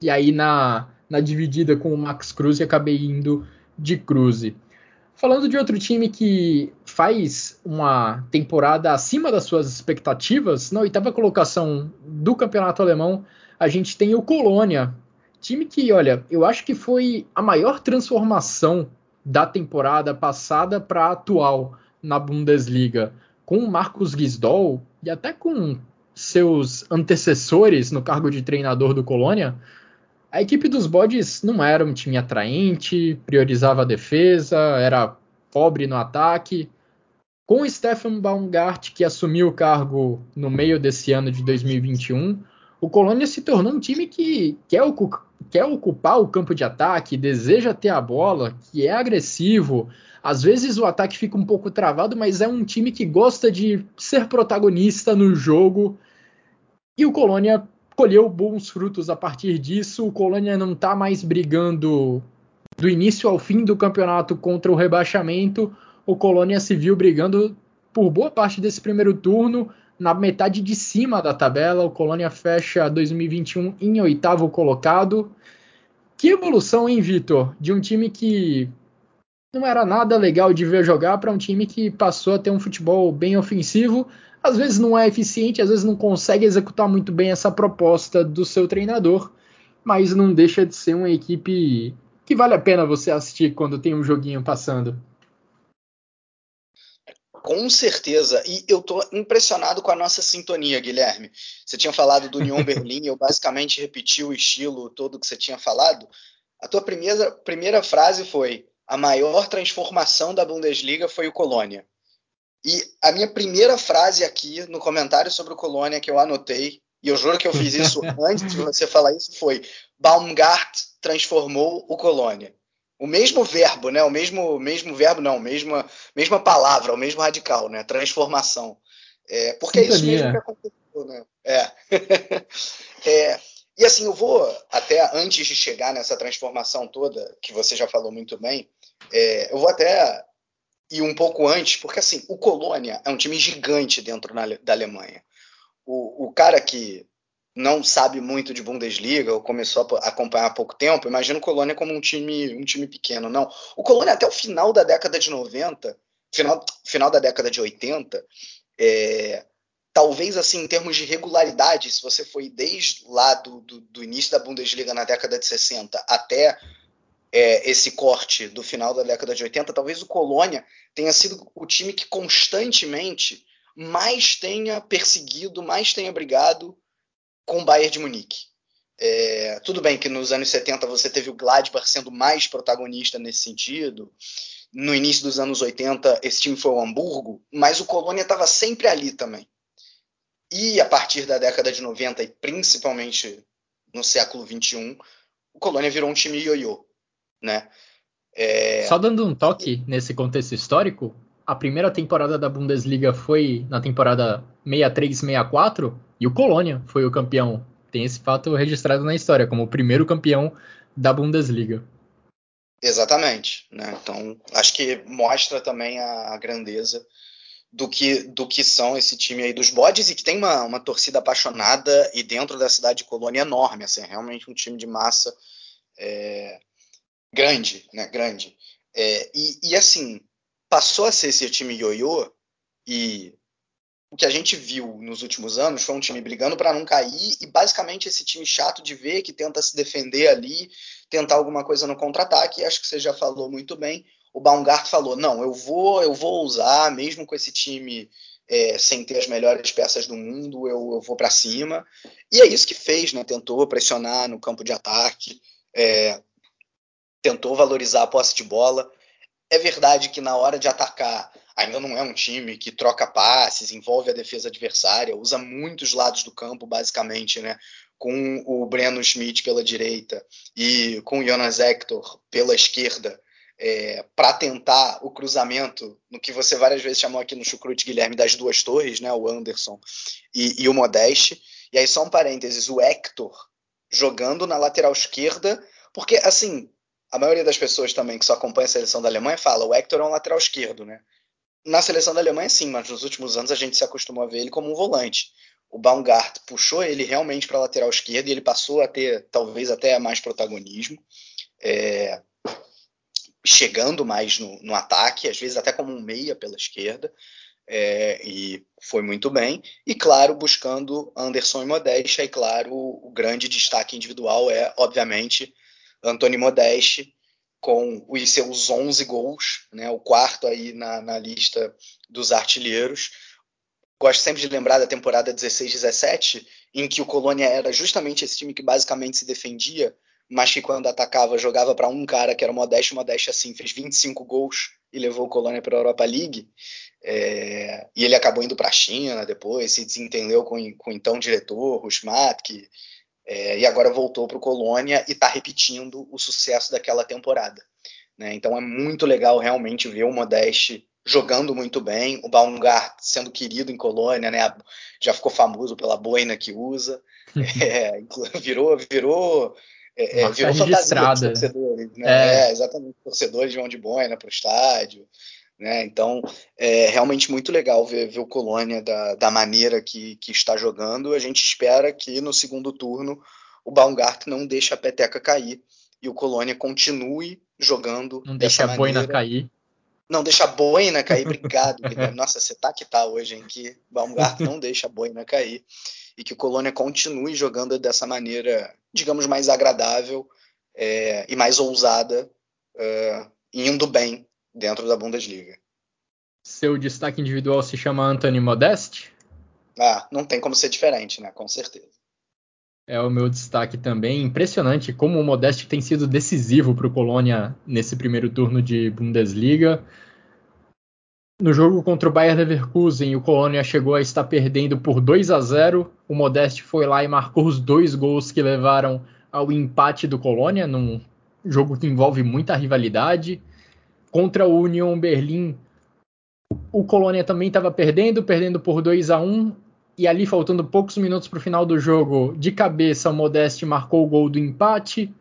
E aí na, na dividida com o Max Cruz acabei indo de Cruze. Falando de outro time que faz uma temporada acima das suas expectativas, na oitava colocação do campeonato alemão, a gente tem o Colônia. Time que, olha, eu acho que foi a maior transformação da temporada passada para a atual na Bundesliga. Com o Marcos Gisdol e até com seus antecessores no cargo de treinador do Colônia, a equipe dos bodes não era um time atraente, priorizava a defesa, era pobre no ataque. Com o Stefan Baumgart, que assumiu o cargo no meio desse ano de 2021, o Colônia se tornou um time que quer, quer ocupar o campo de ataque, deseja ter a bola, que é agressivo. Às vezes o ataque fica um pouco travado, mas é um time que gosta de ser protagonista no jogo. E o Colônia colheu bons frutos a partir disso. O Colônia não está mais brigando do início ao fim do campeonato contra o rebaixamento. O Colônia se viu brigando por boa parte desse primeiro turno na metade de cima da tabela. O Colônia fecha 2021 em oitavo colocado. Que evolução, hein, Vitor? De um time que não era nada legal de ver jogar para um time que passou a ter um futebol bem ofensivo, às vezes não é eficiente, às vezes não consegue executar muito bem essa proposta do seu treinador, mas não deixa de ser uma equipe que vale a pena você assistir quando tem um joguinho passando. Com certeza. E eu tô impressionado com a nossa sintonia, Guilherme. Você tinha falado do Union Berlim, eu basicamente repeti o estilo todo que você tinha falado. A tua primeira, primeira frase foi: a maior transformação da Bundesliga foi o Colônia. E a minha primeira frase aqui no comentário sobre o Colônia que eu anotei, e eu juro que eu fiz isso antes de você falar isso, foi: Baumgart transformou o Colônia o mesmo verbo, né? O mesmo, mesmo verbo, não, mesma, mesma palavra, o mesmo radical, né? Transformação. É, porque Sintonia. é isso mesmo que aconteceu, né? É. é. E assim, eu vou até antes de chegar nessa transformação toda, que você já falou muito bem, é, eu vou até ir um pouco antes, porque assim, o Colônia é um time gigante dentro na, da Alemanha. O, o cara que não sabe muito de Bundesliga ou começou a acompanhar há pouco tempo, imagina o Colônia como um time, um time pequeno. Não. O Colônia até o final da década de 90, final, final da década de 80, é, talvez assim em termos de regularidade, se você foi desde lá do, do, do início da Bundesliga na década de 60 até é, esse corte do final da década de 80, talvez o Colônia tenha sido o time que constantemente mais tenha perseguido, mais tenha brigado com o Bayern de Munique. É, tudo bem que nos anos 70 você teve o Gladbach sendo mais protagonista nesse sentido. No início dos anos 80, esse time foi o Hamburgo, mas o Colônia estava sempre ali também. E a partir da década de 90, e principalmente no século 21, o Colônia virou um time ioiô. Né? É... Só dando um toque nesse contexto histórico, a primeira temporada da Bundesliga foi na temporada 63-64 e o Colônia foi o campeão. Tem esse fato registrado na história como o primeiro campeão da Bundesliga. Exatamente. Né? Então, acho que mostra também a, grandeza do que, do que são esse time aí dos bodes e que tem uma, uma torcida apaixonada e dentro da cidade de Colônia enorme. Assim, é realmente um time de massa é, grande, né? Grande. É, e, e assim, passou a ser esse time ioiô e o que a gente viu nos últimos anos foi um time brigando para não cair e basicamente esse time chato de ver que tenta se defender ali, tentar alguma coisa no contra-ataque. Acho que você já falou muito bem. O Baumgart falou: não, eu vou, eu vou usar, mesmo com esse time é, sem ter as melhores peças do mundo, eu, eu vou para cima. E é isso que fez, né? Tentou pressionar no campo de ataque, é, tentou valorizar a posse de bola. É verdade que na hora de atacar ainda não é um time que troca passes, envolve a defesa adversária, usa muitos lados do campo, basicamente, né? Com o Breno Schmidt pela direita e com o Jonas Hector pela esquerda, é, para tentar o cruzamento, no que você várias vezes chamou aqui no Chucrute Guilherme das duas torres, né? O Anderson e, e o Modeste. E aí, só um parênteses: o Hector jogando na lateral esquerda, porque assim a maioria das pessoas também que só acompanha a seleção da Alemanha fala o Hector é um lateral esquerdo, né? Na seleção da Alemanha, sim, mas nos últimos anos a gente se acostumou a ver ele como um volante. O Baumgart puxou ele realmente para a lateral esquerda e ele passou a ter talvez até mais protagonismo, é, chegando mais no, no, ataque, às vezes até como um meia pela esquerda, é, e foi muito bem. E claro, buscando Anderson e Modeste, e claro, o grande destaque individual é, obviamente, Antônio Modeste, com os seus 11 gols, né, o quarto aí na, na lista dos artilheiros. Gosto sempre de lembrar da temporada 16-17, em que o Colônia era justamente esse time que basicamente se defendia, mas que quando atacava jogava para um cara que era Modeste. Modeste, assim, fez 25 gols e levou o Colônia para a Europa League. É, e ele acabou indo para a China depois, se desentendeu com, com o então diretor, Rusmat, que é, e agora voltou para o Colônia e está repetindo o sucesso daquela temporada. Né? Então é muito legal realmente ver o Modeste jogando muito bem, o Baumgart sendo querido em Colônia, né? já ficou famoso pela boina que usa, é, virou virou é, é virou fantasia dos torcedores, né? É. é. exatamente, torcedores vão de boina para o estádio, né? Então, é realmente muito legal ver, ver o Colônia da, da maneira que, que está jogando. A gente espera que no segundo turno o Baumgart não deixe a peteca cair e o Colônia continue jogando não deixe a boina cair. Não deixa a boina cair. Obrigado. Nossa, você tá que tá hoje, hein? Que Baumgart não deixa a boina cair. E que o Colônia continue jogando dessa maneira, digamos, mais agradável é, e mais ousada, é, indo bem dentro da Bundesliga. Seu destaque individual se chama Anthony Modeste? Ah, não tem como ser diferente, né? Com certeza. É o meu destaque também. Impressionante como o Modeste tem sido decisivo para o Colônia nesse primeiro turno de Bundesliga. No jogo contra o Bayern Leverkusen, o Colônia chegou a estar perdendo por 2 a 0. O Modeste foi lá e marcou os dois gols que levaram ao empate do Colônia, num jogo que envolve muita rivalidade. Contra o Union Berlim, o Colônia também estava perdendo, perdendo por 2 a 1 e ali faltando poucos minutos para o final do jogo, de cabeça o Modeste marcou o gol do empate.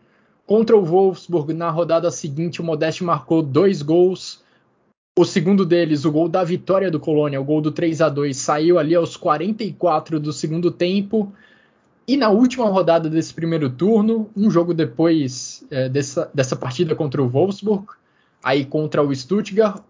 Contra o Wolfsburg, na rodada seguinte, o Modeste marcou dois gols. O segundo deles, o gol da vitória do Colônia, o gol do 3 a 2 saiu ali aos 44 do segundo tempo. E na última rodada desse primeiro turno, um jogo depois é, dessa, dessa partida contra o Wolfsburg, aí contra o Stuttgart,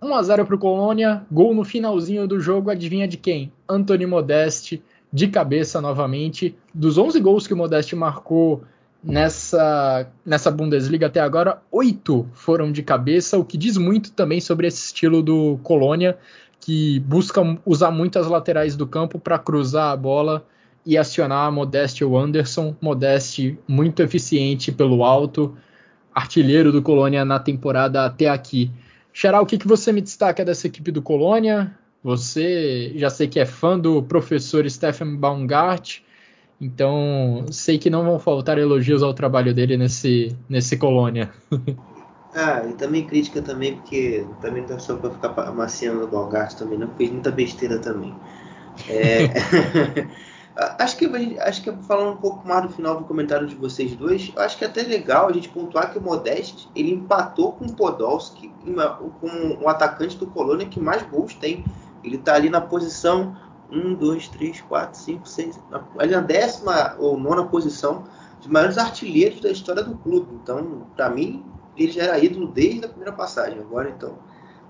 1 a 0 para o Colônia, gol no finalzinho do jogo, adivinha de quem? Anthony Modeste, de cabeça novamente. Dos 11 gols que o Modeste marcou nessa, nessa Bundesliga até agora, oito foram de cabeça, o que diz muito também sobre esse estilo do Colônia, que busca usar muito as laterais do campo para cruzar a bola e acionar Modeste ou Anderson. Modeste muito eficiente pelo alto, artilheiro do Colônia na temporada até aqui. Xará, o que, que você me destaca dessa equipe do Colônia? Você já sei que é fã do professor Stephen Baumgart, então sei que não vão faltar elogios ao trabalho dele nesse, nesse Colônia. ah, e também crítica também, porque também não é só para ficar amaciando o Baumgart também, não fez muita besteira também. É... Acho que, acho que falando um pouco mais do final do comentário de vocês dois, eu acho que é até legal a gente pontuar que o Modeste ele empatou com o Podolski, com o atacante do Colônia que mais gols tem. Ele está ali na posição 1, 2, 3, 4, 5, 6, ali na décima ou nona posição de maiores artilheiros da história do clube. Então, para mim, ele já era ídolo desde a primeira passagem. Agora, então,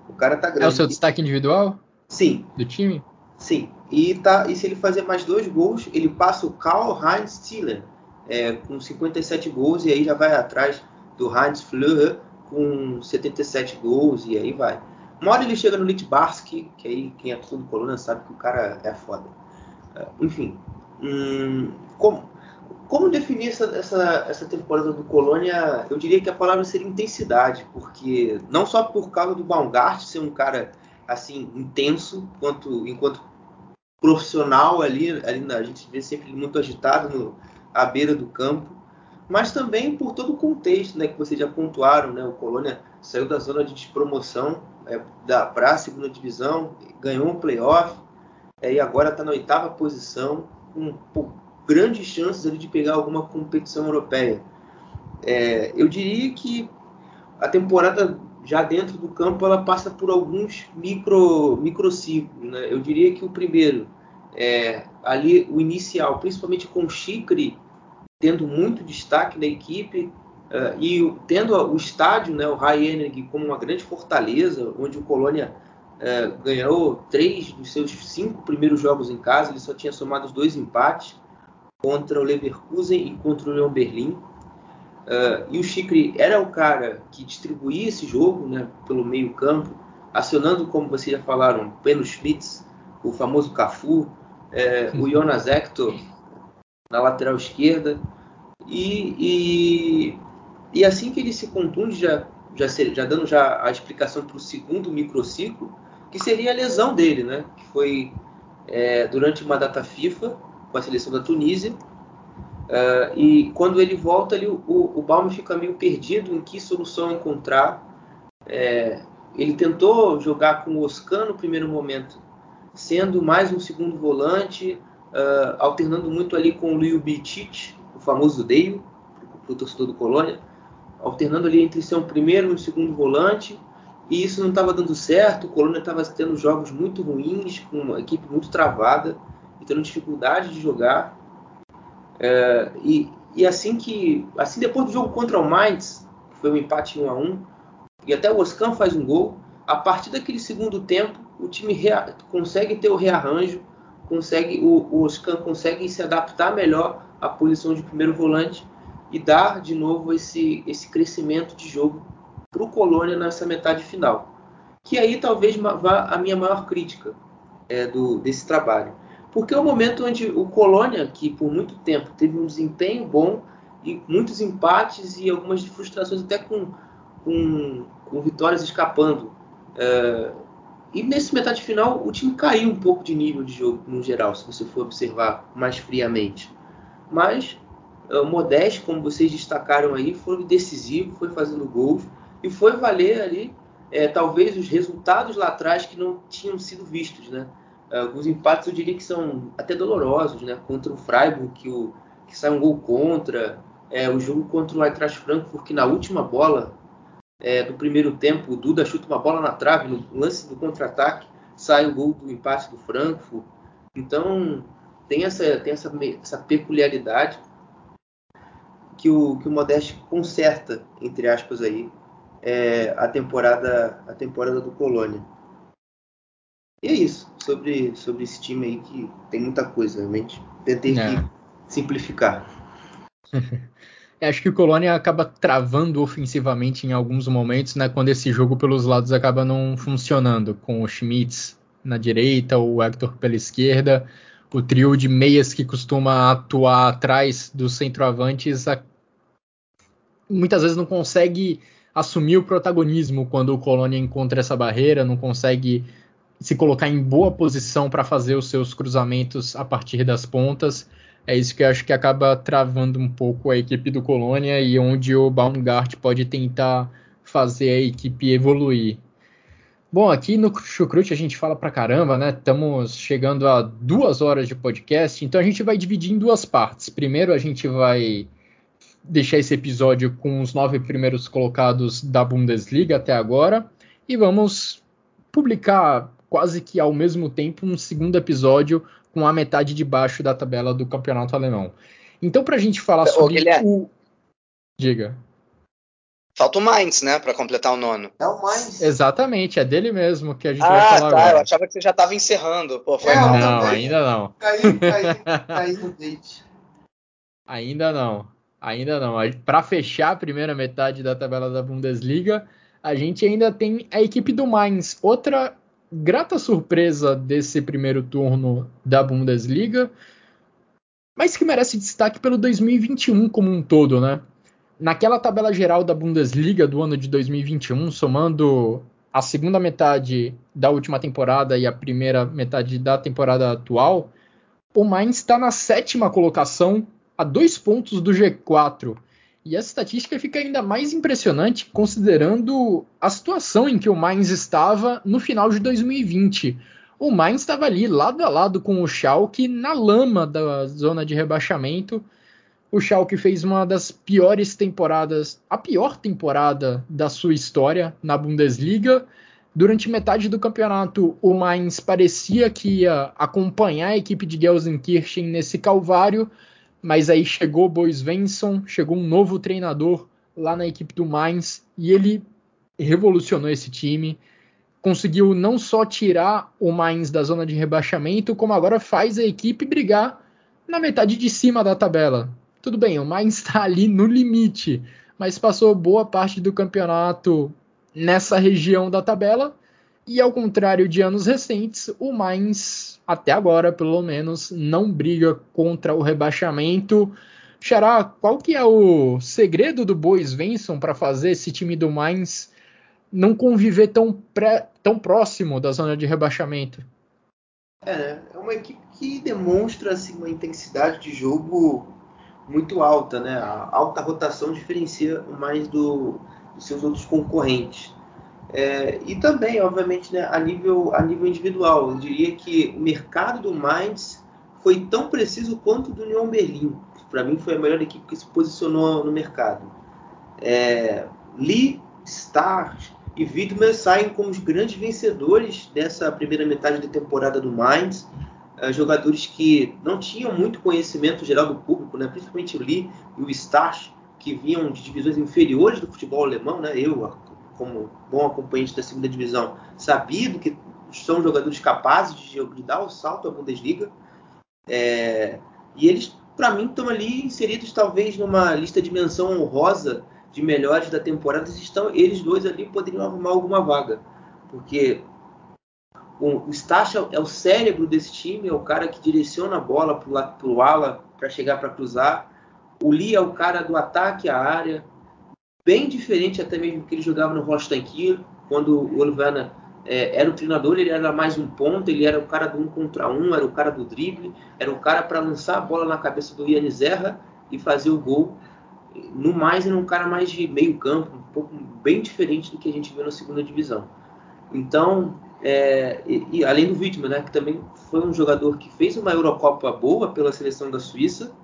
o cara tá grande. É o seu destaque individual? Sim. Do time? Sim. E, tá, e se ele fazer mais dois gols, ele passa o Karl Heinz Stiller é, com 57 gols e aí já vai atrás do Heinz Fleur com 77 gols e aí vai. Uma hora ele chega no Litbarski, que aí quem é tudo coluna sabe que o cara é foda. É, enfim, hum, como, como definir essa, essa, essa temporada do Colônia? Eu diria que a palavra seria intensidade, porque não só por causa do Baumgart ser um cara assim intenso quanto enquanto profissional ali, ali a gente vê sempre muito agitado no, à beira do campo, mas também por todo o contexto né, que vocês já pontuaram. Né, o Colônia saiu da zona de despromoção é, para a segunda divisão, ganhou um playoff é, e agora está na oitava posição, com, com grandes chances ali de pegar alguma competição europeia. É, eu diria que a temporada já dentro do campo ela passa por alguns micro microciclos. Né? Eu diria que o primeiro é ali o inicial, principalmente com o Chicre tendo muito destaque na equipe uh, e tendo o estádio, né, o High Energy, como uma grande fortaleza, onde o Colônia uh, ganhou três dos seus cinco primeiros jogos em casa, ele só tinha somado dois empates contra o Leverkusen e contra o Leon Berlim. Uh, e o Chicre era o cara que distribuía esse jogo né, pelo meio campo, acionando, como vocês já falaram, Peno Schmitz, o famoso Cafu, é, o Jonas Hector na lateral esquerda. E, e, e, assim que ele se contunde, já, já, já dando já a explicação para o segundo microciclo, que seria a lesão dele, né? que foi é, durante uma data FIFA com a seleção da Tunísia. Uh, e quando ele volta, ele, o, o fica meio perdido em que solução encontrar. É, ele tentou jogar com o Oscan no primeiro momento, sendo mais um segundo volante, uh, alternando muito ali com o Liu Bitic, o famoso Dale, o torcedor do Colônia, alternando ali entre ser um primeiro e um segundo volante, e isso não estava dando certo, o Colônia estava tendo jogos muito ruins, com uma equipe muito travada, e tendo dificuldade de jogar. É, e, e, assim que. Assim depois do jogo contra o Mainz, foi um empate 1 a 1 e até o Oscan faz um gol. a partir daquele segundo tempo, o time consegue ter o rearranjo, consegue o, o Oscan consegue se adaptar melhor à posição de primeiro volante e dar de novo esse, esse crescimento de jogo para o Colônia nessa metade final. Que aí talvez vá a minha maior crítica é, do, desse trabalho. Porque é o momento onde o Colônia, que por muito tempo teve um desempenho bom e muitos empates e algumas frustrações até com, com, com vitórias escapando. É, e nesse metade final o time caiu um pouco de nível de jogo no geral, se você for observar mais friamente. Mas o Modeste, como vocês destacaram aí, foi decisivo, foi fazendo gols e foi valer ali é, talvez os resultados lá atrás que não tinham sido vistos, né? Alguns empates eu diria que são até dolorosos, né? Contra o Freiburg, que, o, que sai um gol contra, é, o jogo contra o Eintracht Frankfurt, que na última bola é, do primeiro tempo, o Duda chuta uma bola na trave, no lance do contra-ataque, sai o gol do empate do Frankfurt. Então, tem essa, tem essa, essa peculiaridade que o, que o Modeste conserta, entre aspas, aí, é, a, temporada, a temporada do Colônia. E é isso, sobre, sobre esse time aí que tem muita coisa, realmente. Tentei é. simplificar. Acho que o Colônia acaba travando ofensivamente em alguns momentos, né? Quando esse jogo pelos lados acaba não funcionando, com o Schmitz na direita, o Hector pela esquerda, o trio de meias que costuma atuar atrás dos centroavantes a... muitas vezes não consegue assumir o protagonismo quando o Colônia encontra essa barreira, não consegue se colocar em boa posição para fazer os seus cruzamentos a partir das pontas. É isso que eu acho que acaba travando um pouco a equipe do Colônia e onde o Baumgart pode tentar fazer a equipe evoluir. Bom, aqui no Chucrute a gente fala pra caramba, né? Estamos chegando a duas horas de podcast, então a gente vai dividir em duas partes. Primeiro a gente vai deixar esse episódio com os nove primeiros colocados da Bundesliga até agora e vamos publicar quase que ao mesmo tempo um segundo episódio com a metade de baixo da tabela do campeonato alemão. Então, para a gente falar sobre Guilherme, o. Diga. Falta o Mainz, né, para completar o nono. É o Mainz. Exatamente, é dele mesmo que a gente ah, vai falar tá, agora. Eu achava que você já estava encerrando. Pô, foi é, não, não ainda não. Caiu, caiu, caiu no date. Ainda não. Ainda não. Para fechar a primeira metade da tabela da Bundesliga, a gente ainda tem a equipe do Mainz, outra grata surpresa desse primeiro turno da Bundesliga, mas que merece destaque pelo 2021 como um todo, né? Naquela tabela geral da Bundesliga do ano de 2021, somando a segunda metade da última temporada e a primeira metade da temporada atual, o Mainz está na sétima colocação, a dois pontos do G4. E essa estatística fica ainda mais impressionante considerando a situação em que o Mainz estava no final de 2020. O Mainz estava ali lado a lado com o Schalke na lama da zona de rebaixamento. O Schalke fez uma das piores temporadas, a pior temporada da sua história na Bundesliga. Durante metade do campeonato, o Mainz parecia que ia acompanhar a equipe de Gelsenkirchen nesse calvário, mas aí chegou o Svensson, chegou um novo treinador lá na equipe do Mainz e ele revolucionou esse time. Conseguiu não só tirar o Mainz da zona de rebaixamento, como agora faz a equipe brigar na metade de cima da tabela. Tudo bem, o Mainz está ali no limite, mas passou boa parte do campeonato nessa região da tabela. E ao contrário de anos recentes, o Mainz até agora, pelo menos, não briga contra o rebaixamento. Xará, qual que é o segredo do Bois Venson para fazer esse time do Mainz não conviver tão, pré, tão próximo da zona de rebaixamento? É, né? é uma equipe que demonstra assim, uma intensidade de jogo muito alta, né? A alta rotação diferencia mais do, dos seus outros concorrentes. É, e também, obviamente, né, a, nível, a nível individual, eu diria que o mercado do Mainz foi tão preciso quanto do Union Berlim. Para mim, foi a melhor equipe que se posicionou no mercado. É, Lee, Stars e Widmer saem como os grandes vencedores dessa primeira metade da temporada do Mainz. É, jogadores que não tinham muito conhecimento geral do público, né, principalmente o Lee e o Stars, que vinham de divisões inferiores do futebol alemão. Né, eu como bom acompanhante da segunda divisão, sabido que são jogadores capazes de, de dar o salto à Bundesliga. É, e eles, para mim, estão ali inseridos talvez numa lista de menção honrosa de melhores da temporada. Estão, eles dois ali poderiam arrumar alguma vaga. Porque o, o Stacha é o cérebro desse time, é o cara que direciona a bola para o ala para chegar para cruzar. O Lee é o cara do ataque à área, bem diferente até mesmo que ele jogava no Kiel, quando o Olivana é, era o treinador, ele era mais um ponto, ele era o cara do um contra um, era o cara do drible, era o cara para lançar a bola na cabeça do Ian Zerra e fazer o gol. No mais, era um cara mais de meio campo, um pouco bem diferente do que a gente viu na segunda divisão. Então, é, e, e, além do Wittmann, né, que também foi um jogador que fez uma Eurocopa boa pela seleção da Suíça,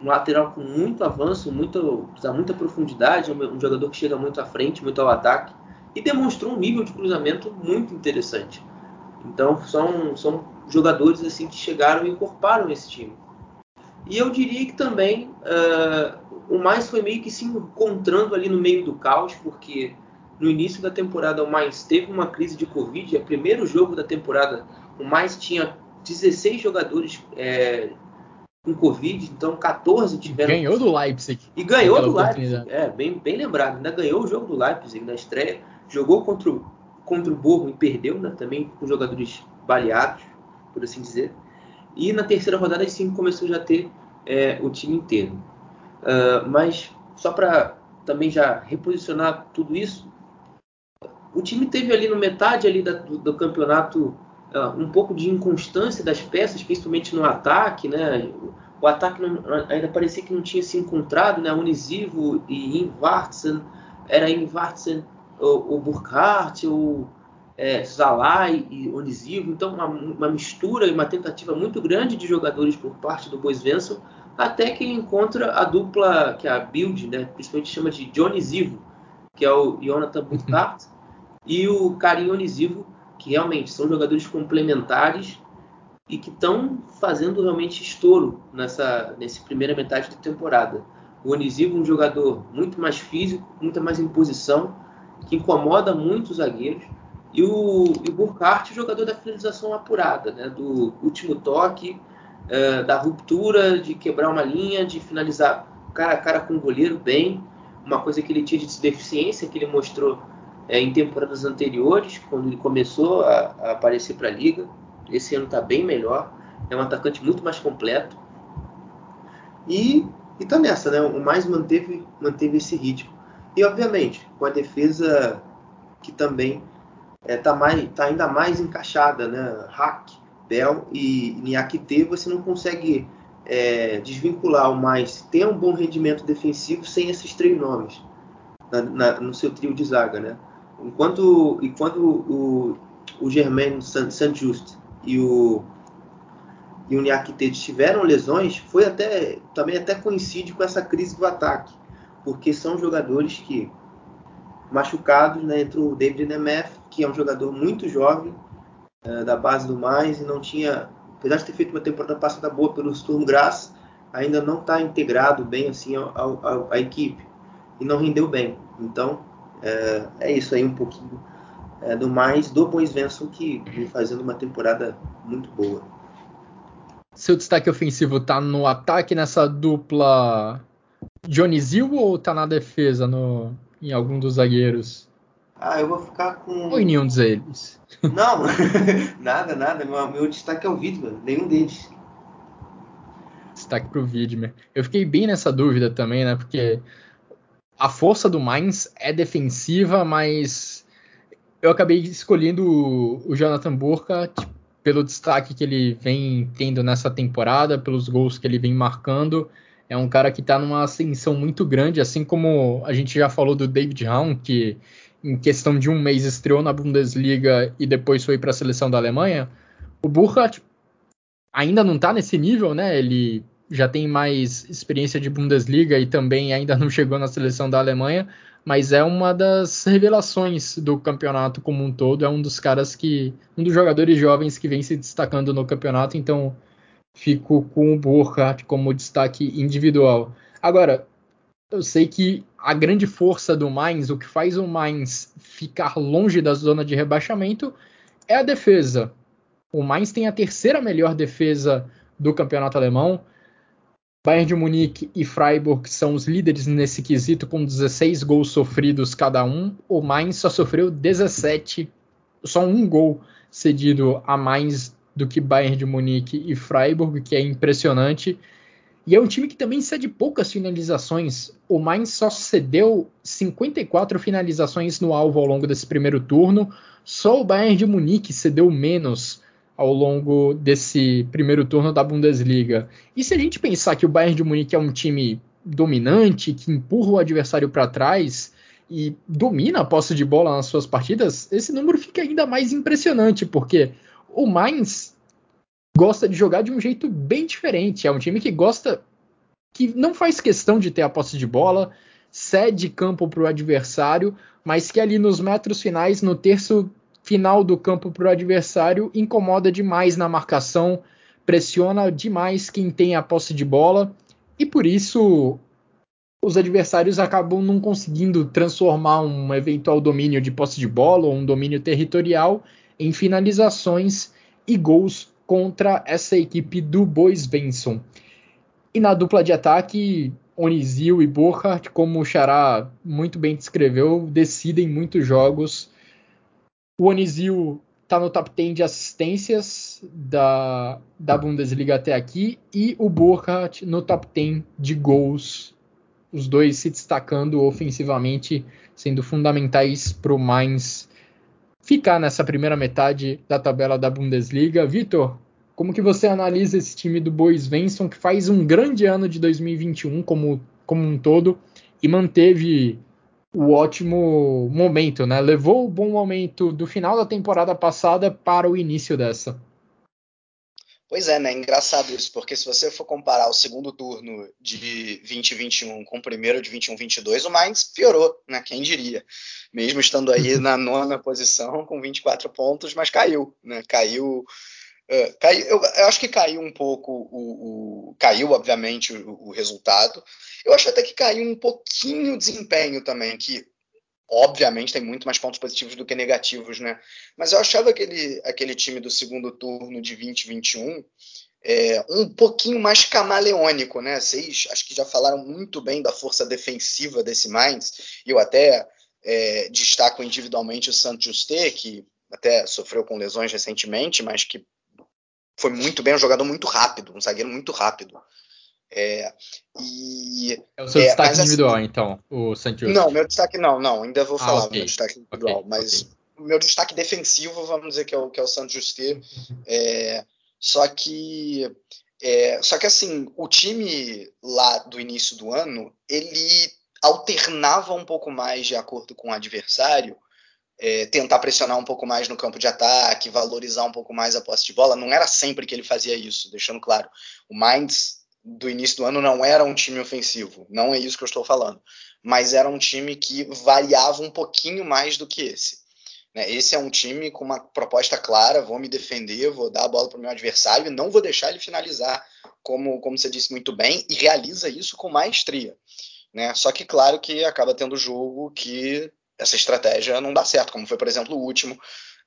um lateral com muito avanço, muito, muita profundidade, um jogador que chega muito à frente, muito ao ataque, e demonstrou um nível de cruzamento muito interessante. Então são, são jogadores assim que chegaram e incorporaram esse time. E eu diria que também uh, o mais foi meio que se encontrando ali no meio do caos, porque no início da temporada o mais teve uma crise de Covid, é o primeiro jogo da temporada, o mais tinha 16 jogadores é, com Covid, então 14 tiveram. Ganhou do Leipzig. E ganhou do Leipzig. É, bem, bem lembrado. Ainda ganhou o jogo do Leipzig na estreia. Jogou contra o, contra o Borgo e perdeu, né? Também com jogadores baleados, por assim dizer. E na terceira rodada, sim, começou já a ter é, o time inteiro. Uh, mas só para também já reposicionar tudo isso, o time teve ali no metade ali da, do, do, campeonato uh, um pouco de inconstância das peças, principalmente no ataque, né? O ataque não, ainda parecia que não tinha se encontrado, né? Unisivo e Invartsen, era Invartsen, o, o Burkhardt, o é, e Onisivo, então uma, uma, mistura e uma tentativa muito grande de jogadores por parte do Bois Venson, até que encontra a dupla que é a Build, né? Principalmente chama de Dionysivo, que é o Jonathan Burkhardt e o Karim Onisivo, que realmente são jogadores complementares e que estão fazendo realmente estouro nessa, nessa primeira metade da temporada. O Onisivo é um jogador muito mais físico, muita mais imposição, que incomoda muito os zagueiros. E o, e o Burkhardt, jogador da finalização apurada, né? do último toque, é, da ruptura, de quebrar uma linha, de finalizar cara a cara com o goleiro bem. Uma coisa que ele tinha de deficiência, que ele mostrou é, em temporadas anteriores, quando ele começou a, a aparecer para a liga. Esse ano está bem melhor. É um atacante muito mais completo. E está nessa, né? O mais manteve, manteve esse ritmo. E obviamente, com a defesa que também está é, mais, tá ainda mais encaixada, né? Hack, Bell e Niakite, você não consegue é, desvincular o mais ter um bom rendimento defensivo sem esses três nomes na, na, no seu trio de zaga, né? Enquanto, enquanto o, o Germain Saint-Just e o e o Niakite tiveram lesões, foi até também até coincide com essa crise do ataque, porque são jogadores que machucados, né, entre o David Nemeth, que é um jogador muito jovem é, da base do mais e não tinha, apesar de ter feito uma temporada passada boa pelo Sturm Graz, ainda não está integrado bem assim à equipe e não rendeu bem. Então é, é isso aí um pouquinho é, do mais do Bois Venson que vem fazendo uma temporada muito boa. Seu destaque ofensivo tá no ataque nessa dupla Johnny Zil ou tá na defesa no, em algum dos zagueiros? Ah, eu vou ficar com. Ou em nenhum deles? Não, nada, nada. Meu, meu destaque é o Widmer, nenhum deles. Destaque pro Widmer. Eu fiquei bem nessa dúvida também, né? Porque a força do Mainz é defensiva, mas eu acabei escolhendo o, Jonathan Burka pelo destaque que ele vem tendo nessa temporada, pelos gols que ele vem marcando. É um cara que está numa ascensão muito grande, assim como a gente já falou do David Raum, que em questão de um mês estreou na Bundesliga e depois foi para a seleção da Alemanha. O Burkhardt tipo, ainda não está nesse nível, né? Ele já tem mais experiência de Bundesliga e também ainda não chegou na seleção da Alemanha, mas é uma das revelações do campeonato como um todo, é um dos caras que um dos jogadores jovens que vem se destacando no campeonato, então fico com o Burkhardt como destaque individual. Agora, eu sei que a grande força do Mainz, o que faz o Mainz ficar longe da zona de rebaixamento, é a defesa. O Mainz tem a terceira melhor defesa do campeonato alemão. Bayern de Munique e Freiburg são os líderes nesse quesito, com 16 gols sofridos cada um. O Mainz só sofreu 17, só um gol cedido a mais do que Bayern de Munique e Freiburg, que é impressionante. E é um time que também cede poucas finalizações. O Mainz só cedeu 54 finalizações no alvo ao longo desse primeiro turno. Só o Bayern de Munique cedeu menos ao longo desse primeiro turno da Bundesliga. E se a gente pensar que o Bayern de Munique é um time dominante, que empurra o adversário para trás e domina a posse de bola nas suas partidas, esse número fica ainda mais impressionante, porque o Mainz gosta de jogar de um jeito bem diferente. É um time que gosta, que não faz questão de ter a posse de bola, cede campo para o adversário, mas que ali nos metros finais, no terço final do campo para o adversário, incomoda demais na marcação, pressiona demais quem tem a posse de bola e por isso os adversários acabam não conseguindo transformar um eventual domínio de posse de bola ou um domínio territorial em finalizações e gols contra essa equipe do Bois Benson. E na dupla de ataque, Onizil e Burkhardt, como o Xará muito bem descreveu, decidem muitos jogos o Onizil está no top 10 de assistências da, da Bundesliga até aqui e o Burkhardt no top 10 de gols. Os dois se destacando ofensivamente, sendo fundamentais para o Mainz ficar nessa primeira metade da tabela da Bundesliga. Vitor, como que você analisa esse time do Bois Venson, que faz um grande ano de 2021 como, como um todo e manteve o ótimo momento, né? Levou o bom momento do final da temporada passada para o início dessa. Pois é, né? Engraçado isso, porque se você for comparar o segundo turno de 2021 com o primeiro de 21-22, o Mainz piorou, né? Quem diria? Mesmo estando aí na nona posição com 24 pontos, mas caiu, né? Caiu. Uh, caiu eu, eu, acho que caiu um pouco o, o caiu obviamente o, o resultado eu acho até que caiu um pouquinho o desempenho também, que obviamente tem muito mais pontos positivos do que negativos, né? Mas eu achava aquele, aquele time do segundo turno de 2021 é, um pouquinho mais camaleônico, né? Vocês acho que já falaram muito bem da força defensiva desse Mainz, eu até é, destaco individualmente o Santos Juste, que até sofreu com lesões recentemente, mas que foi muito bem, um jogador muito rápido, um zagueiro muito rápido. É, e, é o seu é, destaque assim, individual, então, o Santos. Não, meu destaque não, não, ainda vou ah, falar okay. meu destaque individual, okay, mas okay. o meu destaque defensivo, vamos dizer que é o, que é o Santos Justiça. É, só que é, só que assim, o time lá do início do ano, ele alternava um pouco mais de acordo com o adversário, é, tentar pressionar um pouco mais no campo de ataque, valorizar um pouco mais a posse de bola. Não era sempre que ele fazia isso, deixando claro. O Mainz do início do ano não era um time ofensivo, não é isso que eu estou falando, mas era um time que variava um pouquinho mais do que esse. Né? Esse é um time com uma proposta clara, vou me defender, vou dar a bola para o meu adversário e não vou deixar ele finalizar, como, como você disse muito bem, e realiza isso com maestria. Né? Só que claro que acaba tendo jogo que essa estratégia não dá certo, como foi, por exemplo, o último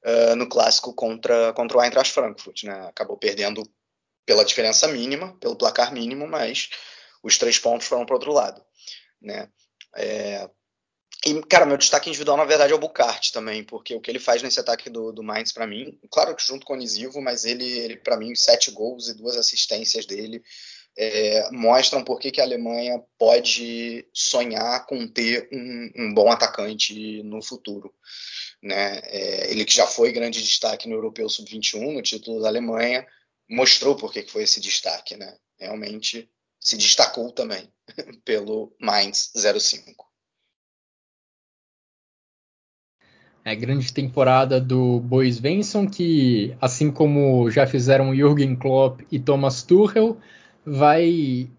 uh, no clássico contra, contra o Eintracht Frankfurt. Né? Acabou perdendo pela diferença mínima, pelo placar mínimo, mas os três pontos foram para o outro lado. Né? É... E, cara, meu destaque individual, na verdade, é o Bucart também, porque o que ele faz nesse ataque do, do Mainz, para mim, claro que junto com o Nisivo, mas ele, ele para mim, sete gols e duas assistências dele é, mostram por que, que a Alemanha pode sonhar com ter um, um bom atacante no futuro. Né? É, ele que já foi grande destaque no Europeu Sub-21, no título da Alemanha, mostrou por que foi esse destaque, né? Realmente se destacou também pelo Mainz 05. É grande temporada do Bois Venson, que assim como já fizeram Jürgen Klopp e Thomas Tuchel, vai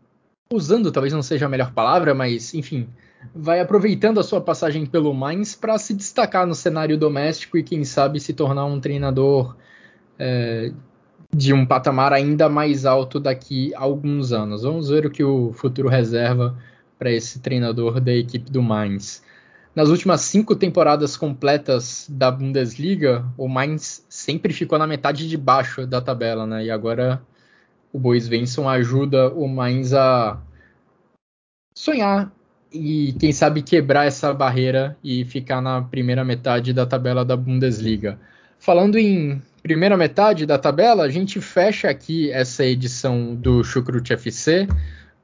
usando, talvez não seja a melhor palavra, mas enfim, vai aproveitando a sua passagem pelo Mainz para se destacar no cenário doméstico e quem sabe se tornar um treinador é, de um patamar ainda mais alto daqui a alguns anos. Vamos ver o que o futuro reserva para esse treinador da equipe do Mainz. Nas últimas cinco temporadas completas da Bundesliga, o Mainz sempre ficou na metade de baixo da tabela, né? E agora o Bois Venson ajuda o Mainz a sonhar e quem sabe quebrar essa barreira e ficar na primeira metade da tabela da Bundesliga. Falando em primeira metade da tabela, a gente fecha aqui essa edição do Chucrute FC.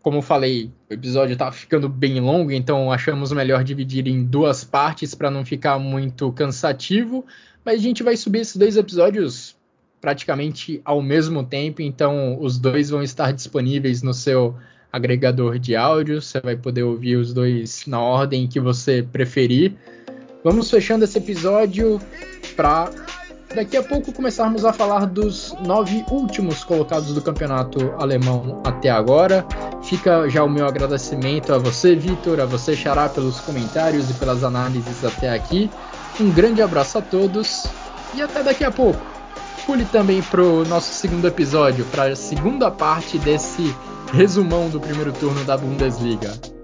Como falei, o episódio está ficando bem longo, então achamos melhor dividir em duas partes para não ficar muito cansativo. Mas a gente vai subir esses dois episódios praticamente ao mesmo tempo, então os dois vão estar disponíveis no seu agregador de áudio. Você vai poder ouvir os dois na ordem que você preferir. Vamos fechando esse episódio para daqui a pouco começarmos a falar dos nove últimos colocados do campeonato alemão até agora. Fica já o meu agradecimento a você, Vitor, a você, Xará, pelos comentários e pelas análises até aqui. Um grande abraço a todos e até daqui a pouco. Pule também para o nosso segundo episódio, para a segunda parte desse resumão do primeiro turno da Bundesliga.